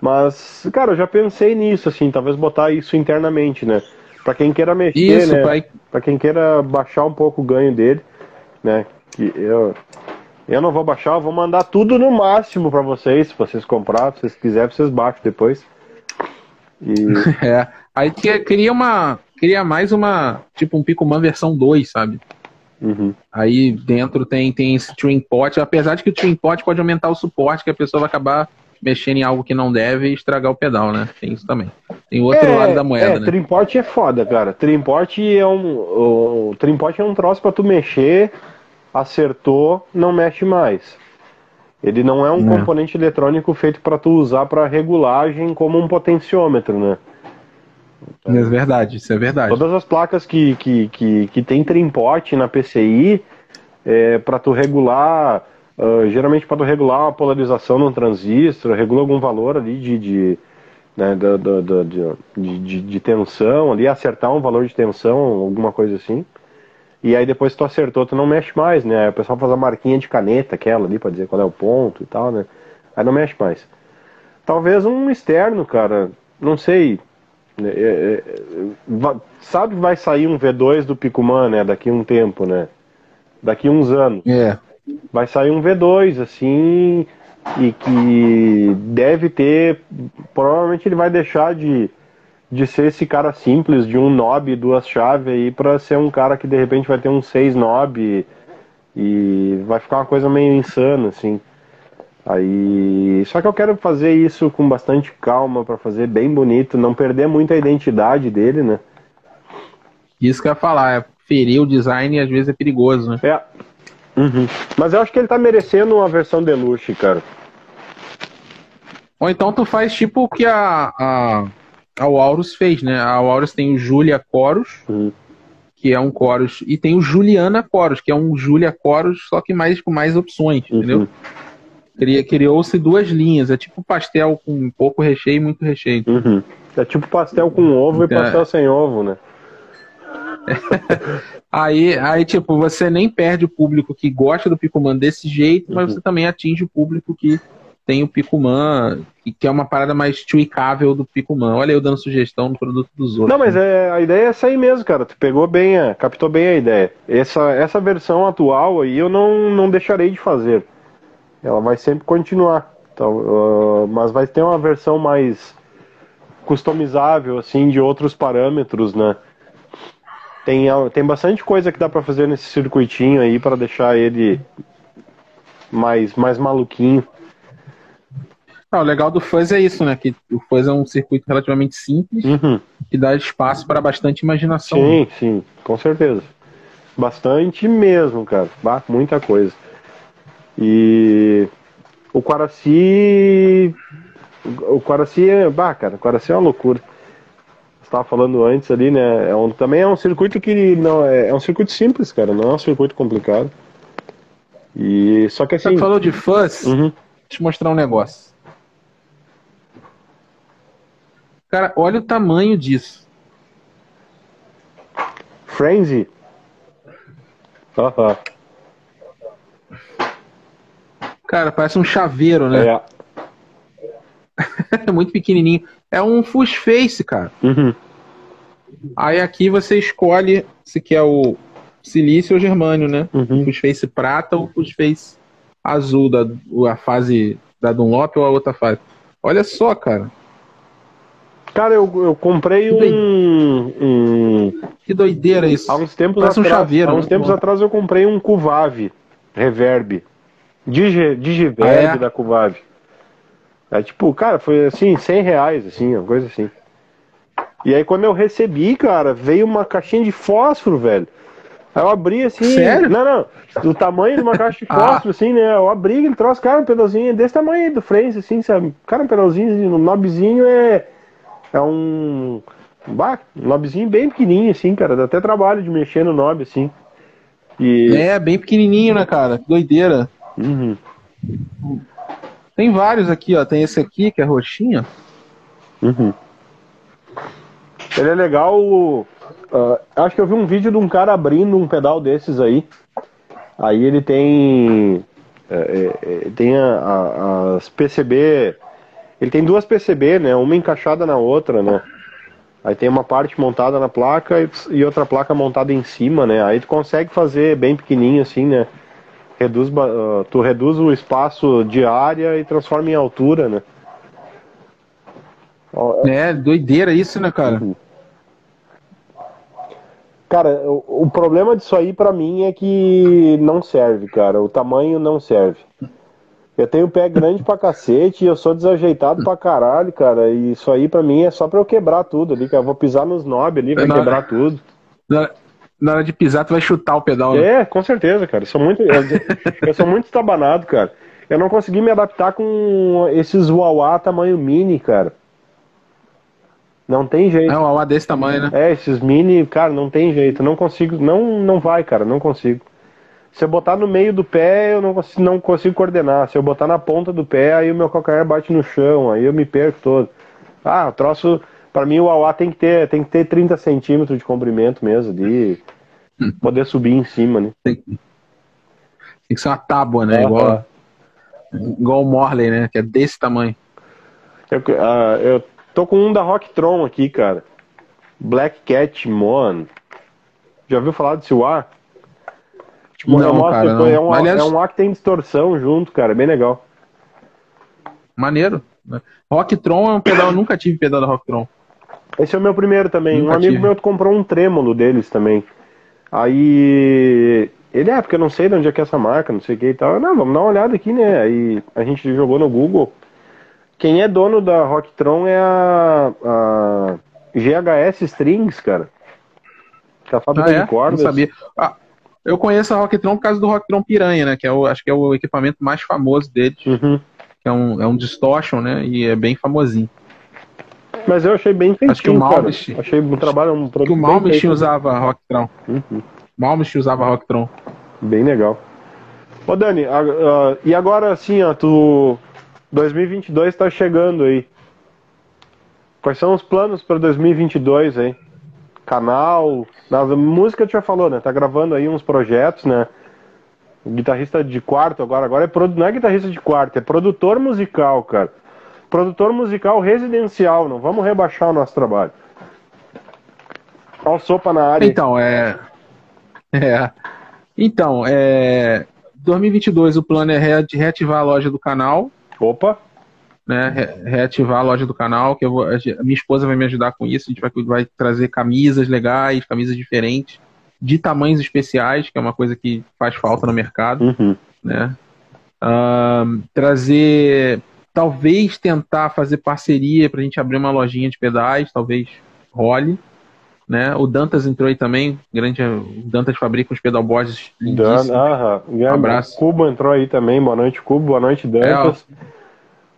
Mas, cara, eu já pensei nisso, assim, talvez botar isso internamente, né? Pra quem queira mexer, isso, né? Pai. Pra quem queira baixar um pouco o ganho dele, né? Que eu, eu não vou baixar, eu vou mandar tudo no máximo para vocês, se vocês comprar, se vocês quiserem, vocês baixam depois. E... É. Aí queria uma. Queria mais uma. Tipo um Picoman versão 2, sabe? Uhum. Aí dentro tem, tem esse Twin Pot, apesar de que o Twin Pot pode aumentar o suporte, que a pessoa vai acabar mexendo em algo que não deve e estragar o pedal, né? Tem isso também. Tem o outro é, lado da moeda, é, né? Trimporte é foda, cara. Trimporte é um. O, trimporte é um troço para tu mexer, acertou, não mexe mais. Ele não é um não. componente eletrônico feito para tu usar para regulagem como um potenciômetro, né? É verdade, isso é verdade. Todas as placas que, que, que, que tem trimporte na PCI, é, para tu regular Uh, geralmente para regular a polarização no transistor, regula algum valor ali de, de, né, de, de, de, de, tensão ali, acertar um valor de tensão, alguma coisa assim. E aí depois que tu acertou, tu não mexe mais, né? O pessoal faz a marquinha de caneta, aquela ali, para dizer qual é o ponto e tal, né? Aí não mexe mais. Talvez um externo, cara, não sei. É, é, é, sabe que vai sair um V2 do Picuman, né? Daqui um tempo, né? Daqui uns anos. É. Vai sair um V2, assim, e que deve ter. Provavelmente ele vai deixar de, de ser esse cara simples de um knob duas chaves aí para ser um cara que de repente vai ter um 6 knob e vai ficar uma coisa meio insana, assim. Aí, só que eu quero fazer isso com bastante calma para fazer bem bonito, não perder muito a identidade dele, né? Isso que eu ia falar, é ferir o design às vezes é perigoso, né? É, Uhum. Mas eu acho que ele tá merecendo uma versão deluxe, cara. Ou então tu faz tipo o que a, a, a Aurus fez, né? A Aurus tem o Julia Chorus, uhum. que é um Chorus, e tem o Juliana Chorus, que é um Julia Chorus, só que mais com mais opções, uhum. entendeu? Criou-se duas linhas, é tipo pastel com pouco recheio e muito recheio. Uhum. É tipo pastel com ovo então, e pastel é... sem ovo, né? aí, aí, tipo, você nem perde o público que gosta do Picuman desse jeito, mas uhum. você também atinge o público que tem o Picuman, que, que é uma parada mais tweakável do Picuman. Olha eu dando sugestão no produto dos outros. Não, mas é, a ideia é essa aí mesmo, cara. Tu pegou bem, é, captou bem a ideia. Essa, essa versão atual aí eu não, não deixarei de fazer. Ela vai sempre continuar. Então, uh, mas vai ter uma versão mais customizável, assim, de outros parâmetros, né? Tem, tem bastante coisa que dá para fazer nesse circuitinho aí para deixar ele mais, mais maluquinho. Ah, o legal do Fuzz é isso, né? Que o Fuzz é um circuito relativamente simples uhum. que dá espaço para bastante imaginação. Sim, né? sim, com certeza. Bastante mesmo, cara. Bah, muita coisa. E o Quaraci. O Quaraci é. Bah, cara, o Quaraci é uma loucura estava falando antes ali, né? É um, também é um circuito que não é, é, um circuito simples, cara, não é um circuito complicado. E só que assim. Você falou de fãs? Uhum. Deixa eu te mostrar um negócio. Cara, olha o tamanho disso. Frenzy? Aham. Cara, parece um chaveiro, né? É. Muito pequenininho. É um full face, cara. Uhum. Aí aqui você escolhe se quer o silício ou germânio, né? Uhum. Full face prata ou full face azul, da, a fase da Dunlop ou a outra fase. Olha só, cara. Cara, eu, eu comprei um, um, Que doideira isso. Há uns tempos Parece atrás, um chaveiro. Há uns tempos bom. atrás eu comprei um Cuvave Reverb. Digi, Digiverb ah, é? da Cuvave. É tipo, cara, foi assim, 100 reais, assim, uma coisa assim. E aí quando eu recebi, cara, veio uma caixinha de fósforo, velho. Aí eu abri assim. Sério? Não, não. Do tamanho de uma caixa de ah. fósforo, ah. assim, né? Eu abri ele trouxe, cara, um pedalzinho desse tamanho aí do frente, assim, sabe? Cara, um pedalzinho, um nobzinho é. É um. Bah, um nobzinho bem pequenininho, assim, cara. Dá até trabalho de mexer no nob, assim. E... É, bem pequenininho, né, cara? Que doideira. Uhum. Tem vários aqui, ó. Tem esse aqui, que é roxinho. Uhum. Ele é legal. Uh, acho que eu vi um vídeo de um cara abrindo um pedal desses aí. Aí ele tem. É, é, é tem a, a, as PCB. Ele tem duas PCB, né? Uma encaixada na outra, né? Aí tem uma parte montada na placa e, e outra placa montada em cima, né? Aí tu consegue fazer bem pequenininho assim, né? Reduz, uh, tu reduz o espaço de área e transforma em altura, né? É, doideira isso, né, cara? Uhum. Cara, o, o problema disso aí para mim é que não serve, cara. O tamanho não serve. Eu tenho pé grande pra cacete e eu sou desajeitado pra caralho, cara. E isso aí pra mim é só pra eu quebrar tudo ali, cara. Eu vou pisar nos nobres ali, vai quebrar tudo. Na, na, hora de pisar, tu vai chutar o pedal. Né? É, com certeza, cara. Eu sou muito, eu, eu sou muito estabanado, cara. Eu não consegui me adaptar com esses Wawa tamanho mini, cara. Não tem jeito. É um Wawa desse tamanho, né? É, esses mini, cara, não tem jeito. Não consigo, não, não vai, cara, não consigo. Se eu botar no meio do pé, eu não consigo, não consigo coordenar. Se eu botar na ponta do pé, aí o meu calcanhar bate no chão, aí eu me perco todo. Ah, o troço, para mim o AUA tem que ter, tem que ter 30 centímetros de comprimento mesmo, de poder subir em cima, né? Tem, tem que ser uma tábua, né? igual, igual o Morley, né? Que é desse tamanho. Eu, uh, eu tô com um da Rocktron aqui, cara. Black Cat Mon. Já ouviu falar desse UA? Tipo, não, mostro, cara, não. É, um, Aliás... é um ar que tem distorção junto, cara, bem legal. Maneiro. Rocktron é um pedal, eu nunca tive pedal da Rocktron. Esse é o meu primeiro também. Nunca um amigo tive. meu comprou um trêmulo deles também. Aí ele é, porque eu não sei de onde é que é essa marca, não sei o que e tal. Não, vamos dar uma olhada aqui, né? Aí a gente jogou no Google. Quem é dono da Rocktron é a, a GHS Strings, cara. Que é a fábrica ah, é? de cordas. Não sabia. Ah, eu conheço a Rocktron por causa do Rocktron Piranha, né? Que é o, acho que é o equipamento mais famoso deles. Uhum. Que é um, é um distortion, né? E é bem famosinho. Mas eu achei bem feitinho, Acho que o Malmich... Achei um trabalho, um produto que o Malmich usava Rocktron. Uhum. Malmich usava Rocktron. Bem legal. Ô Dani, uh, e agora assim, ó, tu... 2022 tá chegando aí. Quais são os planos para 2022 aí? canal. Na música tu já falou, né? Tá gravando aí uns projetos, né? Guitarrista de quarto agora. Agora é produ... não é guitarrista de quarto, é produtor musical, cara. Produtor musical residencial. Não vamos rebaixar o nosso trabalho. Olha o sopa na área. Então, é. É. Então, é. 2022 o plano é reativar a loja do canal. Opa! né, reativar a loja do canal, que eu vou, a minha esposa vai me ajudar com isso, a gente vai, vai trazer camisas legais, camisas diferentes, de tamanhos especiais, que é uma coisa que faz falta no mercado, uhum. né? Uh, trazer, talvez tentar fazer parceria para a gente abrir uma lojinha de pedais, talvez role, né? O Dantas entrou aí também, grande, o Dantas fabrica os pedalboards lindíssimos. Dan, um abraço. Cubo entrou aí também, boa noite Cubo, boa noite Dantas.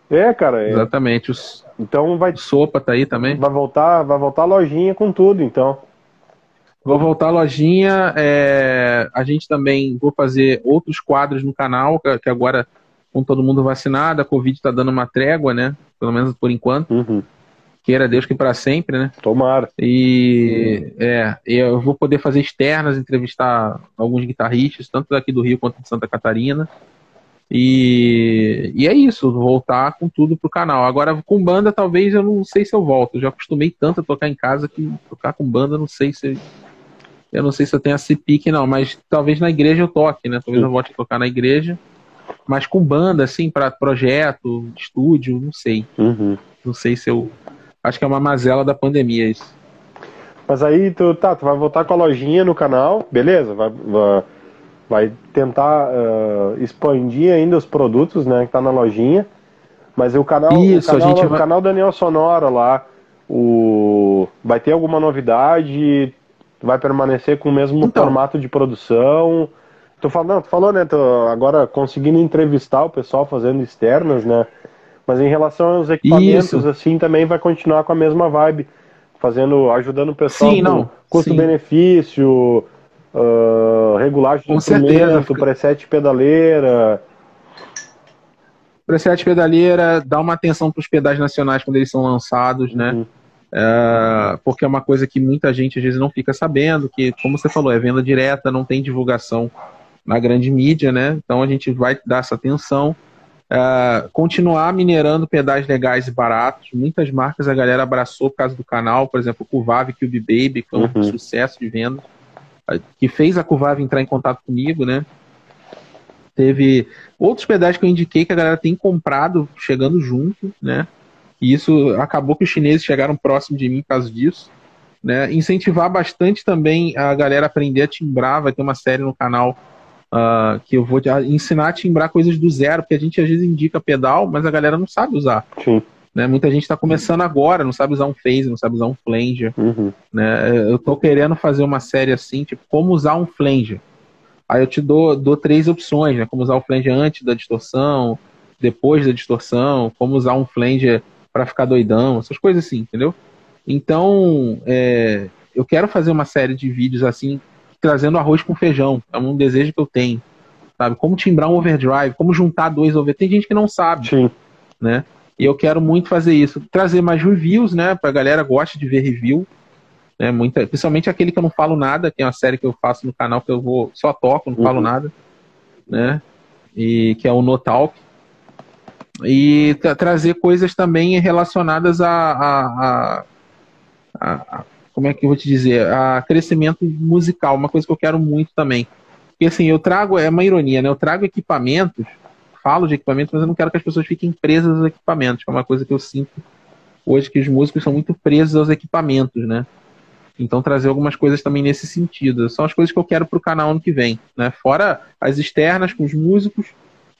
É, é, cara. É... Exatamente. Os... Então vai. Sopa tá aí também. Vai voltar, vai voltar a lojinha com tudo, então. Vou voltar a lojinha. É... A gente também vou fazer outros quadros no canal, que agora, com todo mundo vacinado, a Covid tá dando uma trégua, né? Pelo menos por enquanto. Uhum. Queira Deus que para sempre, né? Tomara. E uhum. é, eu vou poder fazer externas, entrevistar alguns guitarristas, tanto daqui do Rio quanto de Santa Catarina. E, e é isso, voltar com tudo pro canal. Agora, com banda, talvez eu não sei se eu volto. Eu já acostumei tanto a tocar em casa que tocar com banda, não sei se. Eu não sei se eu tenho esse pique, não, mas talvez na igreja eu toque, né? Talvez eu volte a tocar na igreja. Mas com banda, assim, para projeto, estúdio, não sei. Uhum. Não sei se eu. Acho que é uma mazela da pandemia isso. Mas aí tu, tá, tu vai voltar com a lojinha no canal, beleza? Vai, vai vai tentar uh, expandir ainda os produtos, né, que tá na lojinha. Mas o canal, Isso, o canal, o vai... canal Daniel Sonora lá, o vai ter alguma novidade? Vai permanecer com o mesmo então, formato de produção? Tu falou, tu falou, né? Tu agora conseguindo entrevistar o pessoal fazendo externas, né? Mas em relação aos equipamentos, Isso. assim, também vai continuar com a mesma vibe, fazendo, ajudando o pessoal sim, com custo-benefício, uh, regulagem de instrumento, preset pedaleira. Preset pedaleira, dá uma atenção para os pedais nacionais quando eles são lançados, né? Uhum. Uh, porque é uma coisa que muita gente às vezes não fica sabendo, que, como você falou, é venda direta, não tem divulgação na grande mídia, né? Então a gente vai dar essa atenção. Uh, continuar minerando pedais legais e baratos. Muitas marcas a galera abraçou por causa do canal, por exemplo, o Cuvave Cube Baby, que foi um uhum. sucesso de venda que fez a Curvava entrar em contato comigo, né? Teve outros pedais que eu indiquei que a galera tem comprado chegando junto, né? E isso acabou que os chineses chegaram próximo de mim por causa disso. Né? Incentivar bastante também a galera a aprender a timbrar. Vai ter uma série no canal uh, que eu vou ensinar a timbrar coisas do zero, porque a gente às vezes indica pedal, mas a galera não sabe usar. Sim. Né? Muita gente está começando agora, não sabe usar um phase, não sabe usar um flanger. Uhum. Né? Eu tô querendo fazer uma série assim, tipo, como usar um flanger. Aí eu te dou, dou três opções, né? Como usar o flanger antes da distorção, depois da distorção, como usar um flanger para ficar doidão, essas coisas assim, entendeu? Então, é, eu quero fazer uma série de vídeos assim, trazendo arroz com feijão. É um desejo que eu tenho. Sabe? Como timbrar um overdrive, como juntar dois overdrive. Tem gente que não sabe. Sim. Né? E eu quero muito fazer isso. Trazer mais reviews, né? Pra galera gosta de ver review. Né? Muita, principalmente aquele que eu não falo nada, que é uma série que eu faço no canal que eu vou só toco, não uhum. falo nada. Né? E que é o No Talk e tra trazer coisas também relacionadas a, a, a, a, como é que eu vou te dizer a crescimento musical uma coisa que eu quero muito também. Porque assim eu trago é uma ironia né? Eu trago equipamentos falo de equipamentos mas eu não quero que as pessoas fiquem presas aos equipamentos que é uma coisa que eu sinto hoje que os músicos são muito presos aos equipamentos né? Então trazer algumas coisas também nesse sentido. São as coisas que eu quero para o canal ano que vem né? Fora as externas com os músicos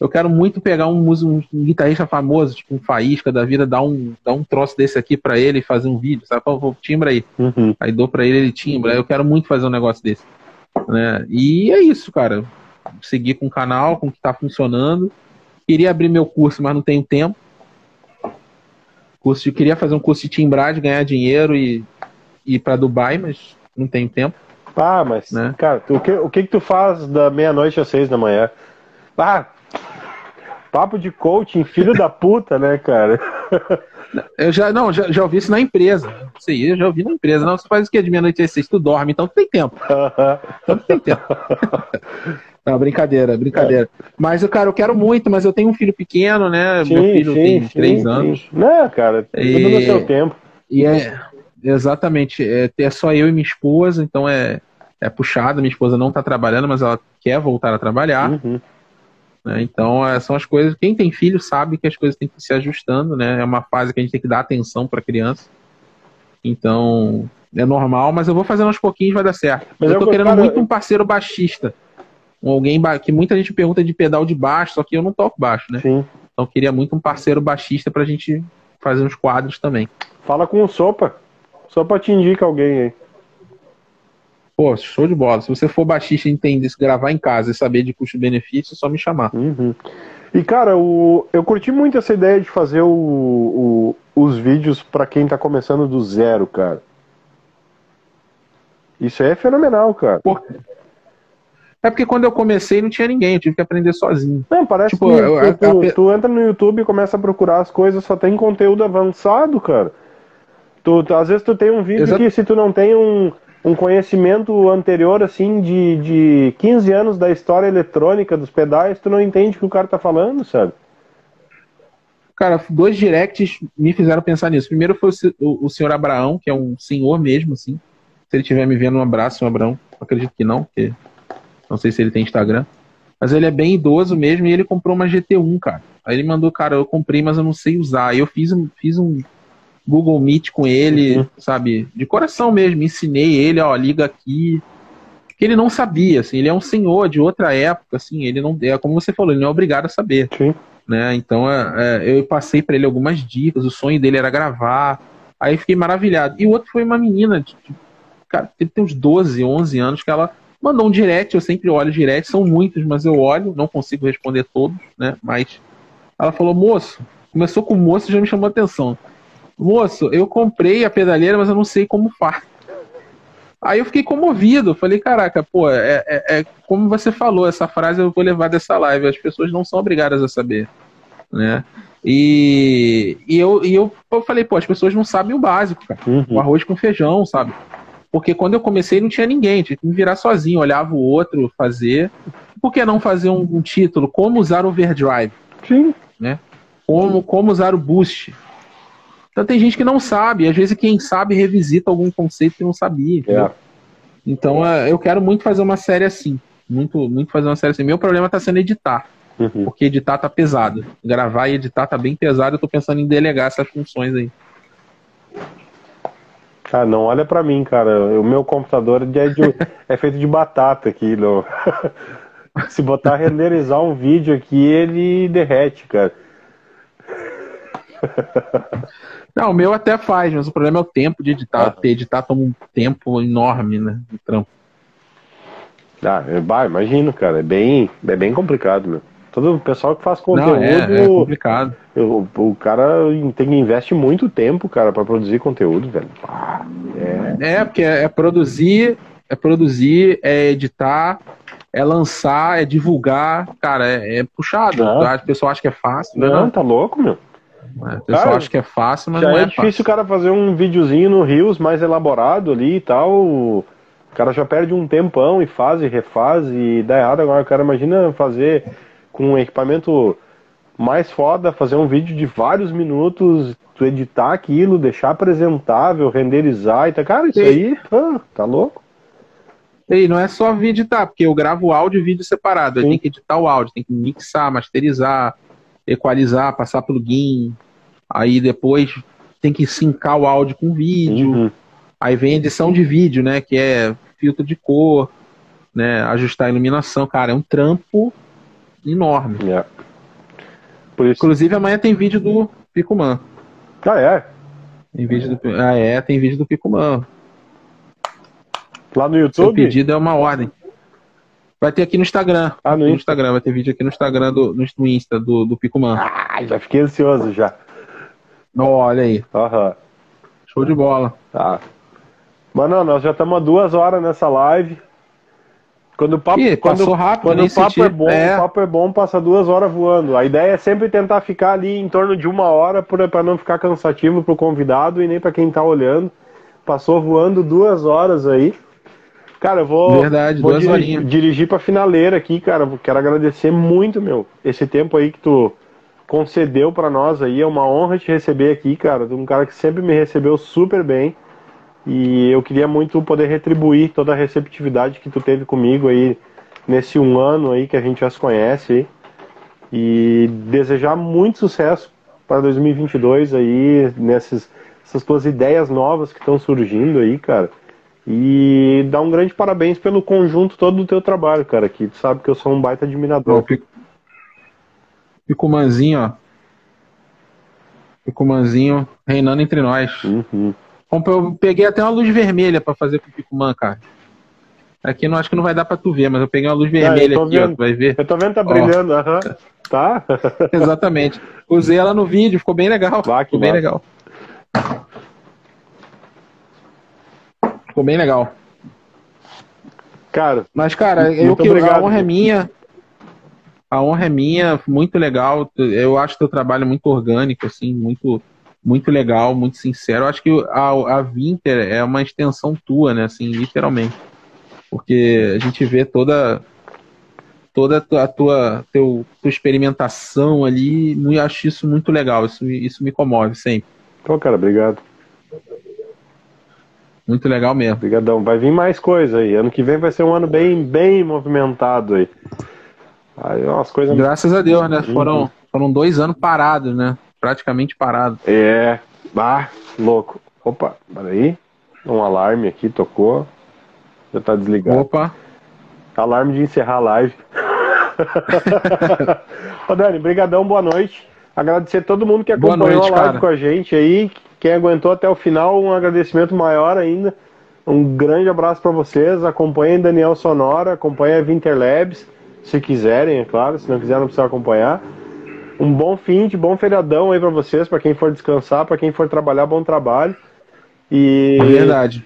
eu quero muito pegar um, um, um, guitarrista famoso, tipo um Faísca da vida, dar um, dar um troço desse aqui para ele e fazer um vídeo, sabe? Pô, timbra aí. Uhum. Aí dou para ele, ele timbra. Eu quero muito fazer um negócio desse. Né? E é isso, cara. Seguir com o canal, com o que tá funcionando. Queria abrir meu curso, mas não tenho tempo. Curso de, queria fazer um curso de timbragem, ganhar dinheiro e, e ir para Dubai, mas não tenho tempo. Ah, mas, né? cara, o, que, o que que tu faz da meia-noite às seis da manhã? Ah, Papo de coaching, filho da puta, né, cara? Eu já, não, já, já ouvi isso na empresa. Sim, eu já ouvi na empresa. Não, você faz o que de meia-noite às seis? Tu dorme, então tu tem tempo. então tu tem tempo. Não, brincadeira, brincadeira. É. Mas, cara, eu quero muito, mas eu tenho um filho pequeno, né? Sim, Meu filho sim, tem sim, três anos. Não, cara, tudo e... no seu tempo. E é, exatamente, é, é só eu e minha esposa, então é, é puxado. Minha esposa não tá trabalhando, mas ela quer voltar a trabalhar. Uhum. Né? Então, é, são as coisas. Quem tem filho sabe que as coisas têm que se ajustando, né? É uma fase que a gente tem que dar atenção para a criança. Então, é normal, mas eu vou fazendo aos pouquinhos vai dar certo. Mas eu tô querendo cara... muito um parceiro baixista. Alguém ba... que muita gente pergunta de pedal de baixo, só que eu não toco baixo, né? Sim. Então, eu queria muito um parceiro baixista pra gente fazer uns quadros também. Fala com o Sopa. Sopa te indica alguém aí. Pô, show de bola. Se você for baixista e entender gravar em casa e saber de custo-benefício, é só me chamar. Uhum. E, cara, o, eu curti muito essa ideia de fazer o, o os vídeos para quem tá começando do zero, cara. Isso é fenomenal, cara. Por... É porque quando eu comecei não tinha ninguém, eu tive que aprender sozinho. Não, parece tipo, que eu, tu, tu, tu, entra no YouTube e começa a procurar as coisas, só tem conteúdo avançado, cara. Tu, às vezes tu tem um vídeo Exato. que se tu não tem um, um conhecimento anterior, assim, de, de 15 anos da história eletrônica dos pedais, tu não entende o que o cara tá falando, sabe? Cara, dois directs me fizeram pensar nisso. Primeiro foi o, o senhor Abraão, que é um senhor mesmo, assim. Se ele estiver me vendo, um abraço, senhor Abraão. Acredito que não, porque não sei se ele tem Instagram. Mas ele é bem idoso mesmo e ele comprou uma GT1, cara. Aí ele mandou, cara, eu comprei, mas eu não sei usar. Aí eu fiz, fiz um, Google Meet com ele, uhum. sabe? De coração mesmo, ensinei ele, ó, liga aqui. Que ele não sabia, assim, ele é um senhor de outra época, assim, ele não, é como você falou, ele não é obrigado a saber. Sim. Né? Então é, é, eu passei para ele algumas dicas, o sonho dele era gravar. Aí fiquei maravilhado. E o outro foi uma menina, de, de, cara, tem uns 12, 11 anos, que ela mandou um direct, eu sempre olho direct, são muitos, mas eu olho, não consigo responder todos, né? Mas ela falou, moço, começou com moço já me chamou a atenção moço, eu comprei a pedaleira, mas eu não sei como faz. Aí eu fiquei comovido, falei, caraca, pô, é, é, é, como você falou, essa frase eu vou levar dessa live, as pessoas não são obrigadas a saber, né? E, e, eu, e eu, eu falei, pô, as pessoas não sabem o básico, cara, uhum. o arroz com feijão, sabe? Porque quando eu comecei não tinha ninguém, tinha que me virar sozinho, olhava o outro fazer. Por que não fazer um, um título, como usar o overdrive? Sim. Né? Como, como usar o boost? Então tem gente que não sabe, às vezes quem sabe revisita algum conceito que não sabia. É. Então é, eu quero muito fazer uma série assim. Muito, muito fazer uma série assim. Meu problema está sendo editar. Uhum. Porque editar tá pesado. Gravar e editar tá bem pesado. Eu tô pensando em delegar essas funções aí. Ah, não olha para mim, cara. O meu computador é, de, é feito de batata aqui. Não. Se botar renderizar um vídeo aqui, ele derrete, cara. Não, o meu até faz, mas o problema é o tempo de editar. Ah. Editar toma um tempo enorme, né? De trampo. Ah, bah, imagino, cara. É bem, é bem complicado, meu. Todo o pessoal que faz conteúdo. Não, é, é complicado. O, o cara tem que investir muito tempo, cara, para produzir conteúdo, velho. Ah, é. é, porque é, é produzir, é produzir, é editar, é lançar, é divulgar. Cara, é, é puxado. O pessoal acha que é fácil. Né? Não, tá louco, meu. O pessoal acha que é fácil, mas já não é, é difícil o cara fazer um videozinho no Rios mais elaborado ali e tal. O cara já perde um tempão e faz e refaz e dá errado. Agora o cara imagina fazer com um equipamento mais foda, fazer um vídeo de vários minutos, tu editar aquilo, deixar apresentável, renderizar e tá. Cara, isso e... aí, ah, tá louco. E não é só vídeo, tá? Porque eu gravo áudio e vídeo separado. Eu tenho que editar o áudio, tem que mixar, masterizar, equalizar, passar plugin. Aí depois tem que sincar o áudio com o vídeo. Uhum. Aí vem edição de vídeo, né? Que é filtro de cor, né? Ajustar a iluminação. Cara, é um trampo enorme. Yeah. Isso... Inclusive amanhã tem vídeo do Picuman. Ah, é? Tem vídeo do... Ah, é, tem vídeo do Picuman. Lá no YouTube? Seu pedido é uma ordem. Vai ter aqui no Instagram. Ah, no, no Instagram. Vai ter vídeo aqui no Instagram do, no Insta do, do Picuman. Ah, já fiquei ansioso já. Olha aí. Aham. Show de bola. Tá. Mano, nós já estamos há duas horas nessa live. Quando o papo, Ih, quando, rápido, quando o papo é bom, é. o papo é bom, passa duas horas voando. A ideia é sempre tentar ficar ali em torno de uma hora para não ficar cansativo para o convidado e nem para quem está olhando. Passou voando duas horas aí. Cara, eu vou, Verdade, vou dirigir, dirigir pra finaleira aqui, cara. Quero agradecer muito, meu, esse tempo aí que tu concedeu para nós aí. É uma honra te receber aqui, cara. Tu é um cara que sempre me recebeu super bem. E eu queria muito poder retribuir toda a receptividade que tu teve comigo aí nesse um ano aí que a gente já se conhece. E desejar muito sucesso para 2022 aí, nessas essas tuas ideias novas que estão surgindo aí, cara. E dar um grande parabéns pelo conjunto todo do teu trabalho, cara, que tu sabe que eu sou um baita admirador. Fico, fico manzinho, ó. Fico manzinho reinando entre nós. Uhum. Eu peguei até uma luz vermelha para fazer com o Picumã, cara. Aqui não acho que não vai dar para tu ver, mas eu peguei uma luz vermelha aqui, vendo. ó, tu vai ver. Eu tô vendo tá brilhando, aham. Uhum. Tá? Exatamente. Usei ela no vídeo, ficou bem legal. Bah, ficou bem legal. Ficou bem legal. Cara, mas cara, eu que a honra é minha. A honra é minha, muito legal. Eu acho teu trabalho muito orgânico, assim, muito muito legal, muito sincero. Eu acho que a, a Vinter é uma extensão tua, né, assim, literalmente. Porque a gente vê toda toda a tua, teu, tua experimentação ali, eu acho isso muito legal, isso, isso me comove sempre. Então, cara, obrigado. Muito legal mesmo. Obrigadão. Vai vir mais coisa aí. Ano que vem vai ser um ano bem, bem movimentado aí. Aí umas coisas. Graças a Deus, né? Uhum. Foram, foram dois anos parados, né? Praticamente parados. É. Ah, louco. Opa, peraí. Um alarme aqui tocou. Já tá desligado. Opa. Alarme de encerrar a live. Ô Dani, brigadão, boa noite. Agradecer a todo mundo que acompanhou noite, a live cara. com a gente aí, quem aguentou até o final, um agradecimento maior ainda. Um grande abraço para vocês. Acompanhem Daniel Sonora, acompanhem a Winterlabs, se quiserem, é claro. Se não quiser, não precisa acompanhar. Um bom fim de bom feriadão aí para vocês, para quem for descansar, para quem for trabalhar, bom trabalho. E é verdade.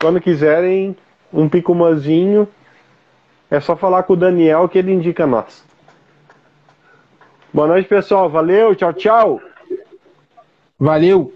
Quando quiserem um picumazinho, é só falar com o Daniel que ele indica nós. Boa noite, pessoal. Valeu, tchau, tchau. Valeu!